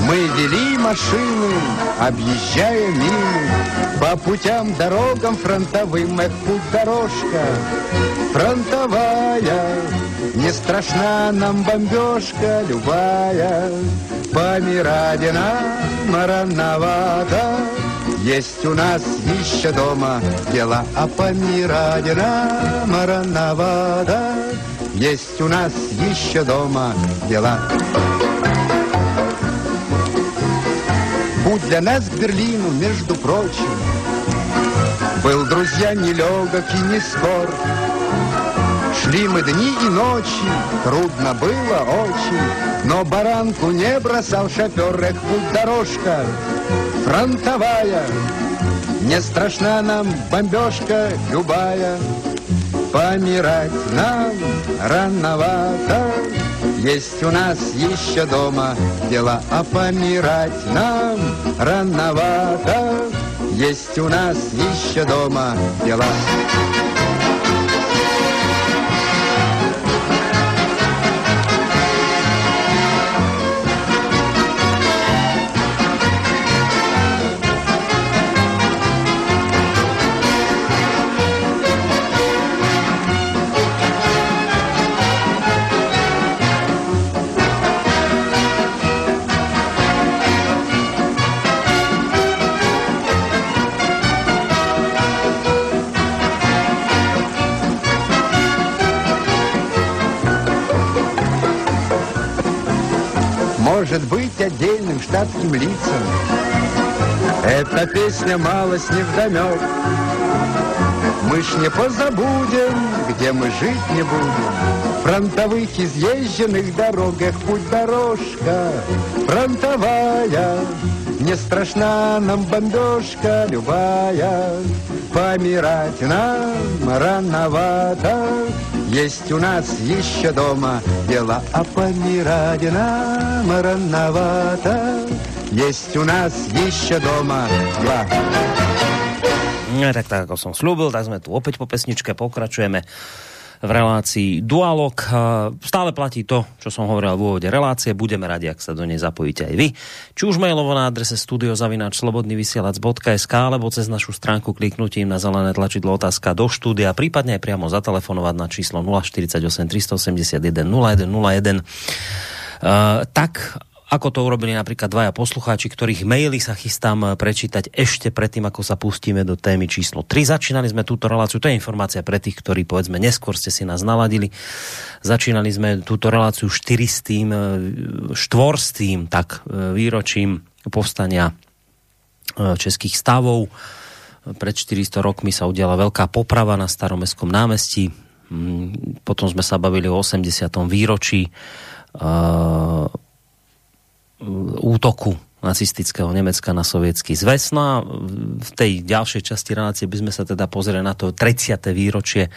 Speaker 6: Мы вели машины, объезжая мимо По путям, дорогам фронтовым Эх, путь дорожка фронтовая Не страшна нам бомбежка любая Помирали нам есть у нас еще дома дела, а помирать нам. Есть у нас еще дома дела. Путь для нас к Берлину, между прочим, Был, друзья, нелегок и не скор. Шли мы дни и ночи, трудно было очень, Но баранку не бросал шофер, эх, путь дорожка фронтовая. Не страшна нам бомбежка любая, Помирать нам рановато. Есть у нас еще дома дела, а помирать нам рановато. Есть у нас еще дома дела. Может быть отдельным штатским лицам. Эта песня малость не вдомек. Мы ж не позабудем, где мы жить не будем. Фронтовых изъезженных дорогах путь дорожка фронтовая. Не страшна нам бомбежка любая, Помирать нам рановато. Есть у нас еще дома дела, а помирать нам рановато. Есть у нас еще дома.
Speaker 2: No, tak, tak ako som slúbil, tak sme tu opäť po pesničke v relácii Dualog. Stále platí to, čo som hovoril v úvode relácie. Budeme radi, ak sa do nej zapojíte aj vy. Či už mailovo na adrese studiozavinačslobodnyvysielac.sk alebo cez našu stránku kliknutím na zelené tlačidlo otázka do štúdia, prípadne aj priamo zatelefonovať na číslo 048 381 0101. Uh, tak ako to urobili napríklad dvaja poslucháči, ktorých maily sa chystám eh, prečítať ešte predtým, ako sa pustíme do témy číslo 3. Začínali sme túto reláciu, to je informácia pre tých, ktorí povedzme neskôr ste si nás naladili. Začínali sme túto reláciu 400. štvorstým tak eh, výročím povstania eh, českých stavov. Pred 400 rokmi sa udiala veľká poprava na staromestskom námestí. Mm, potom sme sa bavili o 80. výročí útoku nacistického Nemecka na sovětský zväz. No a v tej ďalšej časti relácie by sme sa teda pozreli na to 30. výročie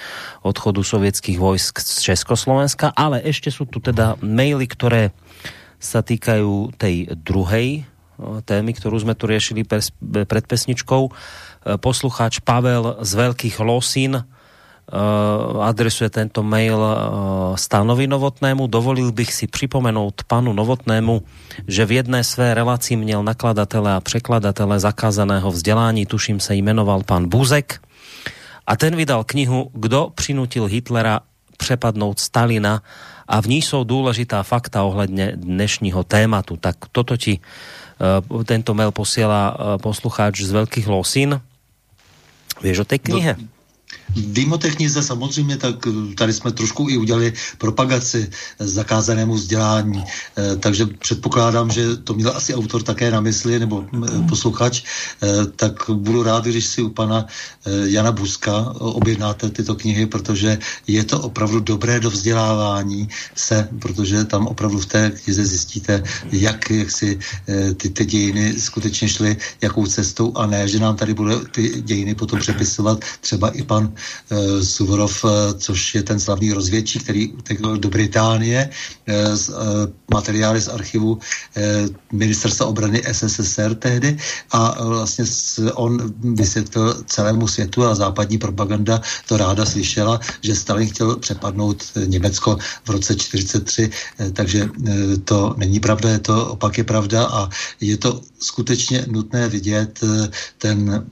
Speaker 2: odchodu sovětských vojsk z Československa, ale ešte sú tu teda maily, ktoré sa týkajú tej druhej témy, ktorú sme tu riešili pred pesničkou. Poslucháč Pavel z Veľkých Losín Eh, adresuje tento mail eh, Stanovi Novotnému. Dovolil bych si připomenout panu Novotnému, že v jedné své relaci měl nakladatele a překladatele zakázaného vzdělání, tuším se jmenoval pan Buzek, a ten vydal knihu Kdo přinutil Hitlera přepadnout Stalina a v ní jsou důležitá fakta ohledně dnešního tématu. Tak toto ti uh, tento mail uh, poslucháč z Veľkých Losín. Vieš o tej knihe?
Speaker 3: No, Vím o té knize samozřejmě, tak tady jsme trošku i udělali propagaci zakázanému vzdělání, eh, takže předpokládám, že to měl asi autor také na mysli, nebo eh, posluchač, eh, tak budu rád, když si u pana Jana Buska objednáte tyto knihy, protože je to opravdu dobré do vzdělávání se, protože tam opravdu v té knize zjistíte, jak, jak si ty, ty dějiny skutečně šly, jakou cestou a ne, že nám tady bude ty dějiny potom přepisovat třeba i pan Eh, Suvorov, eh, což je ten slavný rozvědčí, který utekl do Británie, eh, z, materiály z archivu ministerstva obrany SSSR tehdy a vlastně on vysvětlil celému světu a západní propaganda to ráda slyšela, že Stalin chtěl přepadnout Německo v roce 43, takže to není pravda, je to opak je pravda a je to skutečně nutné vidět ten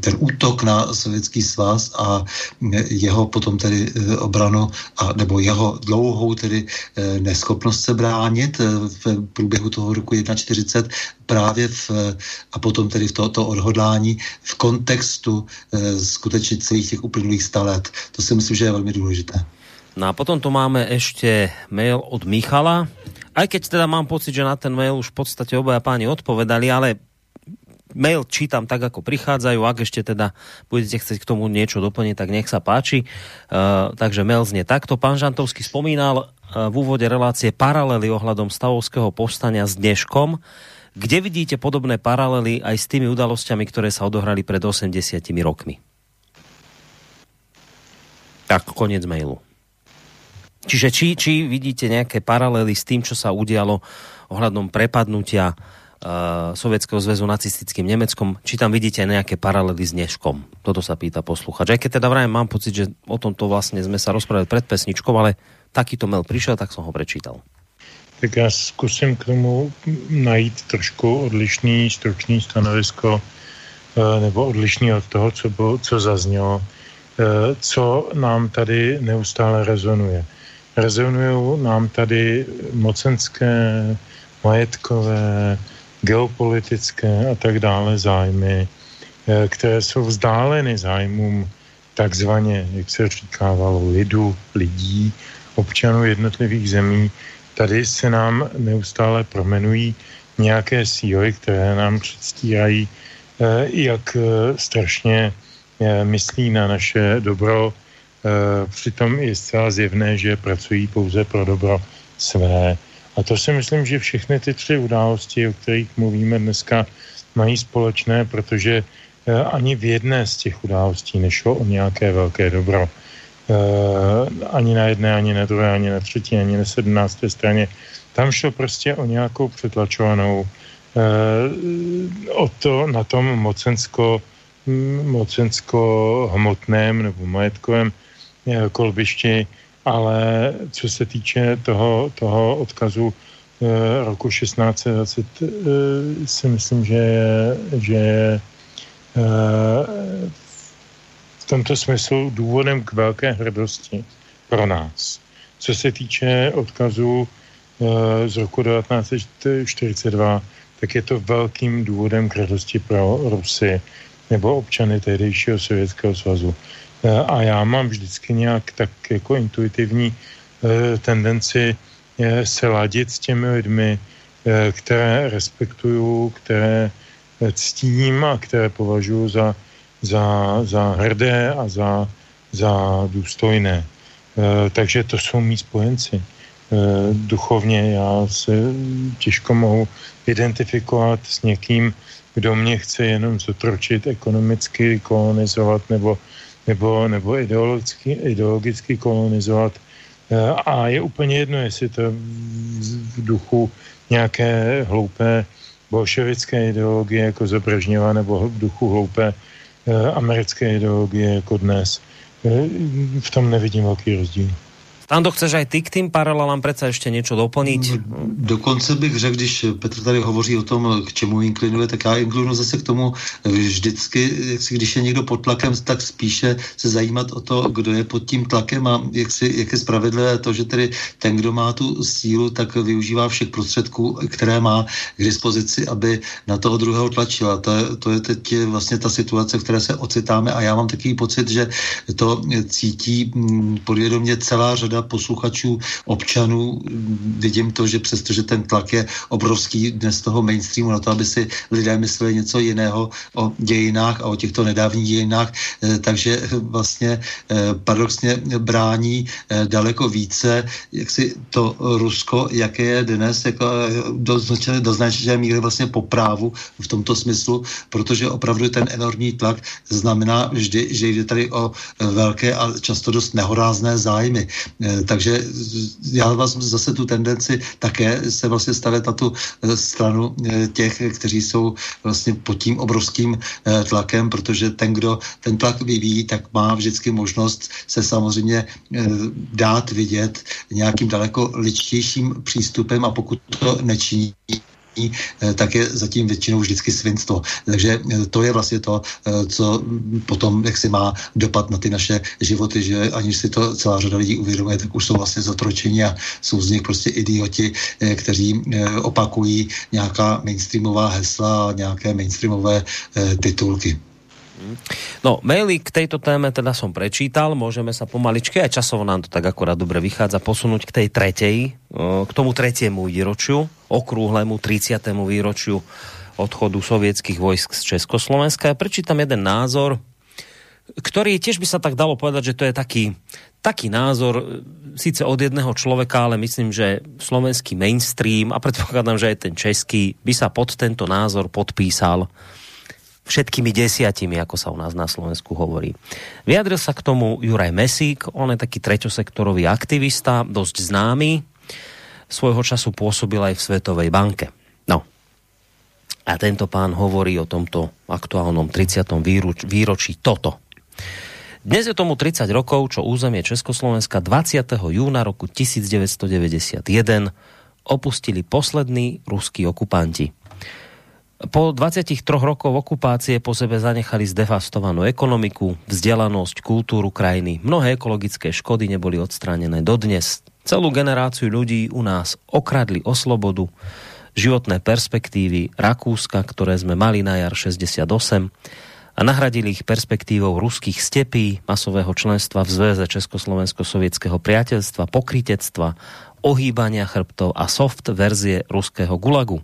Speaker 3: ten útok na sovětský svaz a jeho potom tedy eh, obranu, a, nebo jeho dlouhou tedy eh, neschopnost se bránit eh, v průběhu toho roku 41 právě v, a potom tedy v tohoto odhodlání v kontextu skutečně celých těch uplynulých sta let. To si myslím, že je velmi důležité.
Speaker 2: No a potom tu máme ještě mail od Michala. Aj keď teda mám pocit, že na ten mail už v podstate obaja páni odpovedali, ale mail čítam tak, ako prichádzajú. Ak ešte teda budete chcieť k tomu niečo doplniť, tak nech sa páči. Uh, takže mail znie takto. Pán Žantovský spomínal uh, v úvode relácie paralely ohľadom stavovského povstania s dneškom. Kde vidíte podobné paralely aj s tými udalosťami, ktoré sa odohrali pred 80 rokmi? Tak, koniec mailu. Čiže či, či vidíte nejaké paralely s tým, čo sa udialo ohľadom prepadnutia uh, Sovětského zväzu nacistickým Nemeckom, či tam vidíte nejaké paralely s dneškom. Toto sa pýta posluchač. Aj keď teda vrajem, mám pocit, že o tomto vlastne sme sa rozprávali pred pesničkou, ale takýto mail prišiel, tak som ho prečítal.
Speaker 4: Tak já zkusím k tomu najít trošku odlišný, stručný stanovisko eh, nebo odlišný od toho, co, bylo, co zaznělo, eh, co nám tady neustále rezonuje. Rezonují nám tady mocenské, majetkové, geopolitické a tak dále zájmy, eh, které jsou vzdáleny zájmům takzvaně, jak se říkávalo, lidu, lidí, občanů jednotlivých zemí. Tady se nám neustále promenují nějaké síly, které nám předstírají, eh, jak eh, strašně myslí na naše dobro. Přitom je zcela zjevné, že pracují pouze pro dobro své. A to si myslím, že všechny ty tři události, o kterých mluvíme dneska, mají společné, protože eh, ani v jedné z těch událostí nešlo o nějaké velké dobro. Eh, ani na jedné, ani na druhé, ani na třetí, ani na sedmnácté straně. Tam šlo prostě o nějakou přetlačovanou eh, o to na tom mocensko, hm, mocensko hmotném nebo majetkovém kolbišti ale co se týče toho, toho odkazu e, roku 1620, e, eh, si myslím, že je, že je v tomto smyslu důvodem k velké hrdosti pro nás. Co se týče odkazu z roku 1942, tak je to velkým důvodem k hrdosti pro Rusy nebo občany tehdejšího Sovětského svazu. Eh, a já mám vždycky nějak tak jako intuitivní eh, tendenci eh, se ladit s těmi lidmi, které respektuju, které ctím a které považuji za, za, za hrdé a za, za důstojné. Takže to jsou mý spojenci. Duchovně já se těžko mohu identifikovat s někým, kdo mě chce jenom zotročit, ekonomicky kolonizovat nebo nebo, nebo ideologicky, ideologicky kolonizovat. Eh, a je úplně jedno, jestli to v duchu nějaké hloupé bolševické ideologie jako Zobrežněva nebo v duchu hloupé eh, americké ideologie jako dnes. Eh, v tom nevidím velký rozdíl.
Speaker 2: Stando, chceš aj ty k tým paralelám přece ještě něco doplnit?
Speaker 3: Dokonce bych řekl, když Petr tady hovoří o tom, k čemu inklinuje, tak já inklinu zase k tomu vždycky, jak si, když je někdo pod tlakem, tak spíše se zajímat o to, kdo je pod tím tlakem a jak, si, jak je spravedlivé to, že tedy ten, kdo má tu sílu, tak využívá všech prostředků, které má k dispozici, aby na toho druhého tlačil. A to je, to je teď vlastně ta situace, v které se ocitáme a já mám takový pocit, že to cítí mm, podvědomě celá řada posluchačů, občanů. Vidím to, že přestože ten tlak je obrovský dnes toho mainstreamu na to, aby si lidé mysleli něco jiného o dějinách a o těchto nedávných dějinách, eh, takže vlastně eh, paradoxně brání eh, daleko více, jak si to Rusko, jaké je dnes, jako do, do značné míry vlastně po právu v tomto smyslu, protože opravdu ten enormní tlak znamená vždy, že jde tady o velké a často dost nehorázné zájmy. Takže já vás zase tu tendenci také se vlastně stavět na tu stranu těch, kteří jsou vlastně pod tím obrovským tlakem, protože ten, kdo ten tlak vyvíjí, tak má vždycky možnost se samozřejmě dát vidět nějakým daleko ličtějším přístupem a pokud to nečiní, Eh, tak je zatím většinou vždycky svinstvo. Takže eh, to je vlastně to, eh, co potom jak si má dopad na ty naše životy, že aniž si to celá řada lidí uvědomuje, tak už jsou vlastně zatročeni a jsou z nich prostě idioti, kteří opakují nějaká mainstreamová hesla a nějaké mainstreamové titulky.
Speaker 2: No, maily k tejto téme teda som prečítal, môžeme sa pomaličky, aj časovo nám to tak akorát dobre vychádza, posunúť k tej tretej, k tomu tretiemu výročiu, okrúhlemu 30. výročiu odchodu sovietských vojsk z Československa. Ja prečítam jeden názor, ktorý tiež by sa tak dalo povedať, že to je taký, taký názor, síce od jedného človeka, ale myslím, že slovenský mainstream a predpokladám, že aj ten český by sa pod tento názor podpísal všetkými desiatimi, ako sa u nás na Slovensku hovorí. Vyjadril sa k tomu Juraj Mesík, on je taký treťosektorový aktivista, dosť známy, svojho času pôsobil aj v Svetovej banke. No. A tento pán hovorí o tomto aktuálnom 30. Výroč, výročí toto. Dnes je tomu 30 rokov, čo územie Československa 20. júna roku 1991 opustili poslední ruskí okupanti po 23 rokoch okupácie po sebe zanechali zdevastovanú ekonomiku, vzdelanosť, kultúru krajiny. Mnohé ekologické škody neboli odstránené dodnes. Celú generáciu ľudí u nás okradli o slobodu, životné perspektívy Rakúska, ktoré sme mali na jar 68 a nahradili ich perspektívou ruských stepí, masového členstva v Zväze Československo-sovietského priateľstva, pokrytectva, ohýbania chrbtov a soft verzie ruského gulagu.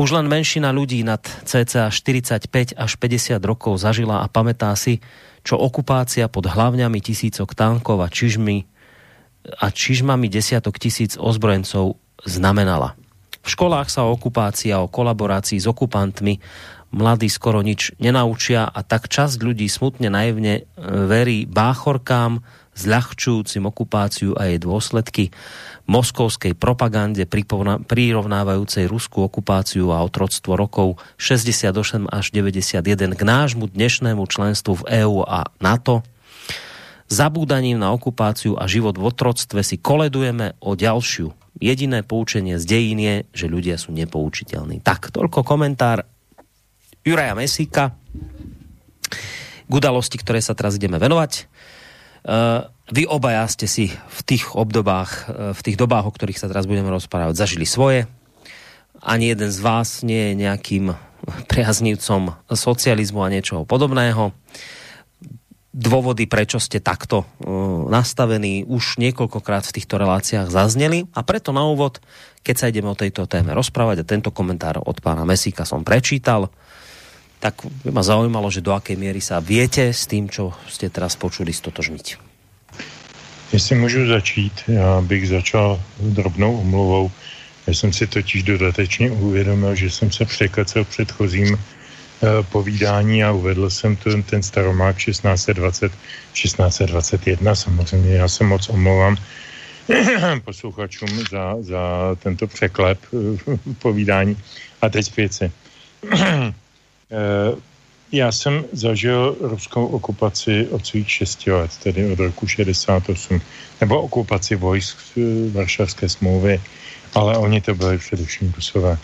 Speaker 2: Už len menšina ľudí nad cca 45 až 50 rokov zažila a pamätá si, čo okupácia pod hlavňami tisícok tankov a čižmy a čižmami desiatok tisíc ozbrojencov znamenala. V školách sa o okupácii a o kolaborácii s okupantmi mladí skoro nič nenaučia a tak časť ľudí smutne naivne e, verí báchorkám, zľahčujúcim okupáciu a jej dôsledky moskovskej propagande prirovnávajúcej ruskú okupáciu a otroctvo rokov 68 až 91 k nášmu dnešnému členstvu v EÚ a NATO. Zabúdaním na okupáciu a život v otroctve si koledujeme o ďalšiu. Jediné poučenie z dejín je, že ľudia sú nepoučiteľní. Tak, toľko komentár Juraja Mesíka k udalosti, ktoré sa teraz ideme venovať. Uh, vy obaja ste si v tých obdobách, uh, v tých dobách, o ktorých sa teraz budeme rozprávať, zažili svoje. Ani jeden z vás nie je nejakým priaznivcom socializmu a niečoho podobného. Dôvody, prečo ste takto uh, nastavení, už niekoľkokrát v týchto reláciách zazneli a preto na úvod, keď sa ideme o tejto téme rozprávať a tento komentár od pána Mesíka som prečítal, tak by ma zaujímalo, že do akej miery sa viete s tým, čo ste teraz počuli, stotožniť.
Speaker 4: Jestli můžu začít, já bych začal drobnou omluvou. Já jsem si totiž dodatečně uvědomil, že jsem se překacel předchozím eh, povídání a uvedl jsem ten, ten staromák 1620, 1621. Samozřejmě já se moc omlouvám posluchačům za, za tento překlep eh, povídání. A teď věci. Eh, já jsem zažil ruskou okupaci od svých šesti let, tedy od roku 68, nebo okupaci vojsk Varšavské smlouvy, ale oni to byli především Rusové.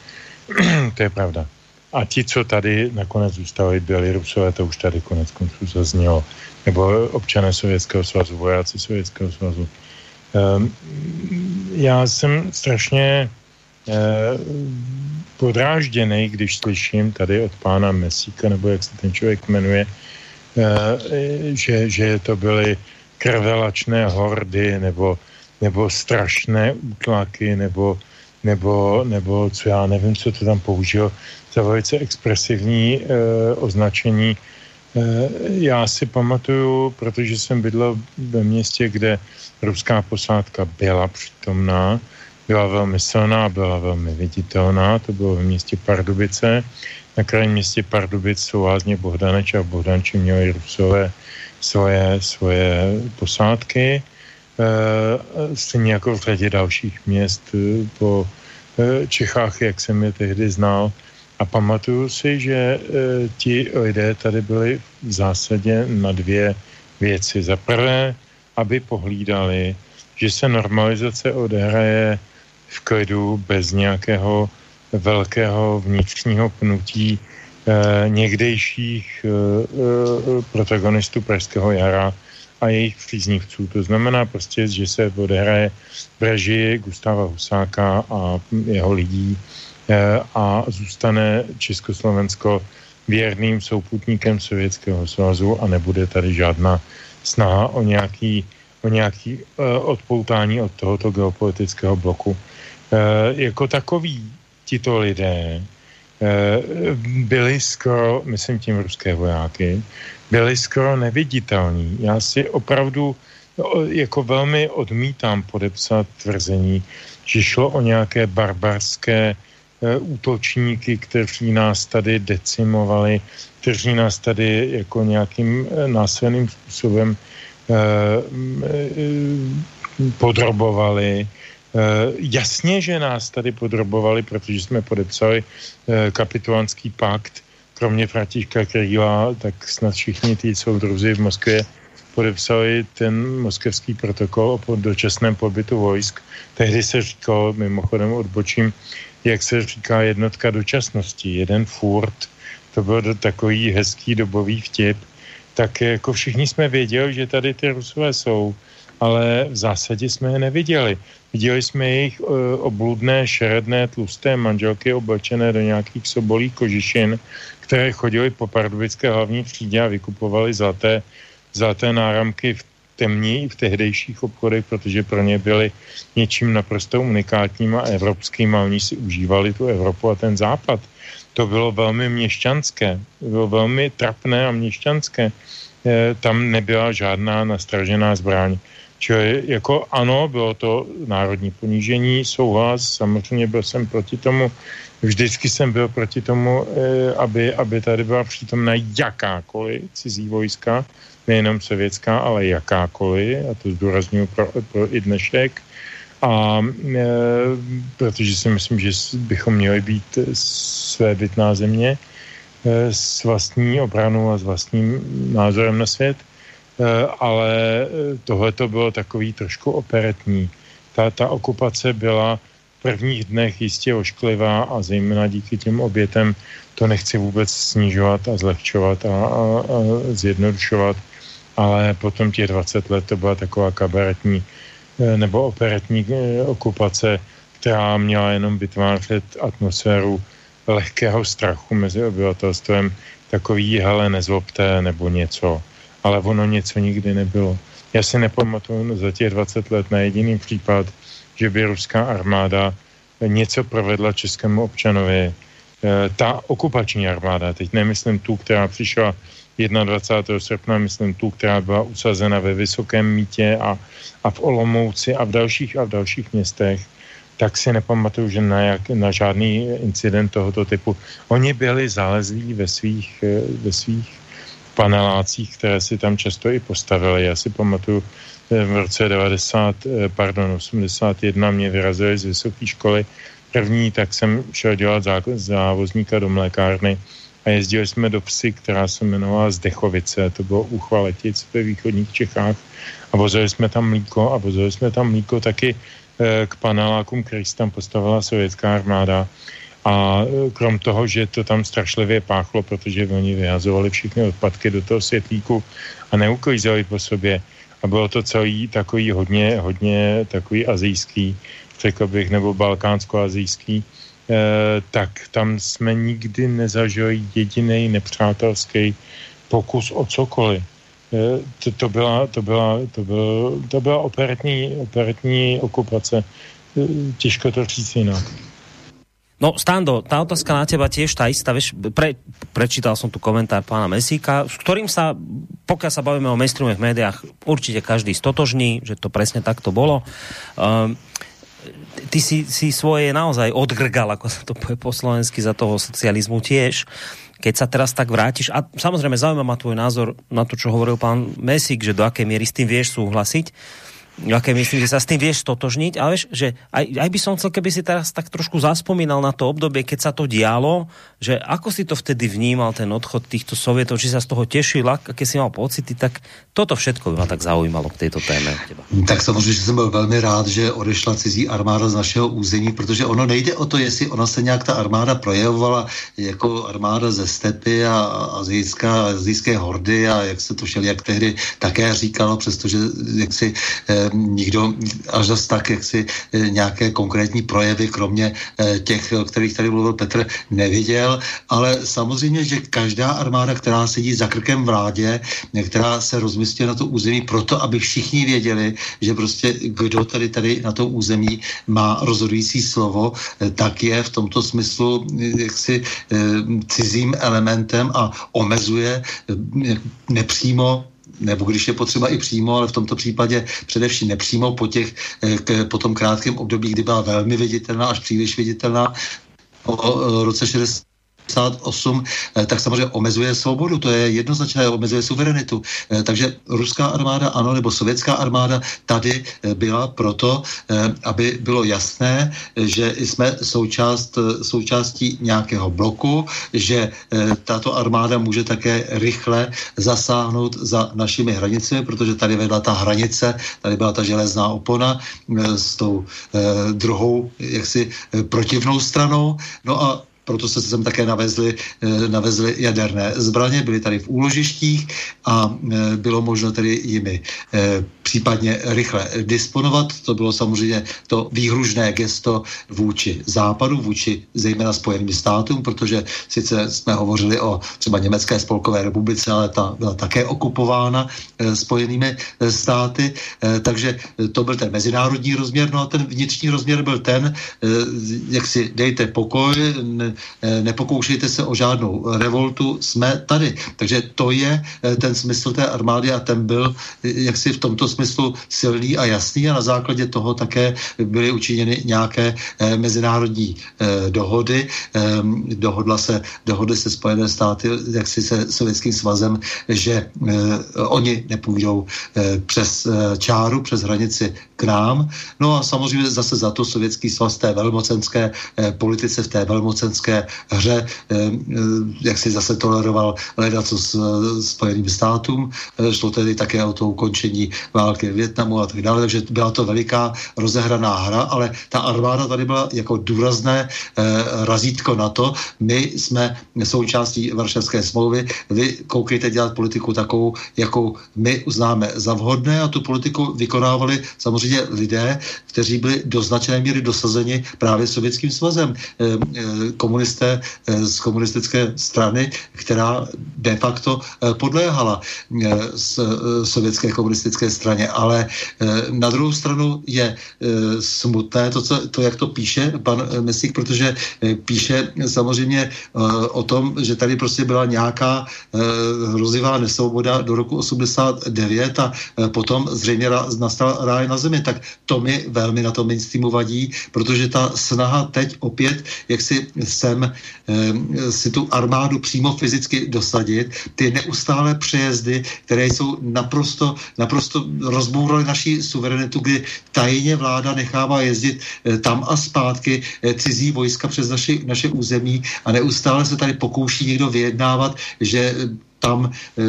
Speaker 4: to je pravda. A ti, co tady nakonec zůstali, byli Rusové, to už tady konec konců zaznělo. Nebo občané Sovětského svazu, vojáci Sovětského svazu. Um, já jsem strašně podrážděný, když slyším tady od pána Mesíka, nebo jak se ten člověk jmenuje, uh, že, že to byly krvelačné hordy, nebo, nebo strašné útlaky, nebo, nebo, nebo co já nevím, co to tam použil, za velice expresivní uh, označení. Já si pamatuju, protože jsem bydlel ve městě, kde ruská posádka byla přítomná, byla velmi silná, byla velmi viditelná, to bylo v městě Pardubice. Na krajním městě Pardubic jsou lázně Bohdaneč a Bohdanči měli Rusové svoje, svoje posádky. E, stejně jako v řadě dalších měst e, po e, Čechách, jak jsem je tehdy znal. A pamatuju si, že ti lidé tady byli v zásadě na dvě věci. Za prvé, aby pohlídali, že se normalizace odehraje v klidu, bez nějakého velkého vnitřního pnutí eh, někdejších eh, eh, protagonistů Pražského jara a jejich příznivců. To znamená prostě, že se odehraje v režii Gustava Husáka a jeho lidí eh, a zůstane Československo věrným souputníkem Sovětského svazu a nebude tady žádná snaha o nějaký, o nějaký uh, odpoutání od tohoto geopolitického bloku. Eh, jako takový tito lidé eh, byli skoro, myslím tím ruské vojáky, byli skoro neviditelní. Já si opravdu jako velmi odmítám podepsat tvrzení, že šlo o nějaké barbarské eh, útočníky, kteří nás tady decimovali, kteří nás tady jako nějakým násilným způsobem podrobovali, jasně, že nás tady podrobovali, protože jsme podepsali eh, kapitulánský pakt, kromě Františka Krýla, tak snad všichni ty soudruzi v Moskvě podepsali ten moskevský protokol o dočasném pobytu vojsk. Tehdy se říkalo, mimochodem odbočím, jak se říká jednotka dočasnosti, jeden furt, to byl takový hezký dobový vtip, tak jako všichni jsme věděli, že tady ty Rusové jsou, ale v zásadě jsme je neviděli. Viděli jsme jejich uh, obludné, šeredné, tlusté manželky oblečené do nějakých sobolí kožišin, které chodili po pardubické hlavní třídě a vykupovali zlaté, zlaté náramky v temní v tehdejších obchodech, protože pro ně byly něčím naprosto unikátním a evropským a oni si užívali tu Evropu a ten západ. To bylo velmi měšťanské, bylo velmi trapné a měšťanské. E, tam nebyla žádná nastražená zbraň. Čili jako ano, bylo to národní ponížení, souhlas, samozřejmě byl jsem proti tomu, vždycky jsem byl proti tomu, eh, aby, aby tady byla přítomna jakákoliv cizí vojska, nejenom sovětská, ale jakákoliv, a to zdůraznuju pro, pro i dnešek. A e, protože si myslím, že bychom měli být své bytná země e, s vlastní obranou a s vlastním názorem na svět. Eh, ale eh, tohle to bylo takový trošku operetní. Ta, ta okupace byla v prvních dnech jistě ošklivá a zejména díky těm obětem to nechci vůbec snižovat a zlehčovat a, a, a zjednodušovat, ale potom těch 20 let to byla taková kabaretní eh, nebo operetní okupace, která měla jenom vytvářet atmosféru lehkého strachu mezi obyvatelstvem, takový hele nezlobte nebo něco ale ono něco nikdy nebylo. Já si nepamatuju za těch 20 let na jediný případ, že by ruská armáda něco provedla českému občanovi. E, ta okupační armáda, teď nemyslím tu, která přišla 21. srpna, myslím tu, která byla usazena ve Vysokém mítě a, a v Olomouci a v dalších a v dalších městech, tak si nepamatuju, že na, jak, na žádný incident tohoto typu. Oni byli zálezlí ve svých, e, ve svých panelácích, které si tam často i postavili. Já si pamatuju, eh, v roce 90, eh, pardon, 81 mě vyrazili z vysoké školy první, tak jsem šel dělat závozníka do mlékárny a jezdili jsme do Psy, která se jmenovala Zdechovice, to bylo u Chvaletic ve východních Čechách a vozili jsme tam mlíko a vozili jsme tam mlíko taky k panelákům, který si tam postavila sovětská armáda. A krom toho, že to tam strašlivě páchlo, protože oni vyhazovali všechny odpadky do toho světlíku a neuklízeli po sobě. A bylo to celý takový hodně, hodně takový azijský, řekl bych, nebo balkánsko-azijský, eh, tak tam jsme nikdy nezažili jediný nepřátelský pokus o cokoliv. Eh, to, to, byla, to, byla, to, byl, to byla operetní, operetní okupace. Eh, těžko to říct jinak.
Speaker 2: No, Stando, tá otázka na teba tiež tá istá, vieš, pre, prečítal som tu komentár pána Mesíka, s ktorým sa, pokiaľ sa bavíme o mainstreamových médiách, určite každý stotožní, že to presne takto bolo. Um, ty si, si svoje naozaj odgrgal, ako sa to povie po slovensky, za toho socializmu tiež. Keď sa teraz tak vrátiš, a samozrejme zaujíma ma tvoj názor na to, čo hovoril pán Mesík, že do akej miery s tým vieš súhlasiť, aké myslím, že sa s tým vieš stotožniť, ale vieš, že aj, aj by som chcel, keby si teraz tak trošku zaspomínal na to obdobie, keď sa to dialo, že ako si to vtedy vnímal, ten odchod týchto sovietov, či sa z toho tešil, aké si mal pocity, tak toto všetko by ma tak zaujímalo k tejto téme.
Speaker 3: Tak samozřejmě, že jsem byl velmi rád, že odešla cizí armáda z našeho území, protože ono nejde o to, jestli ona se nějak ta armáda projevovala jako armáda ze stepy a azijská, azijské hordy a jak se to šel, jak tehdy také říkalo, přestože jak si eh, nikdo až dost tak, jak si eh, nějaké konkrétní projevy, kromě eh, těch, o kterých tady mluvil Petr, neviděl, ale samozřejmě, že každá armáda, která sedí za krkem vládě, která se rozmístí na to území proto, aby všichni věděli, že prostě kdo tady tady na to území má rozhodující slovo, eh, tak je v tomto smyslu jaksi cizím elementem a omezuje nepřímo nebo když je potřeba i přímo, ale v tomto případě především nepřímo po, těch, eh, k, po tom krátkém období, kdy byla velmi viditelná, až příliš viditelná, o roce 60 58, eh, tak samozřejmě omezuje svobodu, to je jednoznačné, omezuje suverenitu. Eh, takže ruská armáda, ano, nebo sovětská armáda tady eh, byla proto, aby bylo jasné, že jsme součást, součástí nějakého bloku, že tato armáda může také rychle zasáhnout za našimi hranicemi, protože tady vedla ta hranice, tady byla ta železná opona s tou druhou jaksi protivnou stranou. No a proto se sem také navezly, eh, navezly jaderné zbraně, byly tady v úložištích a eh, bylo možno tedy jimi eh, případně rychle disponovat. To bylo samozřejmě to výhružné gesto vůči západu, vůči zejména Spojeným státům, protože sice jsme hovořili o třeba Německé spolkové republice, ale ta byla také okupována Spojenými státy, takže to byl ten mezinárodní rozměr, no a ten vnitřní rozměr byl ten, jak si dejte pokoj, Eh, nepokoušejte se o žádnou revoltu, jsme tady. Takže to je eh, ten smysl té armády a ten byl eh, jaksi v tomto smyslu silný a jasný a na základě toho také byly učiněny nějaké mezinárodní dohody. Ehm, dohodla se, dohodly se Spojené státy jaksi se Sovětským svazem, že oni nepůjdou přes čáru, přes hranici k nám. No a samozřejmě zase za to Sovětský svaz té velmocenské politice, v té velmocenské politické hře, eh, eh, jak si zase toleroval co s eh, Spojeným státům. Šlo tedy také o to ukončení války v Větnamu a tak dále, takže byla to veliká rozehraná hra, ale ta armáda tady byla jako důrazné razítko na to. My jsme součástí Varšavské smlouvy, vy koukejte dělat politiku takovou, jakou my uznáme za vhodné a tu politiku vykonávali samozřejmě lidé, kteří byli do značné míry dosazeni právě Sovětským svazem. Komunisté eh, z komunistické strany, která de facto eh, podléhala eh, sovětské komunistické straně. Ale na druhou stranu je smutné to, co, to jak to píše pan Mesík, protože píše samozřejmě o tom, že tady prostě byla nějaká hrozivá nesvoboda do roku 89 a potom zřejmě nastal ráj na zemi. Tak to mi velmi na tom mainstreamu vadí, protože ta snaha teď opět jak si se sem e, si tu armádu přímo fyzicky dosadit. Ty neustále přejezdy, které jsou naprosto, naprosto rozbouraly naší suverenitu, kdy tajně vláda nechává jezdit e, tam a zpátky e, cizí vojska přes naši, naše území a neustále se tady pokouší někdo vyjednávat, že tam eh,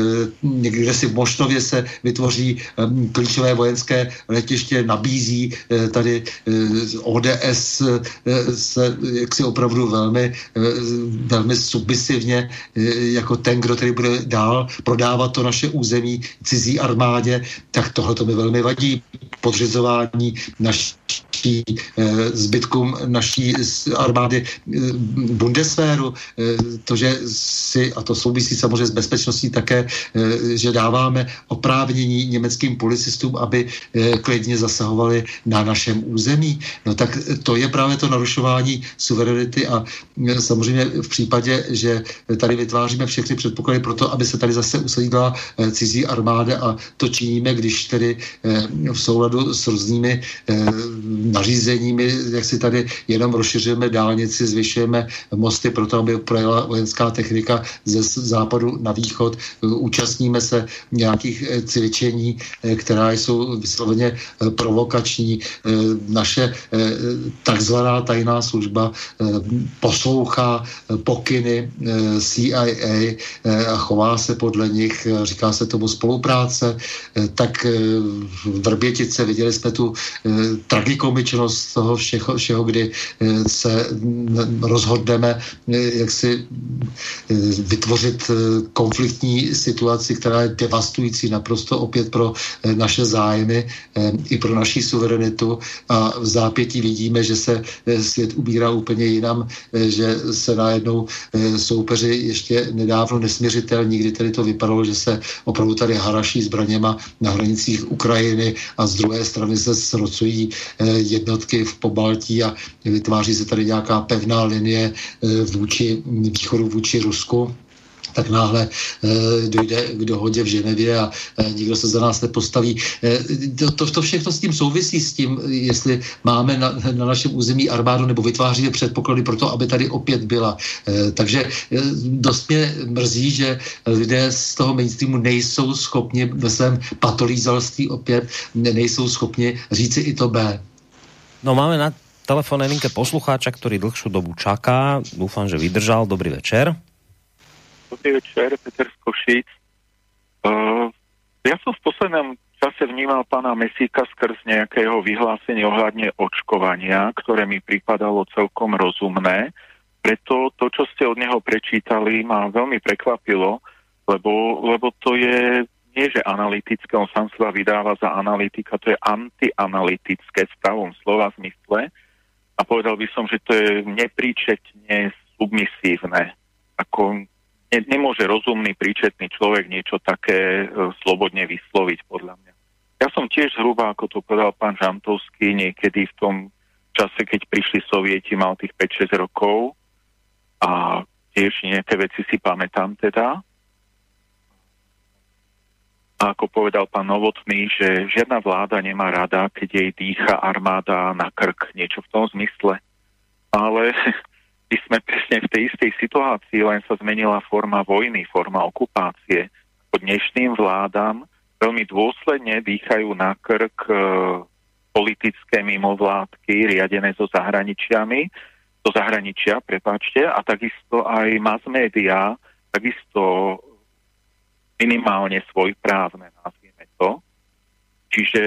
Speaker 3: někde si v Moštově se vytvoří eh, klíčové vojenské letiště, nabízí eh, tady ODS se jaksi opravdu velmi, velmi submisivně jako ten, kdo tady bude dál prodávat to naše území cizí armádě, tak tohle to mi velmi vadí. Podřizování naší zbytkům naší armády Bundeswehru, to, že si, a to souvisí samozřejmě s bezpečností, bezpečností také, eh, že dáváme oprávnění německým policistům, aby eh, klidně zasahovali na našem území. No tak to je právě to narušování suverenity a eh, samozřejmě v případě, že tady vytváříme všechny předpoklady pro to, aby se tady zase usadila cizí armáda a to činíme, když tedy v souladu s různými nařízeními, jak si tady jenom rozšiřujeme dálnici, zvyšujeme mosty pro to, aby projela vojenská technika ze západu na východ východ, účastníme se nějakých eh, cvičení, eh, která jsou vysloveně eh, provokační. Naše takzvaná tajná služba poslouchá pokyny CIA a chová se podle nich, říká se tomu spolupráce, tak v Vrbětice viděli jsme tu tragikomičnost toho všeho, všeho kdy se rozhodneme jak si vytvořit konflikt konfliktní situaci, která je devastující naprosto opět pro eh, naše zájmy eh, i pro naši suverenitu. A v zápětí vidíme, že se eh, svět ubírá úplně jinam, že se najednou soupeři ještě nedávno nesměřitelní, kdy tedy to vypadalo, že se opravdu tady haraší zbraněma na hranicích Ukrajiny a z druhé strany se srocují jednotky v Pobaltí a vytváří se tady nějaká pevná linie vůči východu, vůči Rusku tak náhle e, dojde k dohodě v Ženevě a e, nikdo se za nás nepostaví. E, to, to, to všechno s tím souvisí s tím, jestli máme na, na našem území armádu nebo vytváříme předpoklady pro to, aby tady opět byla. Takže dost mě mrzí, že lidé z toho mainstreamu nejsou schopni ve svém patolízalství opět nejsou schopni říci i to B.
Speaker 2: No máme na telefónnej linke poslucháča, ktorý dlhšiu dobu čaká. Dúfam, že vydržal. Dobrý večer.
Speaker 7: Dobrý večer, Peter z Košic. Uh, ja som v poslednom čase vnímal pána Mesíka skrz nejakého vyhlásenia ohľadne očkovania, ktoré mi pripadalo celkom rozumné. Preto to, čo ste od neho prečítali, ma veľmi prekvapilo, lebo, lebo to je nie, že analytické, on sám sa vydáva za analytika, to je antianalytické v pravom slova zmysle. A povedal by som, že to je nepríčetne submisívne. Ako ne, nemôže rozumný, príčetný človek niečo také e, slobodne vysloviť, podľa mňa. Ja som tiež zhruba, ako to povedal pán Žantovský, niekedy v tom čase, keď prišli sovieti, mal tých 5-6 rokov a tiež nejaké veci si pamätám teda. A ako povedal pán Novotný, že žiadna vláda nemá rada, keď jej dýcha armáda na krk, niečo v tom zmysle. Ale my sme presne v tej istej situácii, len sa zmenila forma vojny, forma okupácie. Pod dnešným vládam veľmi dôsledne dýchajú na krk e, politické mimovládky riadené so zahraničiami, zo zahraničia, prepáčte, a takisto aj mass media, takisto minimálne svojprávne, nazvieme to. Čiže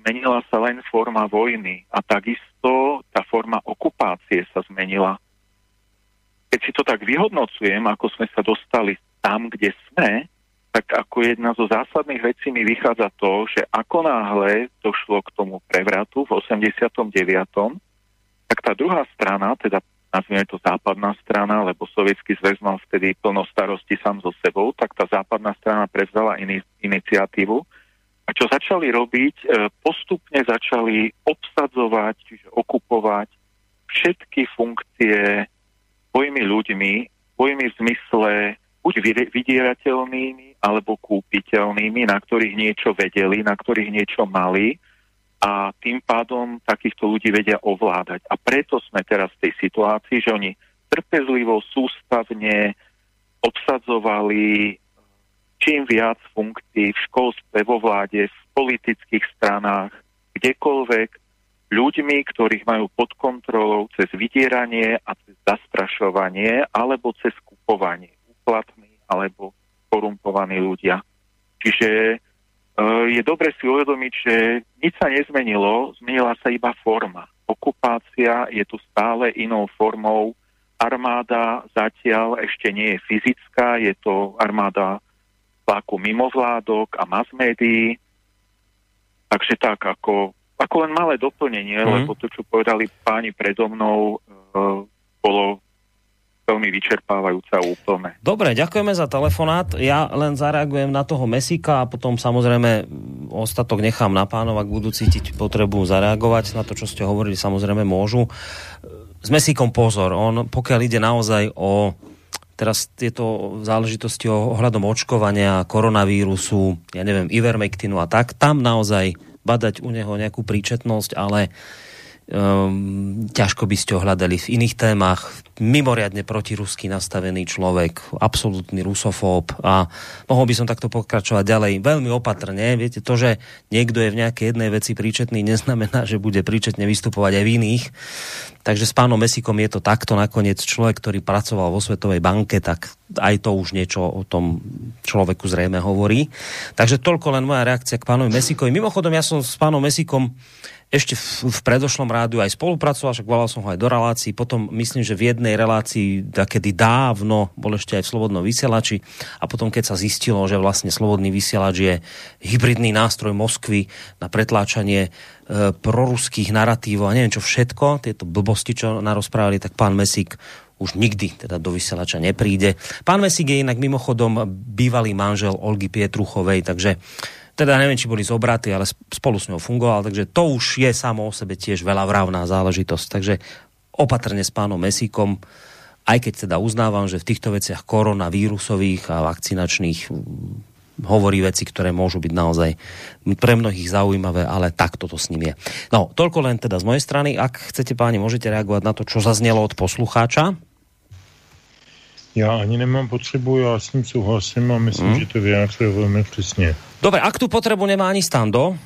Speaker 7: zmenila sa len forma vojny a takisto tá forma okupácie sa zmenila keď si to tak vyhodnocujem, ako sme sa dostali tam, kde sme, tak ako jedna zo zásadných vecí mi vychádza to, že ako náhle došlo k tomu prevratu v 89., tak tá druhá strana, teda nazvime to západná strana, lebo sovietský zväz mal vtedy plno starosti sám so sebou, tak tá západná strana prevzala in- iniciatívu. A čo začali robiť, e, postupne začali obsadzovať, čiže okupovať všetky funkcie svojimi ľuďmi, svojimi v zmysle buď vydierateľnými alebo kúpiteľnými, na ktorých niečo vedeli, na ktorých niečo mali a tým pádom takýchto ľudí vedia ovládať. A preto sme teraz v tej situácii, že oni trpezlivo, sústavne obsadzovali čím viac funkcií v školstve, vo vláde, v politických stranách, kdekoľvek, ľuďmi, ktorých majú pod kontrolou cez vydieranie a cez zastrašovanie alebo cez kupovanie, úplatní alebo korumpovaní ľudia. Čiže e, je dobre si uvedomiť, že nič sa nezmenilo, zmenila sa iba forma. Okupácia je tu stále inou formou. Armáda zatiaľ ešte nie je fyzická, je to armáda tlaku mimovládok a mass médií. Takže tak, ako, ako len malé doplnenie, mm. lebo to, čo povedali páni predo mnou, e, bolo veľmi vyčerpávajúce a úplné.
Speaker 2: Dobre, ďakujeme za telefonát. Ja len zareagujem na toho Mesika a potom samozrejme ostatok nechám na pánov, ak budú cítiť potrebu zareagovať na to, čo ste hovorili, samozrejme môžu. S Mesikom pozor, on pokiaľ ide naozaj o teraz tieto záležitosti ohľadom očkovania, koronavírusu, ja neviem, ivermektinu a tak, tam naozaj badať u neho nejakú príčetnosť, ale um, ťažko by ste ho hľadali v iných témach. Mimoriadne protirusky nastavený človek, absolútny rusofób a mohol by som takto pokračovať ďalej veľmi opatrne. Viete, to, že niekto je v nejakej jednej veci príčetný, neznamená, že bude príčetne vystupovať aj v iných. Takže s pánom Mesikom je to takto nakoniec človek, ktorý pracoval vo Svetovej banke, tak aj to už niečo o tom človeku zrejme hovorí. Takže toľko len moja reakcia k pánovi Mesikovi. Mimochodom, ja som s pánom Mesikom ešte v, v predošlom rádiu aj spolupracoval, však volal som ho aj do relácií, potom myslím, že v jednej relácii kedy dávno bol ešte aj v Slobodnom vysielači a potom keď sa zistilo, že vlastne Slobodný vysielač je hybridný nástroj Moskvy na pretláčanie e, proruských narratívov a neviem čo všetko, tieto blbosti, čo narozprávali, tak pán Mesík už nikdy teda do vysielača nepríde. Pán Mesík je inak mimochodom bývalý manžel Olgy Pietruchovej, takže teda neviem, či boli zobraty, ale spolu s ňou fungoval, takže to už je samo o sebe tiež veľa vravná záležitosť. Takže opatrne s pánom Mesíkom, aj keď teda uznávam, že v týchto veciach koronavírusových a vakcinačných hovorí veci, ktoré môžu byť naozaj pre mnohých zaujímavé, ale tak toto s ním je. No, toľko len teda z mojej strany. Ak chcete, páni, môžete reagovať na to, čo zaznelo od poslucháča.
Speaker 4: Já ani nemám potřebu, já s ním souhlasím a myslím, hmm. že to vyjádřuje velmi přesně.
Speaker 2: Dobre, ak tu potrebu nemá ani Stando,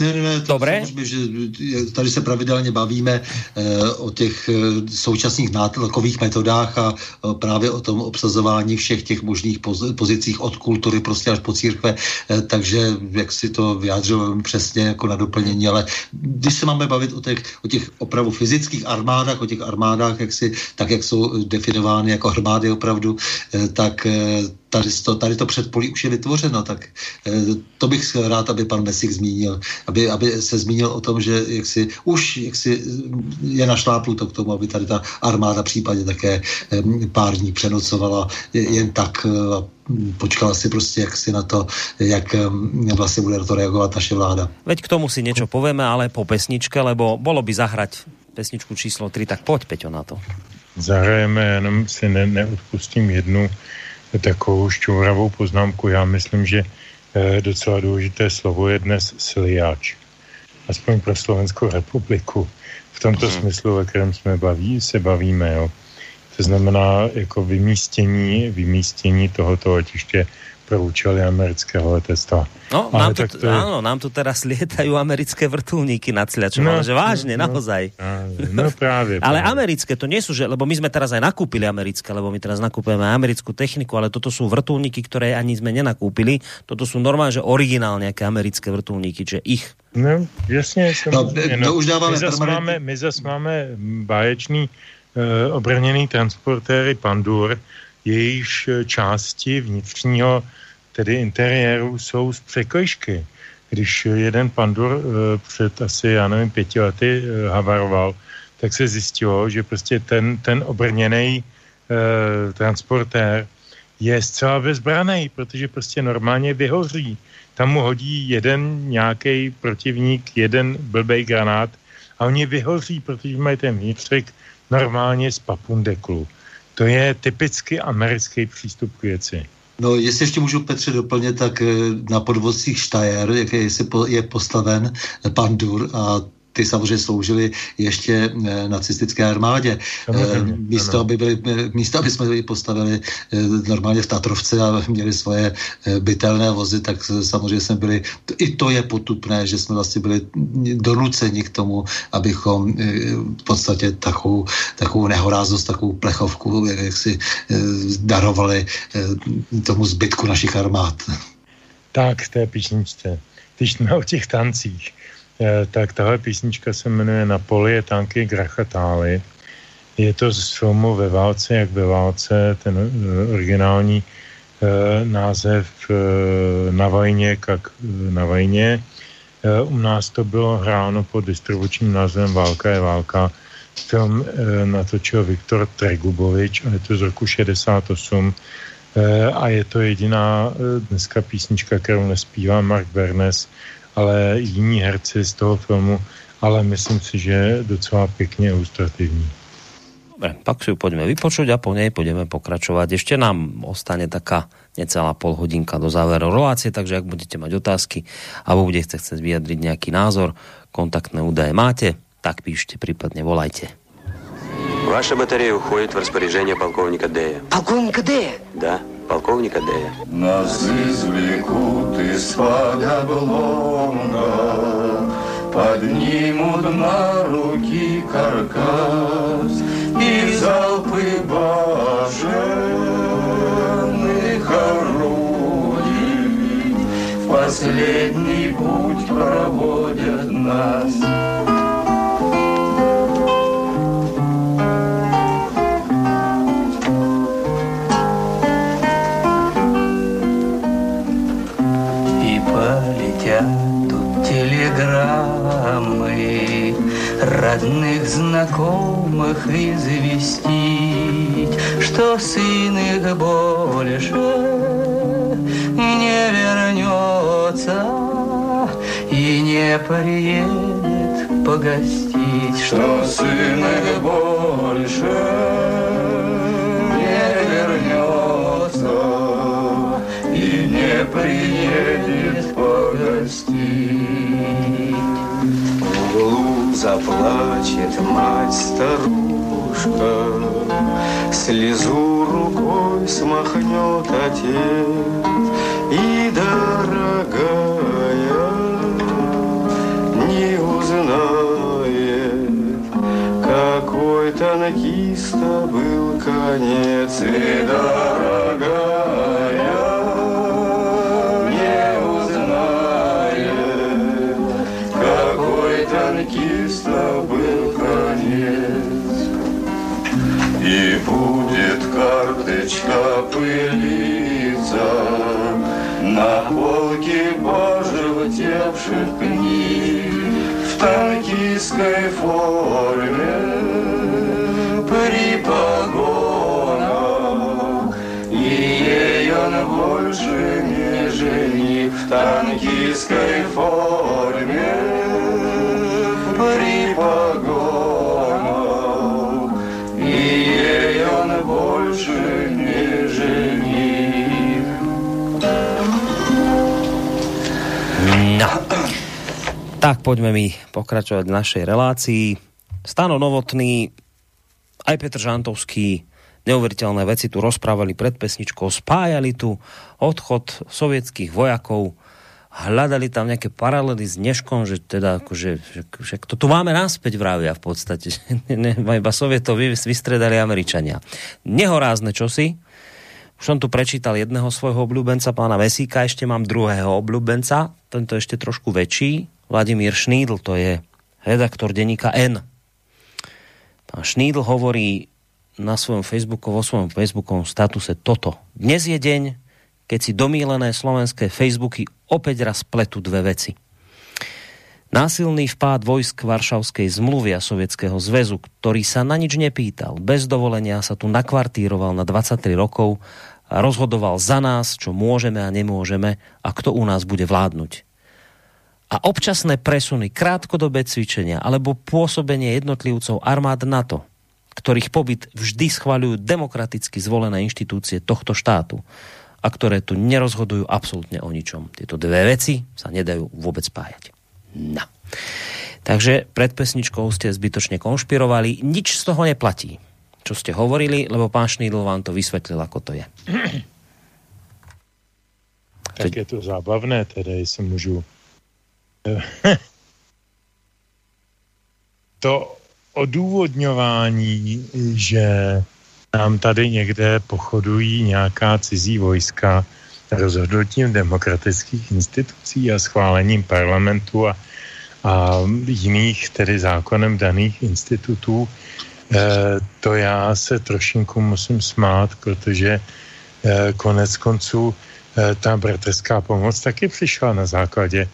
Speaker 3: ne, ne, ne, to Dobré. Samozřejmě, že tady se pravidelně bavíme e, o těch e, současných nátlakových metodách a e, právě o tom obsazování všech těch možných poz, pozicích od kultury prostě až po církve, e, takže jak si to vyjádřil přesně jako na doplnění, ale když se máme bavit o těch, o těch opravdu fyzických armádách, o těch armádách, jak si, tak jak jsou definovány jako armády opravdu, e, tak e, tady to, tady to předpolí už je vytvořeno, tak eh, to bych rád, aby pan Mesik zmínil, aby, aby se zmínil o tom, že jak si, už jak si je našláplu to k tomu, aby tady ta armáda případně také pár dní přenocovala jen tak eh, počkala si prostě, jak si na to, jak vlastně bude na to reagovat naše vláda.
Speaker 2: Veď k tomu si něco povíme, ale po pesničke, lebo bolo by zahrať pesničku číslo 3, tak pojď, Peťo, na to.
Speaker 4: Zahrajeme, jenom si ne, neodpustím jednu takovou šťouravou poznámku. Já myslím, že eh, docela důležité slovo je dnes sliač. Aspoň pro Slovenskou republiku. V tomto hmm. smyslu, ve kterém jsme baví, se bavíme. Jo. To znamená jako vymístění, vymístění tohoto letiště pro účely amerického letectva.
Speaker 2: No, nám tu, to je... áno, nám tu teraz lietajú americké vrtulníky nad Sliačom, no, že vážne, no, naozaj.
Speaker 4: No, no práve.
Speaker 2: ale americké to nie sú, že, lebo my sme teraz aj nakúpili americké, lebo my teraz nakúpujeme americkú techniku, ale toto sú vrtulníky, ktoré ani sme nenakúpili. Toto sú normálne, že originálne nejaké americké vrtulníky, že ich.
Speaker 4: No, jasně. No, no, to už dáváme my zase máme, my zase máme báječný uh, obrněný transportéry Pandur, jejíž části vnitřního tedy interiéru jsou z překlišky. Když jeden pandur uh, před asi, já nevím, pěti lety havaroval, tak se zjistilo, že prostě ten, ten obrněný uh, transportér je zcela bezbraný, protože prostě normálně vyhoří. Tam mu hodí jeden nějaký protivník, jeden blbej granát a oni vyhoří, protože mají ten vnitřek normálně z papundeklu. To je typicky americký přístup k věci.
Speaker 3: No, jestli ještě můžu Petře doplnit, tak eh, na podvozcích Štajer, jak je, je postaven Pandur a ty samozřejmě sloužili ještě eh, nacistické armádě.
Speaker 4: Samozřejmě,
Speaker 3: místo, aby, byli, místo, aby jsme byli postavili normálně v Tatrovce a měli svoje bytelné vozy, tak samozřejmě jsme byli, i to je potupné, že jsme vlastně byli donuceni k tomu, abychom v podstatě takovou, takovou nehoráznost, takovou plechovku, jak si darovali tomu zbytku našich armád.
Speaker 4: Tak, v té písničce. Když jsme o těch tancích, eh, tak tahle písnička se jmenuje Na poli je tanky Grachatály. Je to z filmu Ve válce, jak ve válce, ten eh, originální eh, název Na vajně, jak na vajně. U nás to bylo hráno pod distribučním názvem Válka je válka. Film natočil Viktor Tregubovič a je to z roku 68 Eh, a je to jediná eh, dneska písnička, kterou nespívá Mark Bernes, ale jiní herci z toho filmu, ale myslím si, že je docela pěkně ilustrativní.
Speaker 2: Dobre, pak si ju poďme vypočuť a po nej budeme pokračovať. Ešte nám ostane taká necelá pol hodinka do záveru relácie, takže ak budete mať otázky alebo budete chcieť vyjadriť nejaký názor, kontaktné údaje máte, tak píšte, prípadne volajte.
Speaker 5: Ваша батарея уходит в распоряжение полковника Дея.
Speaker 8: Полковника Дея?
Speaker 5: Да, полковника Дея.
Speaker 9: Нас извлекут из-под обломка, Поднимут на руки каркас И залпы башенных орудий В последний путь проводят нас.
Speaker 10: Родных, знакомых известить Что сын их больше не вернется И не приедет погостить.
Speaker 9: Что сын их больше приедет погостить
Speaker 5: заплачет мать старушка, Слезу рукой смахнет отец, И, дорогая, не узнает, Какой танкиста был конец, И, дорогая, карточка пылиться На полке пожелтевших книг В танкистской форме. При погонах И ей он больше не жених В танкистской форме
Speaker 2: Tak poďme mi pokračovať v našej relácii. Stano Novotný, aj Petr Žantovský, neuveriteľné veci tu rozprávali pred pesničkou, spájali tu odchod sovietských vojakov hľadali tam nejaké paralely s Dneškom, že teda akože, že, že to tu máme naspäť vravia v podstate, že ne, iba Sovietov vystredali Američania. Nehorázne čosi. Už som tu prečítal jedného svojho obľúbenca, pána Vesíka, ešte mám druhého obľúbenca, tento ešte trošku väčší, Vladimír Šnídl, to je redaktor denníka N. Pán Šnídl hovorí na svojom Facebooku, vo svojom Facebookovom statuse toto. Dnes je deň, keď si domílené slovenské Facebooky opäť raz pletu dve veci. Násilný vpád vojsk Varšavskej zmluvy a Sovětského zväzu, ktorý sa na nič nepýtal, bez dovolenia sa tu nakvartíroval na 23 rokov a rozhodoval za nás, čo môžeme a nemôžeme a kto u nás bude vládnuť. A občasné presuny, krátkodobé cvičenia alebo pôsobenie jednotlivcov armád NATO, ktorých pobyt vždy schvaľujú demokraticky zvolené inštitúcie tohto štátu, a ktoré tu nerozhodujú absolútne o ničom. Tieto dve veci sa nedajú vôbec spájať. No. Takže pred pesničkou ste zbytočne konšpirovali. Nič z toho neplatí, čo ste hovorili, lebo pán Šnídl vám to vysvetlil, ako to je.
Speaker 4: Tak je to zábavné, teda, jestli můžu. to odůvodňování, že nám tady někde pochodují nějaká cizí vojska rozhodnutím demokratických institucí a schválením parlamentu a, a jiných, tedy zákonem daných institutů, eh, to já se trošinku musím smát, protože eh, konec konců eh, ta bratrská pomoc taky přišla na základě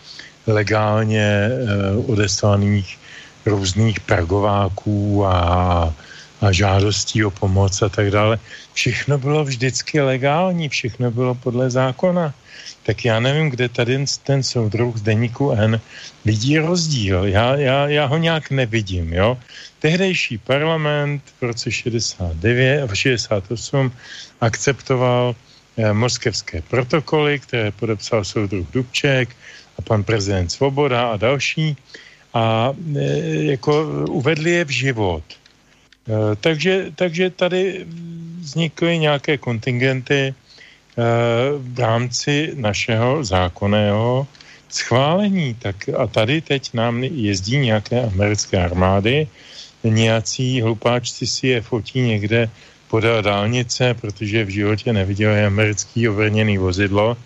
Speaker 4: legálně eh, odeslaných různých pragováků a, a žádostí o pomoc a tak dále. Všechno bylo vždycky legální, všechno bylo podle zákona. Tak já nevím, kde tady ten soudruh z deníku N vidí rozdíl. Já, já, já ho nějak nevidím, jo. Tehdejší parlament v roce 69, 68 akceptoval moskevské protokoly, které podepsal soudruh Dubček a pan prezident Svoboda a další a e, jako uvedli je v život. E, takže, takže tady vznikly nějaké kontingenty v rámci našeho zákonného schválení. Tak a tady teď nám jezdí nějaké americké armády, nějací hlupáčci si je fotí někde podél dálnice, protože v životě neviděli americký obrněný vozidlo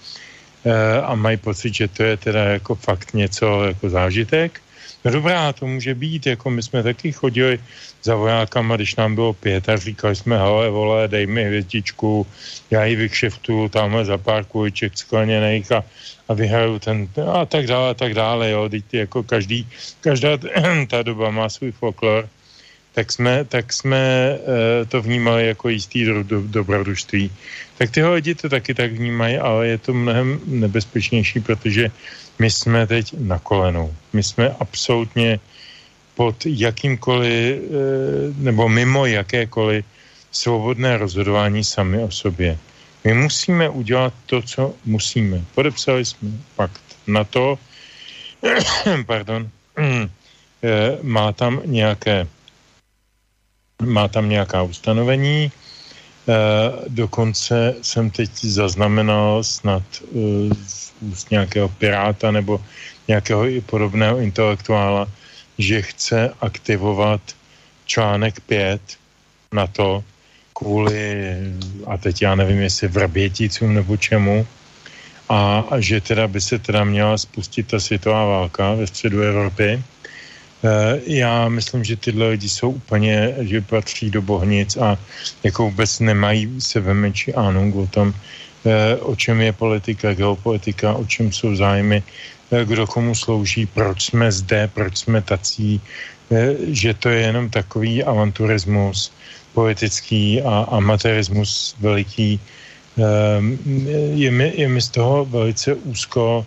Speaker 4: a mají pocit, že to je teda jako fakt něco jako zážitek. No dobrá, to může být, jako my jsme taky chodili za vojákama, když nám bylo pět a říkali jsme, hele vole, dej mi hvězdičku, já ji vykšeftuju tamhle za pár kůjček skleněných a, a vyhraju ten, a tak dále, a tak dále, jo, teď jako každý, každá ta doba má svůj folklor, tak jsme, tak jsme e, to vnímali jako jistý do, do, dobrodružství. Tak tyhle lidi to taky tak vnímají, ale je to mnohem nebezpečnější, protože my jsme teď na kolenou. My jsme absolutně pod jakýmkoliv, eh, nebo mimo jakékoliv svobodné rozhodování sami o sobě. My musíme udělat to, co musíme. Podepsali jsme pakt na to, pardon, eh, má tam nějaké má tam nějaká ustanovení, eh, dokonce jsem teď zaznamenal snad úst nějakého piráta nebo nějakého i podobného intelektuála, že chce aktivovat článek 5 na to kvůli, a teď já nevím, jestli vrběticům nebo čemu, a, a že teda by se teda měla spustit ta světová válka ve středu Evropy. E, já myslím, že tyhle lidi jsou úplně, že patří do bohnic a jako vůbec nemají sebe menší ánung o tom, Eh, o čem je politika, geopolitika, o čem jsou zájmy, eh, kdo komu slouží, proč jsme zde, proč jsme tací, eh, že to je jenom takový avanturismus politický a amatérismus veliký. Je mi, je mi z toho velice úzko,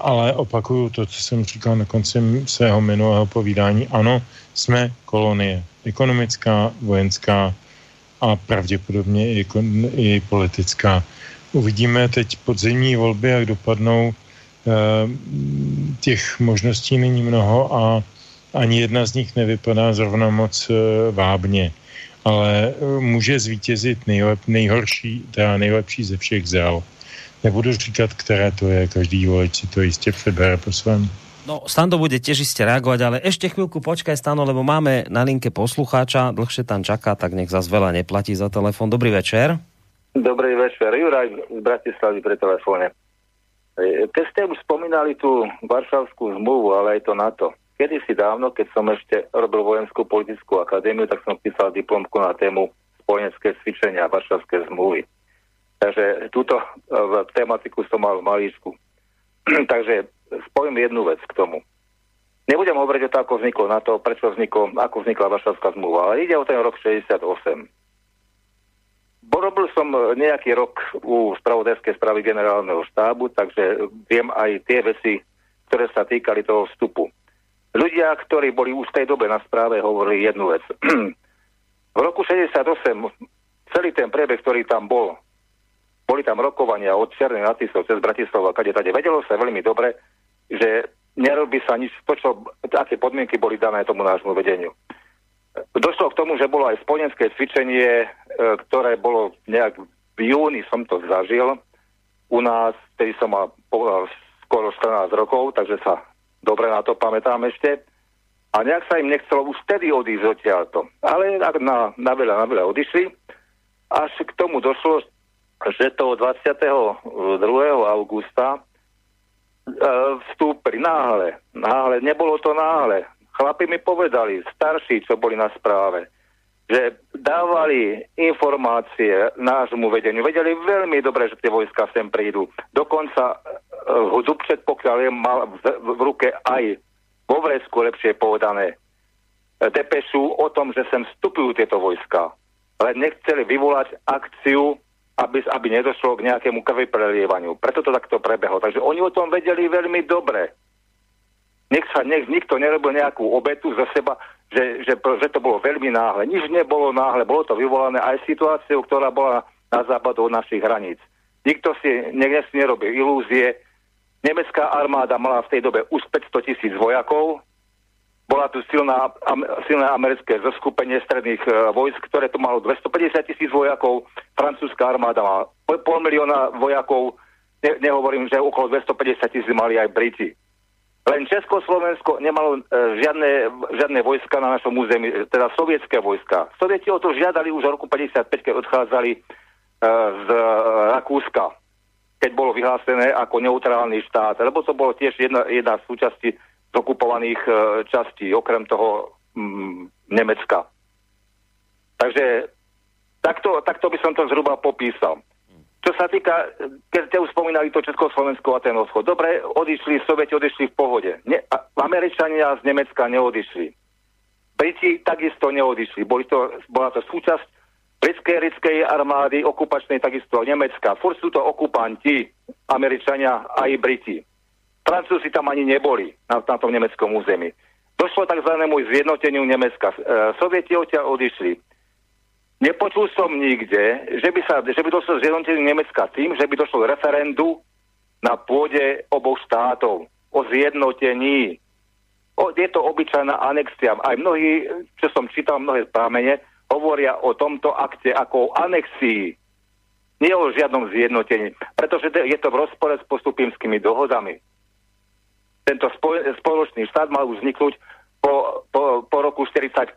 Speaker 4: ale opakuju to, co jsem říkal na konci svého minulého povídání. Ano, jsme kolonie. Ekonomická, vojenská, a pravděpodobně i, i politická. Uvidíme teď podzimní volby, jak dopadnou. Eh, těch možností není mnoho a ani jedna z nich nevypadá zrovna moc eh, vábně. Ale eh, může zvítězit nejlep, nejhorší, teda nejlepší ze všech zel. Nebudu říkat, které to je, každý volič si to jistě přebere po svém.
Speaker 2: No, Stando bude tiež iste reagovať, ale ešte chvíľku počkaj, Stano, lebo máme na linke poslucháča, dlhšie tam čaká, tak nech zase veľa neplatí za telefon. Dobrý večer.
Speaker 11: Dobrý večer, Juraj z Bratislavy pre telefóne. E, keď ste už spomínali tú Varšavskú zmluvu, ale aj to NATO. Kedy si dávno, keď som ešte robil vojenskú politickú akadémiu, tak som písal diplomku na tému spojenecké cvičenia Varšavské zmluvy. Takže túto e, tematiku som mal v malíčku. Takže spojím jednu vec k tomu. Nebudem hovoriť o to, ako vzniklo na to, prečo vzniklo, ako vznikla Varšavská zmluva, ale ide o ten rok 68. Porobil som nejaký rok u spravodajskej správy generálneho štábu, takže viem aj tie veci, ktoré sa týkali toho vstupu. Ľudia, ktorí boli už v tej dobe na správe, hovorili jednu vec. v roku 68 celý ten priebeh, ktorý tam bol, boli tam rokovania od Černej na Tisov cez Bratislava, kade tade. Vedelo sa veľmi dobre, že nerobí sa nič, to, čo, aké podmienky boli dané tomu nášmu vedeniu. Došlo k tomu, že bolo aj spojenské cvičenie, e, ktoré bolo nejak v júni som to zažil. U nás, vtedy som mal skoro 14 rokov, takže sa dobre na to pamätám ešte. A nejak sa im nechcelo už vtedy odísť odtiaľto. Ale na, na veľa, na veľa odišli. Až k tomu došlo, že to 22. augusta e, vstúpili náhle. Náhle, nebolo to náhle. Chlapi mi povedali, starší, čo boli na správe, že dávali informácie nášmu vedeniu. Vedeli veľmi dobre, že tie vojska sem prídu. Dokonca uh, Dubčet, pokiaľ je mal v, v ruke aj vo vresku, lepšie povedané, depešu o tom, že sem vstupujú tieto vojska. Ale nechceli vyvolať akciu, aby, aby nedošlo k nejakému krvi prelievaniu. Preto to takto prebehlo. Takže oni o tom vedeli veľmi dobre nech sa nech nikto nerobil nejakú obetu zo seba, že, že, že to bolo veľmi náhle. Nič nebolo náhle, bolo to vyvolané aj situáciou, ktorá bola na západu od našich hraníc. Nikto si nech si nerobil ilúzie. Nemecká armáda mala v tej dobe už 500 tisíc vojakov, bola tu silná, am, silné americké zoskupenie stredných uh, vojsk, ktoré tu malo 250 tisíc vojakov, francúzska armáda má pol milióna vojakov, ne, nehovorím, že okolo 250 tisíc mali aj Briti. Len Československo nemalo e, žiadne, žiadne vojska na našom území, e, teda sovietské vojska. Sovieti o to žiadali už v roku 55, keď odchádzali e, z e, Rakúska, keď bolo vyhlásené ako neutrálny štát, lebo to bolo tiež jedna, jedna z súčasti okupovaných e, častí, okrem toho mm, Nemecka. Takže takto, takto by som to zhruba popísal. Čo sa týka, keď ste už spomínali to Československo a ten odchod. Dobre, odišli, Sovieti odišli v pohode. Ne, Američania z Nemecka neodišli. Briti takisto neodišli. Boli to, bola to súčasť britskej rickej armády, okupačnej takisto Nemecka. Furt sú to okupanti, Američania aj Briti. Francúzi tam ani neboli na, na tom nemeckom území. Došlo tzv. zjednoteniu Nemecka. E, Sovieti odtiaľ odišli. Nepočul som nikde, že by, sa, že by došlo zjednotenie Nemecka tým, že by došlo k referendu na pôde oboch štátov o zjednotení. O, je to obyčajná anexia. Aj mnohí, čo som čítal, mnohé prámene, hovoria o tomto akte ako o anexii. Nie o žiadnom zjednotení, pretože je to v rozpore s postupímskymi dohodami. Tento spoločný štát mal už vzniknúť po, po, po roku 45,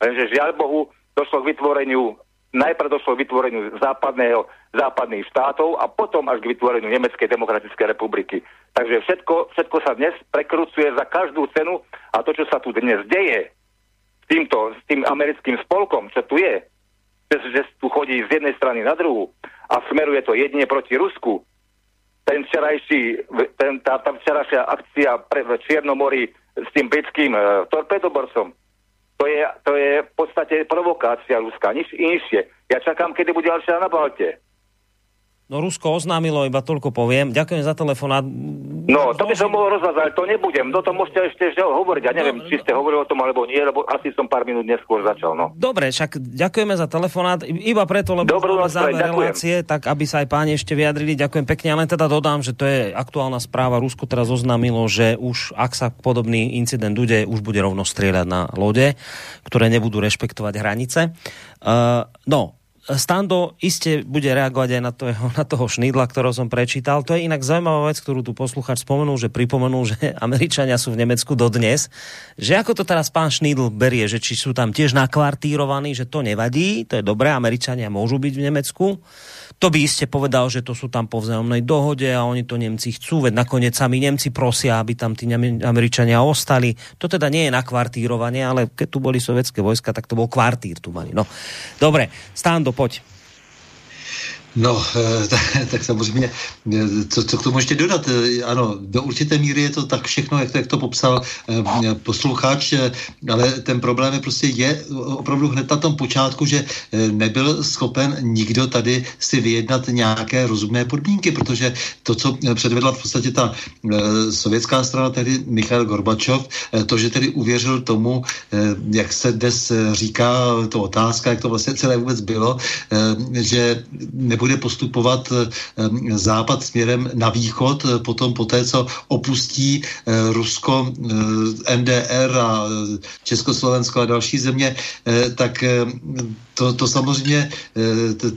Speaker 11: lenže žiaľ Bohu, došlo k vytvoreniu, najprv došlo k vytvoreniu západného, západných štátov a potom až k vytvoreniu Nemeckej demokratickej republiky. Takže všetko, všetko sa dnes prekrucuje za každú cenu a to, čo sa tu dnes deje s, týmto, s tým americkým spolkom, čo tu je, že, že tu chodí z jednej strany na druhú a smeruje to jedine proti Rusku, ten včerajší, ten, tá, tá včerajšia akcia pre, v Čiernomori s tým britským uh, torpedoborcom, to je, to je v podstate provokácia Ruska, nič inšie. Ja čakám, kedy bude ďalšia na Balte.
Speaker 2: No Rusko oznámilo, iba toľko poviem. Ďakujem za telefonát.
Speaker 11: No, to by som mohol rozvázať, ale to nebudem. No to môžete ešte, ešte hovoriť. Ja neviem, no, či ste hovorili o tom, alebo nie, lebo asi som pár minút neskôr začal. No.
Speaker 2: Dobre, však ďakujeme za telefonát. Iba preto, lebo Dobrú noc, záver relácie, tak aby sa aj páni ešte vyjadrili. Ďakujem pekne. A len teda dodám, že to je aktuálna správa. Rusko teraz oznámilo, že už, ak sa podobný incident bude, už bude rovno strieľať na lode, ktoré nebudú rešpektovať hranice. Uh, no, Stando iste bude reagovať aj na toho, na toho šnýdla, ktorého som prečítal. To je inak zaujímavá vec, ktorú tu posluchač spomenul, že pripomenul, že Američania sú v Nemecku dodnes. Že ako to teraz pán Šnídl berie, že či sú tam tiež nakvartírovaní, že to nevadí, to je dobré, Američania môžu byť v Nemecku to by iste povedal, že to sú tam po vzájomnej dohode a oni to Nemci chcú, veď nakoniec sami Nemci prosia, aby tam tí Američania ostali. To teda nie je na kvartírovanie, ale keď tu boli sovětské vojska, tak to bol kvartír tu mali. No. Dobre, Stando, poď.
Speaker 3: No, eh, tak, tak samozřejmě, eh, co, co k tomu ještě dodat? Eh, ano, do určité míry je to tak všechno, jak to, jak to popsal posluchač, ale ten problém je prostě je opravdu hned na tom počátku, že nebyl schopen nikdo tady si vyjednat nějaké rozumné podmínky, protože to, co předvedla v podstatě ta sovětská strana, tedy Michail Gorbačov, to, že tedy uvěřil tomu, jak se dnes říká, to otázka, jak to vlastně celé vůbec bylo, že nebo bude postupovat Západ směrem na východ, potom po té, co opustí Rusko, NDR a Československo a další země, tak to, to samozřejmě,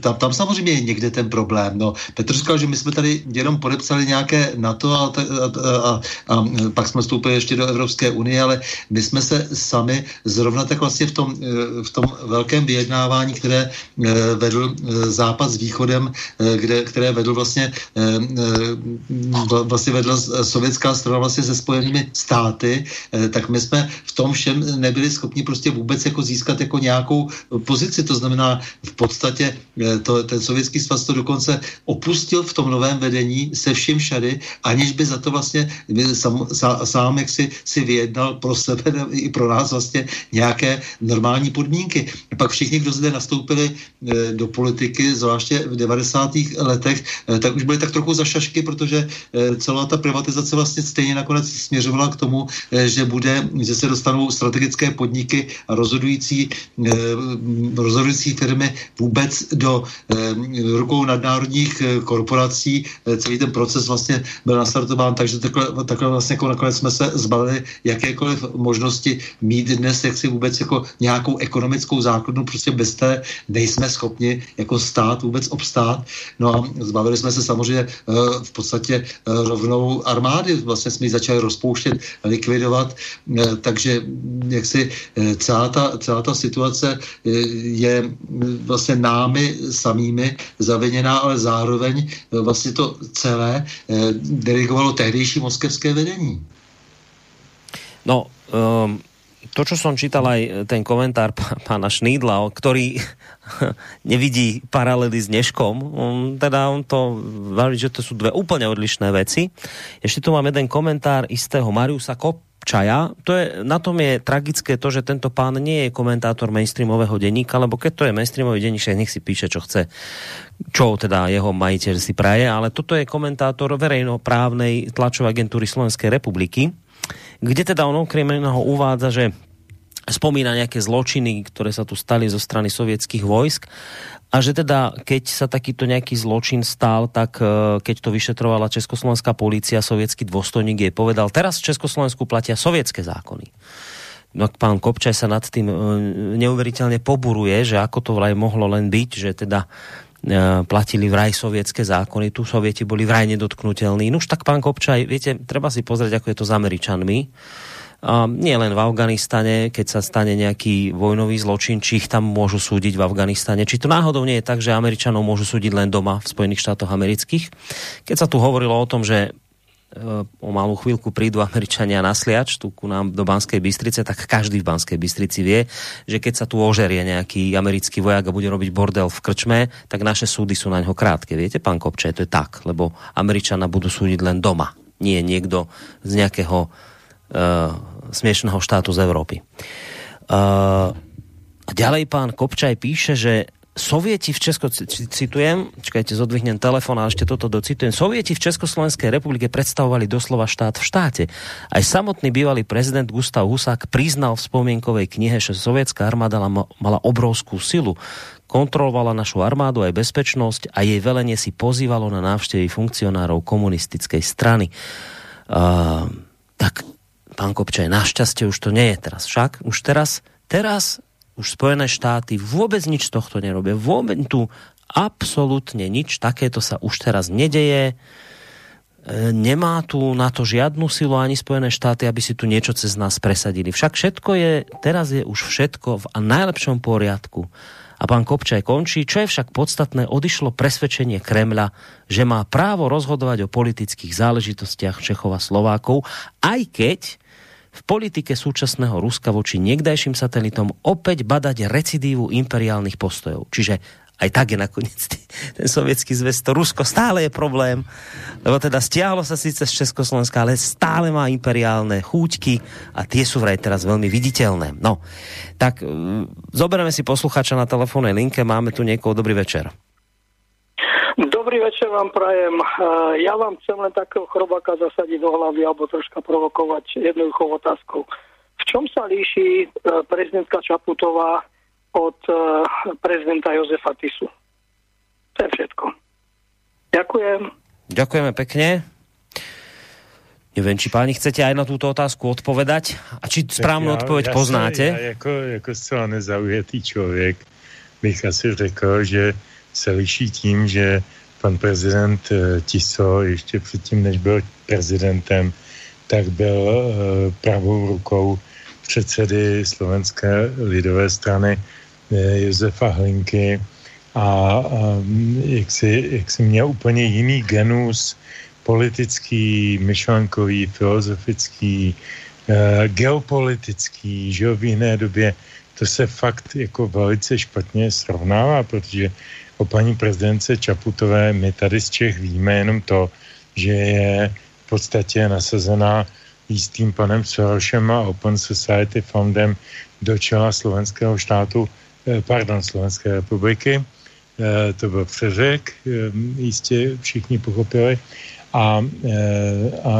Speaker 3: tam, tam samozřejmě je někde ten problém. No, Petr říkal, že my jsme tady jenom podepsali nějaké NATO a, a, a, a pak jsme vstoupili ještě do Evropské unie, ale my jsme se sami zrovna tak vlastně v tom, v tom velkém vyjednávání, které vedl Západ s Východem, kde, které vedl vlastně, vlastně vedla sovětská strana vlastně se spojenými státy, tak my jsme v tom všem nebyli schopni prostě vůbec jako získat jako nějakou pozici. To znamená, v podstatě to, ten sovětský svaz to dokonce opustil v tom novém vedení se vším všady, aniž by za to vlastně sám, sám jak si, si vyjednal pro sebe i pro nás vlastně nějaké normální podmínky. Pak všichni, kdo zde nastoupili e, do politiky, zvláště v 90. letech, e, tak už byli tak trochu za šašky, protože celá ta privatizace vlastně stejně nakonec směřovala k tomu, že bude, že se dostanou strategické podniky a rozhodující, rozhodující firmy vůbec do rukou nadnárodních korporací. Celý ten proces vlastně byl nastartován, takže takhle, takhle vlastně jako nakonec jsme se zbavili jakékoliv možnosti mít dnes jaksi vůbec jako nějakou ekonomickou základnu, prostě bez té nejsme schopni jako stát vůbec obstát. No a zbavili jsme se samozřejmě eh, v podstatě eh, rovnou armády, vlastně jsme ji začali rozpouštět, likvidovat, eh, takže jaksi celá ta, celá ta situace je vlastně námi samými zaviněná, ale zároveň vlastně to celé dirigovalo tehdejší moskevské vedení.
Speaker 2: No, um, to, čo som čítal aj ten komentár pána Šnídla, ktorý nevidí paralely s Dneškom, on, teda on to že to sú dve úplne odlišné veci. Ešte tu mám jeden komentár istého Mariusa Kopčaja. To je, na tom je tragické to, že tento pán nie je komentátor mainstreamového denníka, lebo keď to je mainstreamový denník, nech si píše, čo chce, čo teda jeho majiteľ si praje, ale toto je komentátor verejnoprávnej tlačovej agentúry Slovenskej republiky kde teda on okrem iného uvádza, že spomína nejaké zločiny, ktoré sa tu stali zo strany sovietských vojsk a že teda, keď sa takýto nejaký zločin stal, tak e, keď to vyšetrovala Československá policia, sovietský dôstojník jej povedal, teraz v Československu platia sovietské zákony. No pán Kopčaj sa nad tým e, neuveriteľne poburuje, že ako to vraj mohlo len byť, že teda E, platili vraj sovietské zákony, tu sovieti boli vraj nedotknutelní. No už tak, pán Kopčaj, viete, treba si pozrieť, ako je to s Američanmi. A nie len v Afganistane, keď sa stane nejaký vojnový zločin, či ich tam môžu súdiť v Afganistane. Či to náhodou nie je tak, že Američanov môžu súdiť len doma v Spojených štátoch amerických. Keď sa tu hovorilo o tom, že o malú chvíľku prídu Američania na sliač tu ku nám do Banskej Bystrice, tak každý v Banskej Bystrici vie, že keď sa tu ožerie nejaký americký vojak a bude robiť bordel v krčme, tak naše súdy sú na ňo krátke. Viete, pán Kopče, to je tak, lebo Američana budú súdiť len doma. Nie niekto z nejakého uh, smiešného štátu z Európy. Uh, a ďalej pán Kopčaj píše, že Sovieti v Česko, citujem, čakajte, zodvihnem telefon a ešte toto docitujem. Sovieti v Československej republike predstavovali doslova štát v štáte. Aj samotný bývalý prezident Gustav Husák priznal v spomienkovej knihe, že sovietská armáda mala obrovskú silu. Kontrolovala našu armádu aj bezpečnosť a jej velenie si pozývalo na návštevy funkcionárov komunistickej strany. Uh, tak, pán Kopčaj, našťastie už to nie je teraz. Však už teraz, teraz už Spojené štáty vôbec nič z tohto nerobia. Vôbec tu absolútne nič takéto sa už teraz nedeje. E, nemá tu na to žiadnu silu ani Spojené štáty, aby si tu niečo cez nás presadili. Však všetko je, teraz je už všetko v najlepšom poriadku. A pán Kopčaj končí, čo je však podstatné, odišlo presvedčenie Kremľa, že má právo rozhodovať o politických záležitostiach Čechov a Slovákov, aj keď v politike súčasného Ruska voči niekdajším satelitom opäť badať recidívu imperiálnych postojov. Čiže aj tak je nakoniec ten sovietský zväz, to Rusko stále je problém, lebo teda stiahlo sa síce z Československa, ale stále má imperiálne chúťky a tie sú vraj teraz veľmi viditeľné. No, tak zoberieme si posluchača na telefónnej linke, máme tu niekoho, dobrý večer.
Speaker 12: Dobrý večer vám prajem. Eh, ja vám chcem len takého chrobaka zasadiť do hlavy alebo troška provokovať jednoduchou otázkou. V čom sa líši eh, prezidentka Čaputová od eh, prezidenta Jozefa Tisu? To je všetko. Ďakujem.
Speaker 2: Ďakujeme pekne. Nevím, či páni chcete aj na túto otázku odpovedať? A či správnou odpověď poznáte?
Speaker 4: Já jako, jako zcela nezaujatý člověk bych asi řekl, že se liší tím, že pan prezident eh, Tiso ještě předtím, než byl prezidentem, tak byl eh, pravou rukou předsedy Slovenské lidové strany eh, Josefa Hlinky. A jak si, jak si měl úplně jiný genus politický, myšlenkový, filozofický, geopolitický, že v jiné době. To se fakt jako velice špatně srovnává, protože o paní prezidence Čaputové my tady z Čech víme jenom to, že je v podstatě nasazená jistým panem Sorošem a Open Society Fundem do čela slovenského štátu, eh, pardon, Slovenské republiky. Eh, to byl přeřek, eh, jistě všichni pochopili. A, a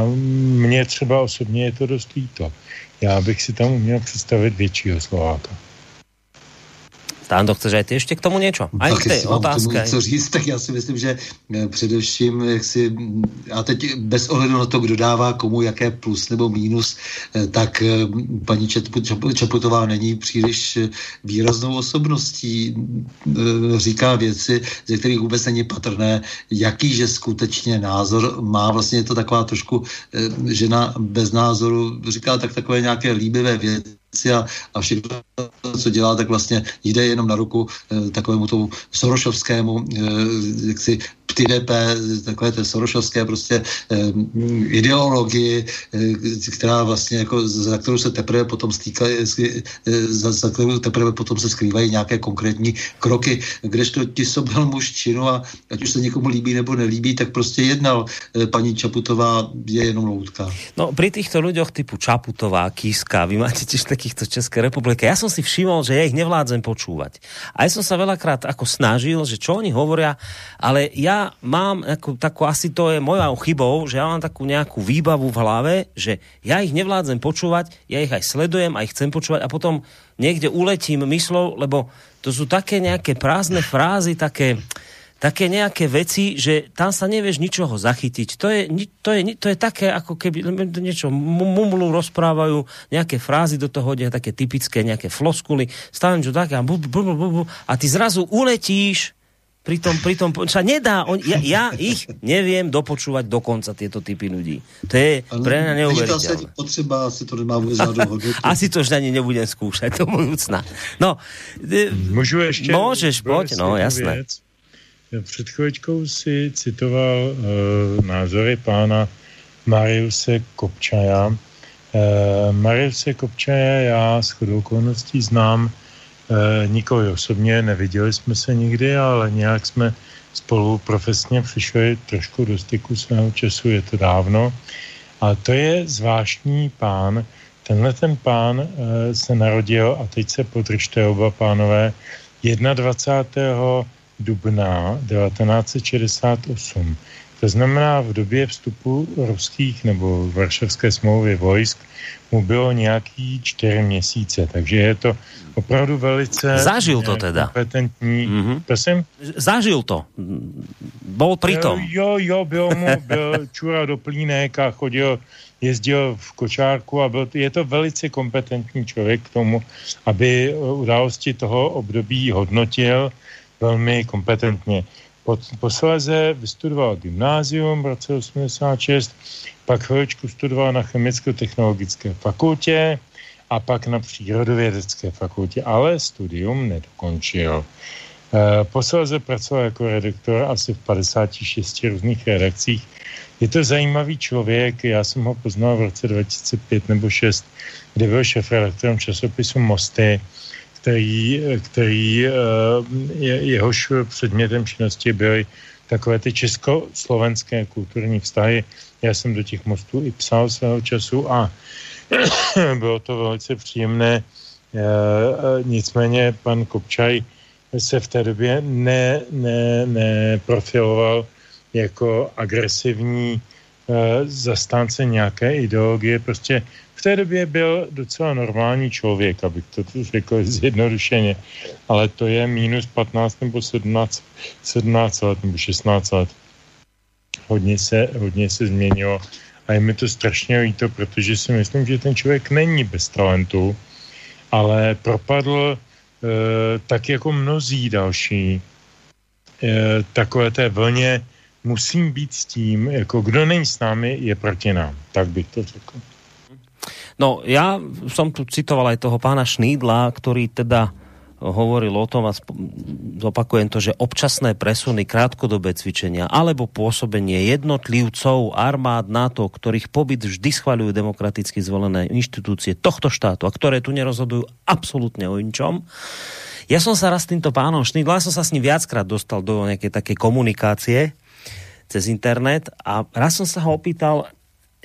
Speaker 4: mně třeba osobně je to dost líto. Já bych si tam uměl představit většího Slováka.
Speaker 2: Stando, chceš aj ty ještě k tomu něco? Aj
Speaker 3: k té otázce. co říct, tak já si myslím, že eh, především, jak si, a teď bez ohledu na to, kdo dává komu jaké plus nebo mínus, eh, tak eh, paní Čaputová není příliš výraznou osobností. Říká věci, ze kterých vůbec není patrné, jaký že skutečně názor má. Vlastně je to taková trošku žena bez názoru, říká tak takové nějaké líbivé věci a, a všechno, co dělá, tak vlastně jde jenom na ruku e, takovému tomu Sorošovskému e, jaksi PTDP, takové té Sorošovské prostě e, ideologii, e, která vlastně jako za kterou se teprve potom stýká, e, za, za kterou teprve potom se skrývají nějaké konkrétní kroky, kdežto ti byl muž činu a ať už se někomu líbí nebo nelíbí, tak prostě jednal. Paní Čaputová je jenom loutka.
Speaker 2: No, pri týchto ľuďoch typu Čaputová, Kiska, vy máte tiež takýchto České republike. Ja som si všimol, že ja ich nevládzem počúvať. A ja som sa veľakrát ako snažil, že čo oni hovoria, ale mám ako, takú, asi to je mojou chybou, že ja mám takú nejakú výbavu v hlave, že ja ich nevládzem počúvať, ja ich aj sledujem, aj chcem počúvať a potom niekde uletím myslou, lebo to sú také nejaké prázdne frázy, také také nejaké veci, že tam sa nevieš ničoho zachytiť. To je, to je, to je také, ako keby niečo mumlu rozprávajú, nejaké frázy do toho hodia, také typické, nejaké floskuly, stavím čo také a, bu, bu, bu, bu, a ty zrazu uletíš pri tom, pri tom, sa nedá, on, ja, ja ich neviem dopočúvať dokonca tieto typy ľudí. To je pre mňa neuveriteľné.
Speaker 3: To potřeba, asi to nemá vôbec
Speaker 2: Asi to už ani nebudem skúšať do budúcna. No,
Speaker 4: Můžu ještě?
Speaker 2: Môžeš, poď, no jasné. Věc
Speaker 4: před chvíličkou si citoval uh, názory pána Mariuse Kopčaja. Uh, Mariuse Kopčaja já s chodou okolností znám uh, nikoli osobně, neviděli jsme se nikdy, ale nějak jsme spolu profesně přišli trošku do styku svého času, je to dávno. A to je zvláštní pán. Tenhle ten pán uh, se narodil, a teď se podržte oba pánové, 21 dubna 1968. To znamená, v době vstupu ruských nebo varšavské smlouvy vojsk mu bylo nějaký čtyři měsíce, takže je to opravdu velice...
Speaker 2: Zažil to teda.
Speaker 4: Kompetentní. Mm-hmm. Prosím?
Speaker 2: Zažil to. Bol pritom.
Speaker 4: Jo, jo, byl mu, byl čura do plínek a chodil, jezdil v kočárku a byl, je to velice kompetentní člověk k tomu, aby události toho období hodnotil velmi kompetentně. Posléze vystudoval gymnázium v roce 86, pak chvíličku studoval na chemicko-technologické fakultě a pak na přírodovědecké fakultě, ale studium nedokončil. Eh, posléze pracoval jako redaktor asi v 56 různých redakcích. Je to zajímavý člověk, já jsem ho poznal v roce 2005 nebo 6, kde byl šéf redaktorem časopisu Mosty který, který eh, je, jehož předmětem činnosti byly takové ty československé kulturní vztahy. Já jsem do těch mostů i psal svého času a bylo to velice příjemné. Eh, eh, nicméně pan Kopčaj se v té době ne, ne, neprofiloval jako agresivní zastánce nějaké ideologie. Prostě v té době byl docela normální člověk, abych to řekl zjednodušeně. Ale to je minus 15 nebo 17, 17 let nebo 16 let. Hodně se, hodně se změnilo a je mi to strašně líto, protože si myslím, že ten člověk není bez talentu, ale propadl e, tak jako mnozí další e, takové té vlně musím být s tím, jako kdo není s námi, je proti nám. Tak bych to řekl.
Speaker 2: No, ja som tu citoval aj toho pána Šnídla, ktorý teda hovoril o tom a zopakujem to, že občasné presuny, krátkodobé cvičenia alebo pôsobenie jednotlivcov armád NATO, ktorých pobyt vždy schvaľujú demokraticky zvolené inštitúcie tohto štátu a ktoré tu nerozhodujú absolútne o ničom. Ja som sa raz s týmto pánom Šnýdla, som sa s ním viackrát dostal do nejakej také komunikácie cez internet a raz som sa ho opýtal,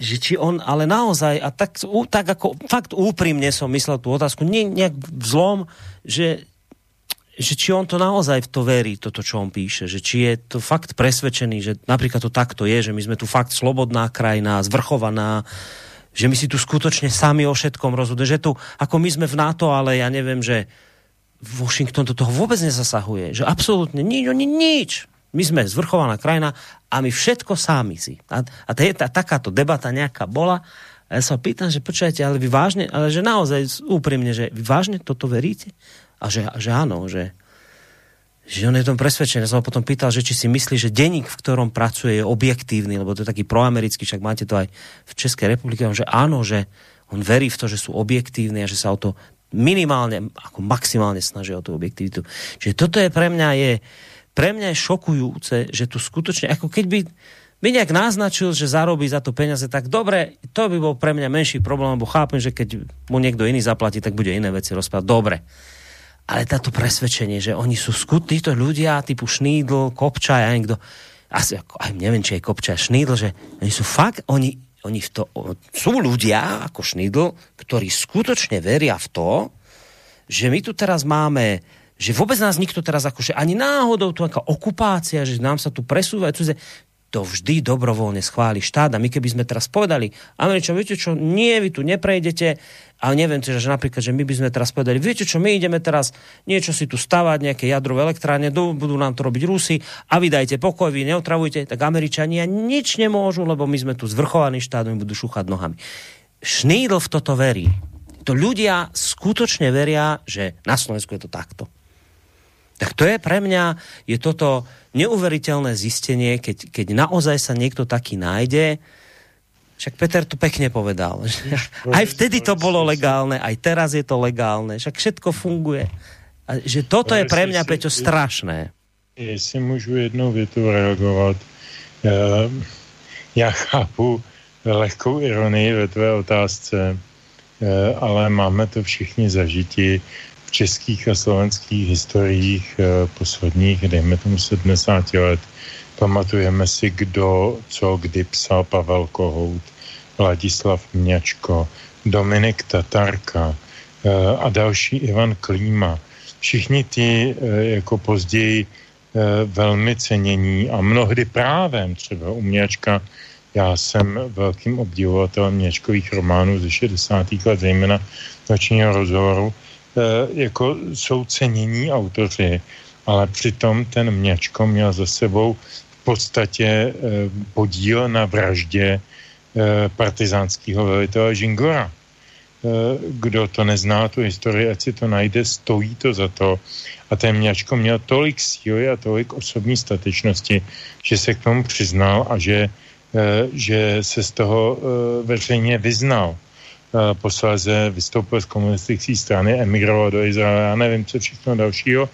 Speaker 2: že či on ale naozaj, a tak, tak ako fakt úprimne som myslel tú otázku, nie nejak zlom, že, že či on to naozaj v to verí, toto, čo on píše, že či je to fakt presvedčený, že napríklad to takto je, že my sme tu fakt slobodná krajina, zvrchovaná, že my si tu skutočne sami o všetkom rozhodujeme, že tu, ako my sme v NATO, ale ja neviem, že Washington do toho vôbec nezasahuje, že absolútne nič, oni nič. My sme zvrchovaná krajina a my všetko sami si. A, a je tá, takáto debata nejaká bola. A ja sa pýtam, že počujete, ale vy vážne, ale že naozaj úprimne, že vy vážne toto veríte? A že, že áno, že, že on je tom presvedčený. Ja som ho potom pýtal, že či si myslí, že denník, v ktorom pracuje, je objektívny, lebo to je taký proamerický, však máte to aj v Českej republike, že áno, že on verí v to, že sú objektívni a že sa o to minimálne, ako maximálne snažia o tú objektivitu. Čiže toto je pre mňa je, pre mňa je šokujúce, že tu skutočne, ako keď by nejak naznačil, že zarobí za to peniaze, tak dobre, to by bol pre mňa menší problém, lebo chápem, že keď mu niekto iný zaplatí, tak bude iné veci rozprávať. Dobre. Ale táto presvedčenie, že oni sú skut, títo ľudia typu Šnídl, Kopčaj a niekto, asi ako, aj neviem, či je Kopčaj, Šnídl, že oni sú fakt, oni, oni v to, sú ľudia ako Šnídl, ktorí skutočne veria v to, že my tu teraz máme že vôbec nás nikto teraz akože ani náhodou tu aká okupácia, že nám sa tu presúvajú cudze, to vždy dobrovoľne schváli štát. A my keby sme teraz povedali, Američan, viete čo, nie, vy tu neprejdete, ale neviem, že napríklad, že my by sme teraz povedali, viete čo, my ideme teraz niečo si tu stavať, nejaké jadrové elektrárne, budú nám to robiť Rusy a vy dajte pokoj, vy neotravujte, tak Američania nič nemôžu, lebo my sme tu zvrchovaný štát, my budú šúchať nohami. Šnídl v toto verí. To ľudia skutočne veria, že na Slovensku je to takto. Tak to je pre mňa, je toto neuveriteľné zistenie, keď, keď naozaj sa niekto taký nájde, však Peter to pekne povedal. Že aj vtedy to bolo legálne, aj teraz je to legálne. Však všetko funguje. A že toto je pre mňa, Peťo, strašné.
Speaker 4: Jestli můžu jednou větu reagovat. Já chápu lehkou ironii ve tvé otázce, ale máme to všichni zažití českých a slovenských historiích eh, posledních, dejme tomu 70 let, pamatujeme si, kdo, co, kdy psal Pavel Kohout, Vladislav Mňačko, Dominik Tatarka eh, a další Ivan Klíma. Všichni ty eh, jako později velmi cenění a mnohdy právem, třeba u Mňačka, já jsem velkým obdivovatelem Měčkových románů ze 60. let, zejména nočního rozhovoru, jako jsou cenění autoři, ale přitom ten Měčko měl za sebou v podstatě eh, podíl na vraždě eh, partizánského velitele Žingora. Kdo to nezná, tu historii, ať si to najde, stojí to za to. A ten Měčko měl tolik síly a tolik osobní statečnosti, že se k tomu přiznal a že, že se z toho veřejně vyznal posléze vystoupil z komunistické strany, emigroval do Izraele, já nevím, co všechno dalšího,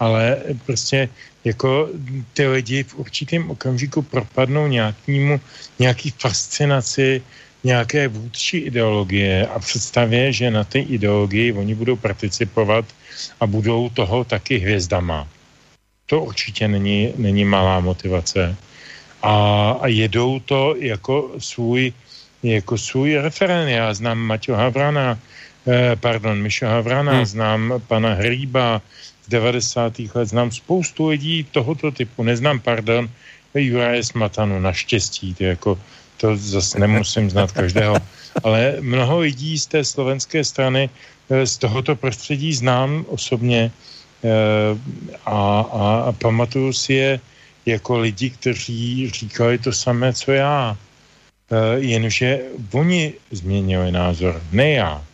Speaker 4: ale prostě jako ty lidi v určitém okamžiku propadnou nějakýmu, nějaký fascinaci nějaké vůdčí ideologie a představě, že na té ideologii oni budou participovat a budou toho taky hvězdama. To určitě není, není malá motivace. A, a jedou to jako svůj jako svůj referén. Já znám Maťo Havrana, eh, pardon, Mišo Havrana, hmm. znám pana Hříba z 90. let, znám spoustu lidí tohoto typu. Neznám, pardon, Juraje Smatanu, naštěstí, to jako to zase nemusím znát každého, ale mnoho lidí z té slovenské strany eh, z tohoto prostředí znám osobně eh, a, a, a pamatuju si je jako lidi, kteří říkali to samé, co já. Jenže oni změnili názor, ne já.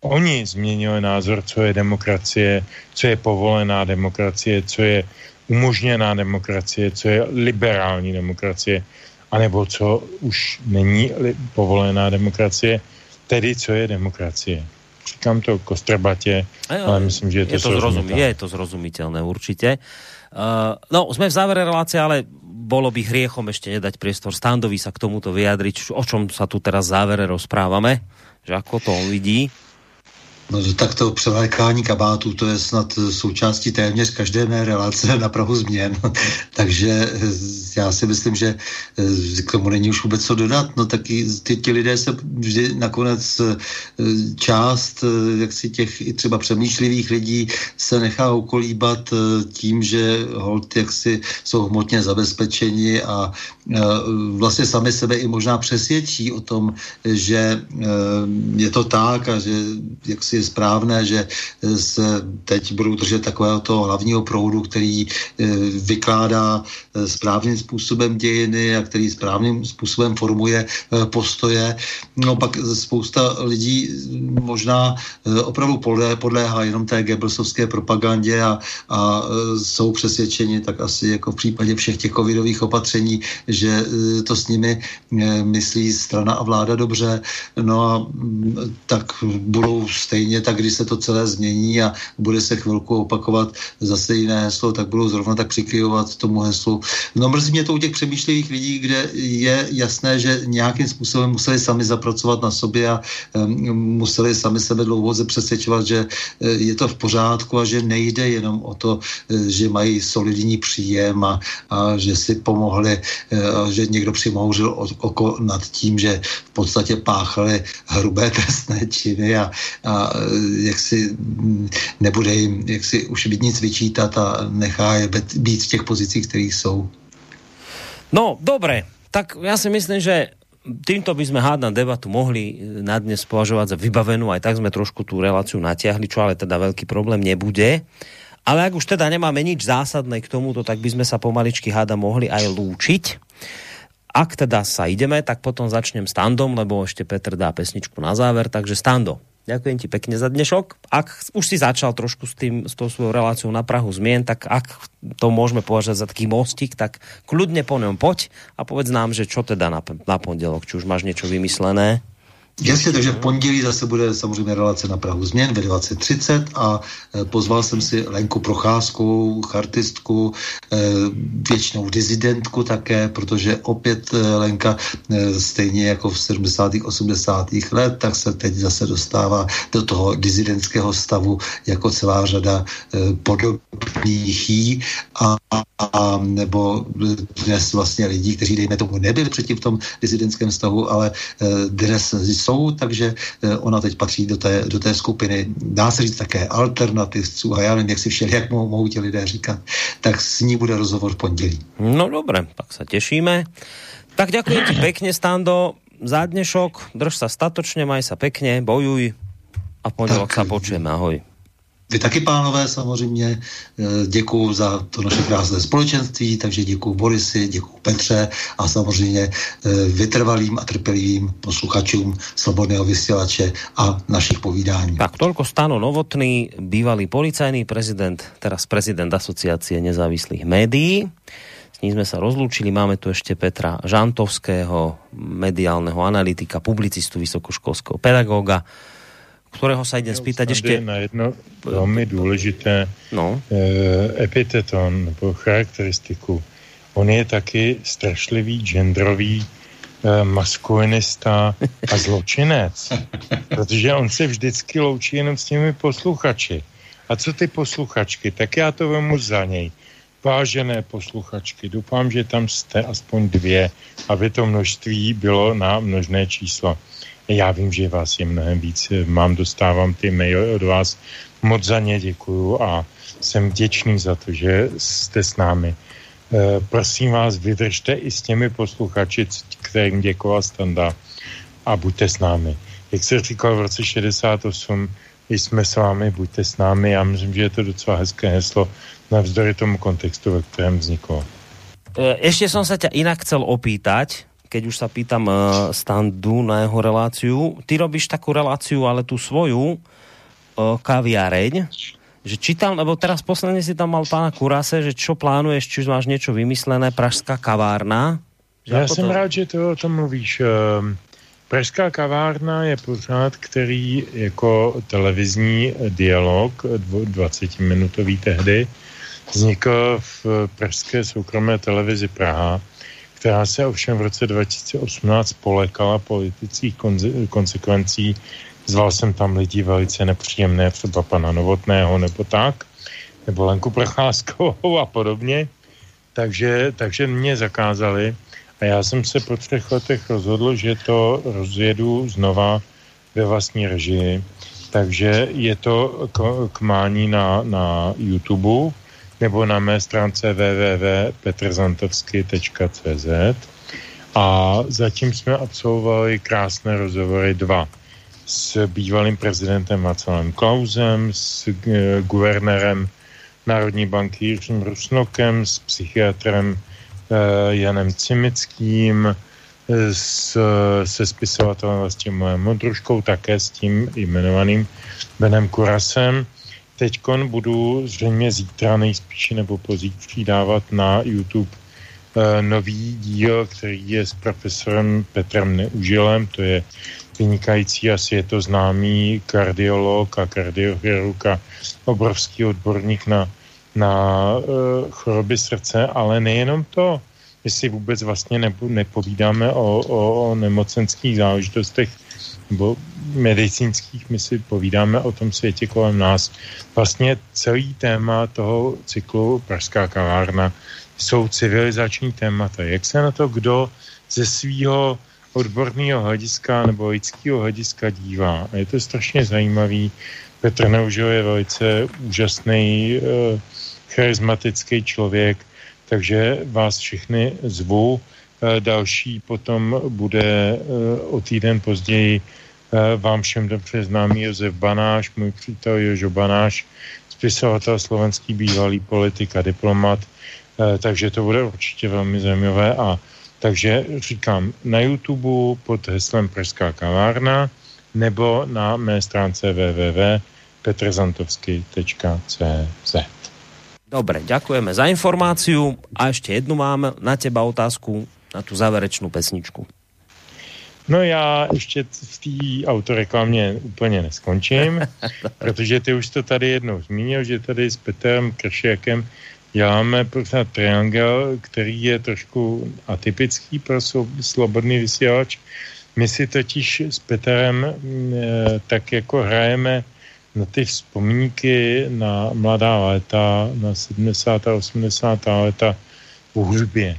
Speaker 4: Oni změnili názor, co je demokracie, co je povolená demokracie, co je umožněná demokracie, co je liberální demokracie, anebo co už není povolená demokracie, tedy co je demokracie. Říkám to kostrbatě, ale myslím, že je to, je to
Speaker 2: zrozumitelné. Je to zrozumitelné určitě. Uh, no, jsme v závere relácie, ale bolo by hriechom ešte nedať priestor Standovi sa k tomuto vyjadriť, o čom sa tu teraz závere rozprávame, že ako to on vidí.
Speaker 3: No, tak to převlékání kabátů, to je snad součástí téměř každé mé relace na Prahu změn. Takže eh, já si myslím, že eh, k tomu není už vůbec co dodat. No taky ty, ti lidé se vždy nakonec eh, část jak si těch i třeba přemýšlivých lidí se nechá ukolíbat tím, že hold jak si jsou hmotně zabezpečeni a vlastně sami sebe i možná přesvědčí o tom, že je to tak a že jak si je správné, že eh, se teď budou držet takového toho hlavního proudu, který eh, vykládá eh, správným způsobem dějiny a který správným způsobem formuje postoje. No pak spousta lidí možná opravdu podléhá jenom té Goebbelsovské propagandě a, a jsou přesvědčeni, tak asi jako v případě všech těch covidových opatření, že to s nimi myslí strana a vláda dobře, no a mm, tak budou stejně tak, když se to celé změní a bude se chvilku opakovat zase jiné heslo, tak budou zrovna tak přikyjovat tomu heslu. No mrzí mě to u těch přemýšlivých lidí, kde je jasné, že nějakým způsobem museli sami zapracovat na sobě a museli sami sebe dlouho přesvědčovat, že e, je to v pořádku a že nejde jenom o to, e, že mají solidní příjem a, a že si pomohli, e, a že někdo přimouřil oko nad tím, že v podstatě páchali hrubé trestné činy a, a jak si mm, nebude jim jak si už být nic vyčítat a nechá je být v těch pozicích, kterých jsou.
Speaker 2: No, dobré. Tak já si myslím, že týmto by sme hádna debatu mohli na dnes považovať za vybavenú, aj tak sme trošku tú reláciu natiahli, čo ale teda veľký problém nebude. Ale ak už teda nemáme nič zásadné k tomuto, tak by sme sa pomaličky háda mohli aj lúčiť. Ak teda sa ideme, tak potom začnem standom, lebo ešte Petr dá pesničku na záver, takže stando. Ďakujem ti pekne za dnešok. Ak už si začal trošku s, tým, s tou svojou reláciou na Prahu zmien, tak ak to môžeme považať za taký mostík, tak kľudne po ňom poď a povedz nám, že čo teda na, na pondelok, či už máš niečo vymyslené.
Speaker 3: Jasně, takže v pondělí zase bude samozřejmě relace na Prahu změn ve 20.30 a e, pozval jsem si Lenku Procházku, chartistku, e, většinou dizidentku také, protože opět e, Lenka stejně jako v 70. 80. let, tak se teď zase dostává do toho dizidentského stavu jako celá řada podobných jí a, a nebo dnes vlastně lidí, kteří dejme tomu nebyli předtím v tom dizidentském stavu, ale dnes jsou, takže eh, ona teď patří do té, do té skupiny, dá se říct také alternativců a já nevím, jak si všeli, jak mohou, mohou ti lidé říkat, tak s ní bude rozhovor v pondělí.
Speaker 2: No dobré, tak se těšíme. Tak děkuji ti pěkně, Stando, za dnešok. Drž sa statočně, maj sa pekne, bojuj a v pondělok sa počujeme. Ahoj.
Speaker 3: Vy taky, pánové, samozřejmě. Eh, děkuji za to naše krásné společenství, takže děkuji Borisy, děkuji Petře a samozřejmě eh, vytrvalým a trpělivým posluchačům Slobodného vysílače a našich povídání.
Speaker 2: Tak tolko Stano Novotný, bývalý policajný prezident, teraz prezident Asociácie nezávislých médií. S ním jsme se rozlúčili. Máme tu ještě Petra Žantovského, mediálneho analytika, publicistu, vysokoškolského pedagóga kterého se jdem spýtať ještě...
Speaker 4: Na jedno velmi důležité no. e, epiteton nebo charakteristiku. On je taky strašlivý genderový e, maskulinista a zločinec. Protože on se vždycky loučí jenom s těmi posluchači. A co ty posluchačky? Tak já to vemu za něj. Vážené posluchačky, doufám, že tam jste aspoň dvě, aby to množství bylo na množné číslo. Já vím, že vás je mnohem víc. Mám, dostávám ty maily od vás. Moc za ně děkuju a jsem vděčný za to, že jste s námi. prosím vás, vydržte i s těmi posluchači, kterým děkoval Standa a buďte s námi. Jak se říkal v roce 68, jsme s vámi, buďte s námi. Já myslím, že je to docela hezké heslo navzdory tomu kontextu, ve kterém vzniklo.
Speaker 2: Ešte som sa ťa inak chcel opýtať, keď už sa pýtam uh, standu na jeho reláciu. Ty robíš takú reláciu, ale tú svoju uh, kaviareň, že čítal, lebo teraz posledne si tam mal pána Kurase, že čo plánuješ, či už máš niečo vymyslené, Pražská kavárna.
Speaker 4: Já jsem to... rád, že to o tom mluvíš. Ehm, Pražská kavárna je pořád, který jako televizní dialog, 20-minutový tehdy, vznikl v pražské soukromé televizi Praha, která se ovšem v roce 2018 polekala politických konze- konsekvencí. Zval jsem tam lidi velice nepříjemné, třeba pana Novotného nebo tak, nebo Lenku Procházkovou a podobně. Takže, takže mě zakázali a já jsem se po třech letech rozhodl, že to rozjedu znova ve vlastní režii. Takže je to k, k mání na, na YouTube, nebo na mé stránce www.petrzantovsky.cz a zatím jsme absolvovali krásné rozhovory dva. S bývalým prezidentem Václavem Klausem, s uh, guvernérem Národní banky Jiřím Rusnokem, s psychiatrem uh, Janem Cimickým, s, se spisovatelem moje modruškou, také s tím jmenovaným Benem Kurasem teď budu zřejmě zítra nejspíše nebo pozítří dávat na YouTube uh, nový díl, který je s profesorem Petrem Neužilem, to je vynikající a světoznámý kardiolog a kardiochirurg a obrovský odborník na, na uh, choroby srdce, ale nejenom to, si vůbec vlastně nepo, nepovídáme o, o, o nemocenských záležitostech nebo medicínských, my si povídáme o tom světě kolem nás. Vlastně celý téma toho cyklu Pražská kavárna jsou civilizační témata. Jak se na to kdo ze svého odborného hlediska nebo lidského hlediska dívá. A je to strašně zajímavý. Petr Neužil je velice úžasný, eh, charismatický člověk, takže vás všechny zvu. Eh, další potom bude eh, o týden později eh, vám všem dobře známý Josef Banáš, můj přítel Jožo Banáš, spisovatel slovenský bývalý politik a diplomat, takže to bude určitě velmi zajímavé a takže říkám na YouTube pod heslem Pražská kavárna nebo na mé stránce www.petrzantovsky.cz
Speaker 2: Dobre, ďakujeme za informáciu a ešte jednu mám na teba otázku na tu záverečnou pesničku.
Speaker 4: No já ještě v té autoreklamě úplně neskončím, protože ty už to tady jednou zmínil, že tady s Petrem Kršiakem děláme pořád triangel, který je trošku atypický pro slobodný vysílač. My si totiž s Petrem e, tak jako hrajeme na ty vzpomínky na mladá léta, na 70. a 80. léta v hudbě.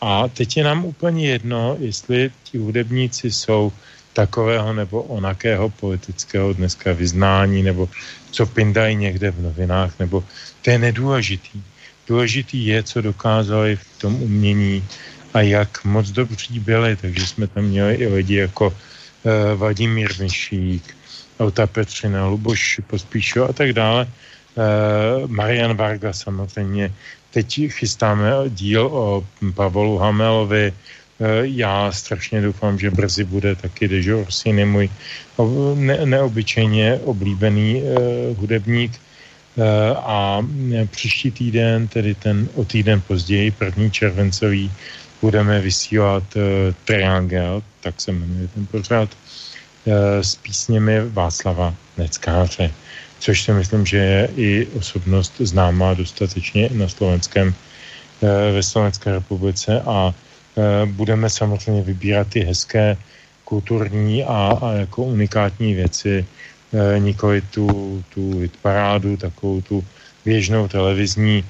Speaker 4: A teď je nám úplně jedno, jestli ti hudebníci jsou takového nebo onakého politického dneska vyznání, nebo co pindají někde v novinách, nebo to je nedůležitý. Důležitý je, co dokázali v tom umění a jak moc dobří byli, takže jsme tam měli i lidi jako uh, Vladimír Myšík, Auta Petřina, Luboš Pospíšil a tak dále. Uh, Marian Varga samozřejmě, Teď chystáme díl o Pavolu Hamelovi. E, já strašně doufám, že brzy bude taky Dežo Orsini, můj ne, neobyčejně oblíbený uh, hudebník. Uh, a příští týden, tedy ten o týden později, první červencový, budeme vysílat Triangel, tak se jmenuje ten pořád, s písněmi Václava Neckáře což si myslím, že je i osobnost známá dostatečně na slovenském, eh, ve Slovenské republice a eh, budeme samozřejmě vybírat ty hezké kulturní a, a jako unikátní věci, eh, nikoli tu, tu hitparádu, takovou tu běžnou televizní.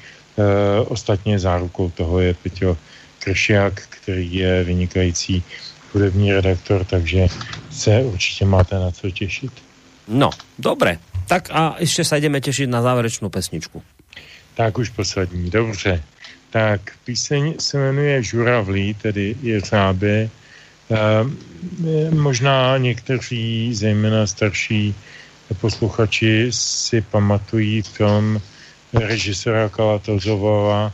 Speaker 4: Ostatně zárukou toho je Peťo Kršiak, který je vynikající hudební redaktor, takže se určitě máte na co těšit.
Speaker 2: No, dobré. Tak a ještě se jdeme těšit na závěrečnou pesničku.
Speaker 4: Tak už poslední, dobře. tak píseň se jmenuje Žuravlí, tedy Jeřáby. Možná někteří, zejména starší posluchači, si pamatují film režisera Kalatozovova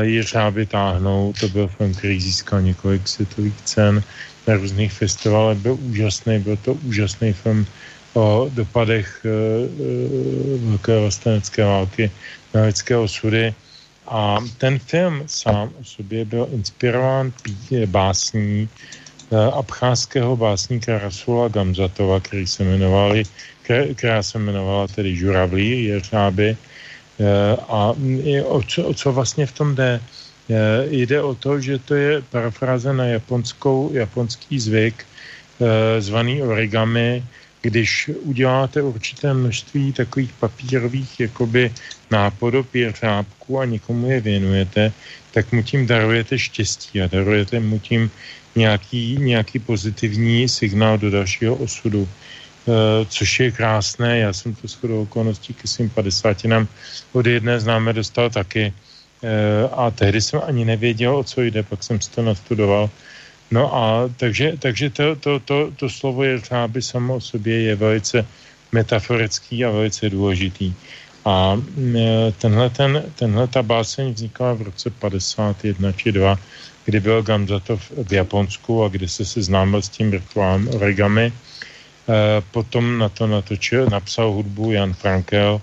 Speaker 4: Jeřáby táhnou. To byl film, který získal několik světových cen na různých festivalech. Byl úžasný, byl to úžasný film o dopadech e, e, velké vlastenecké války na lidské osudy. A ten film sám o sobě byl inspirován básní e, abcházského básníka Rasula Gamzatova, který se jmenovali, která se jmenovala tedy Žuravlí, Jeřáby. A o co, o co vlastně v tom jde? Jde o to, že to je parafráze na japonskou, japonský zvyk zvaný origami, když uděláte určité množství takových papírových jakoby nápodob jeřábků a někomu je věnujete, tak mu tím darujete štěstí a darujete mu tím nějaký, nějaký pozitivní signál do dalšího osudu. E, což je krásné, já jsem to shodou okolností ke svým padesátinám od jedné známé dostal taky. E, a tehdy jsem ani nevěděl, o co jde, pak jsem si to nastudoval No a takže, takže to, to, to, to slovo je by samo o sobě je velice metaforický a velice důležitý. A e, tenhle, ten, tenhle ta báseň vznikla v roce 51 či 2, kdy byl Gamzatov v Japonsku a kdy se seznámil s tím virtuálním origami. E, potom na to natočil, napsal hudbu Jan Frankel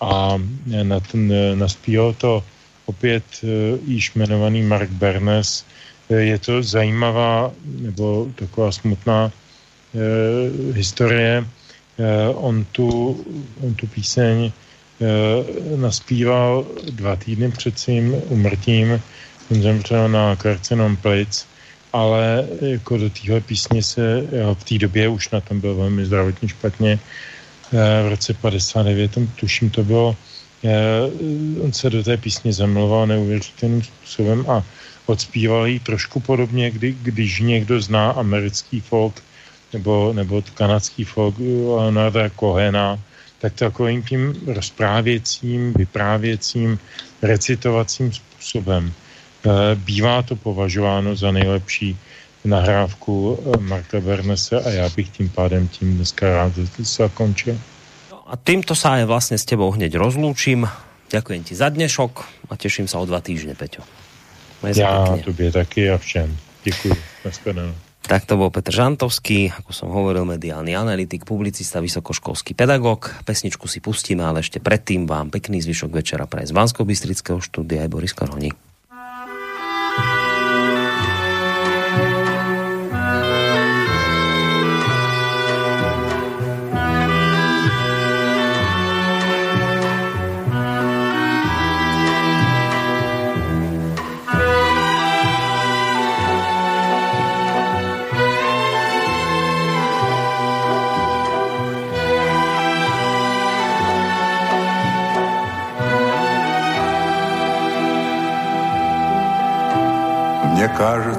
Speaker 4: a na ten, naspíval to opět e, již jmenovaný Mark Bernes, je to zajímavá nebo taková smutná eh, historie. Eh, on, tu, on tu píseň eh, naspíval dva týdny před svým umrtím. On zemřel na karcinom plic, ale jako do téhle písně se v té době už na tom byl velmi zdravotně špatně. Eh, v roce 59, tam, tuším, to bylo, eh, on se do té písně zamloval neuvěřitelným způsobem a odspívali trošku podobně, kdy, když někdo zná americký folk nebo, nebo kanadský folk Leonarda Kohena, tak takovým tím rozprávěcím, vyprávěcím, recitovacím způsobem. Eh, bývá to považováno za nejlepší nahrávku eh, Marka Bernese a já bych tím pádem tím dneska rád zakončil.
Speaker 2: No a týmto sa aj vlastne s tebou hneď rozlúčim. Ďakujem ti za dnešok a teším sa o dva týždne, Peťo.
Speaker 4: Maj Já pekne. tobě taky a všem. Děkuji. Naschledanou.
Speaker 2: Tak to bol Petr Žantovský, ako som hovoril, mediálny analytik, publicista, vysokoškolský pedagóg. Pesničku si pustíme, ale ešte predtým vám pekný zvyšok večera pre z Bansko-Bystrického štúdia aj Boris Karoni.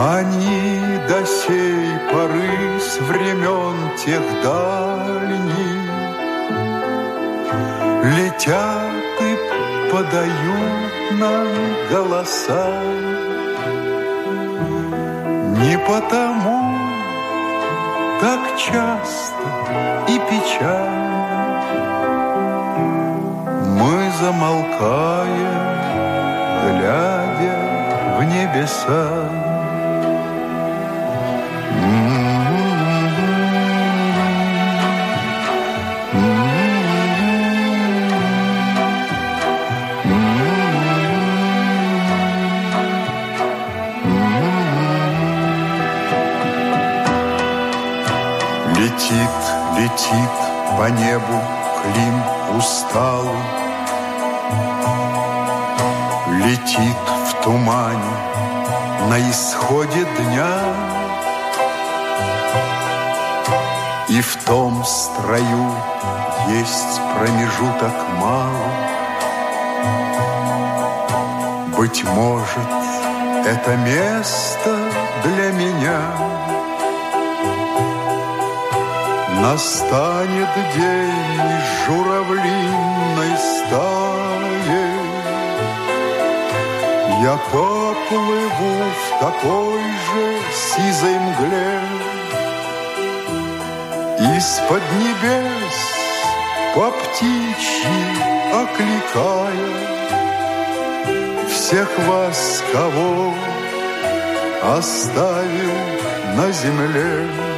Speaker 13: Они до сей поры с времен тех дальних Летят и подают нам голоса Не потому так часто и печально Мы замолкаем, глядя в небеса. Летит по небу Клим усталый, Летит в тумане на исходе дня. И в том строю есть промежуток мало Быть может, это место для меня Настанет день журавлиной стаи Я поплыву в такой же сизой мгле Из-под небес по птичьи окликая Всех вас, кого оставил на земле.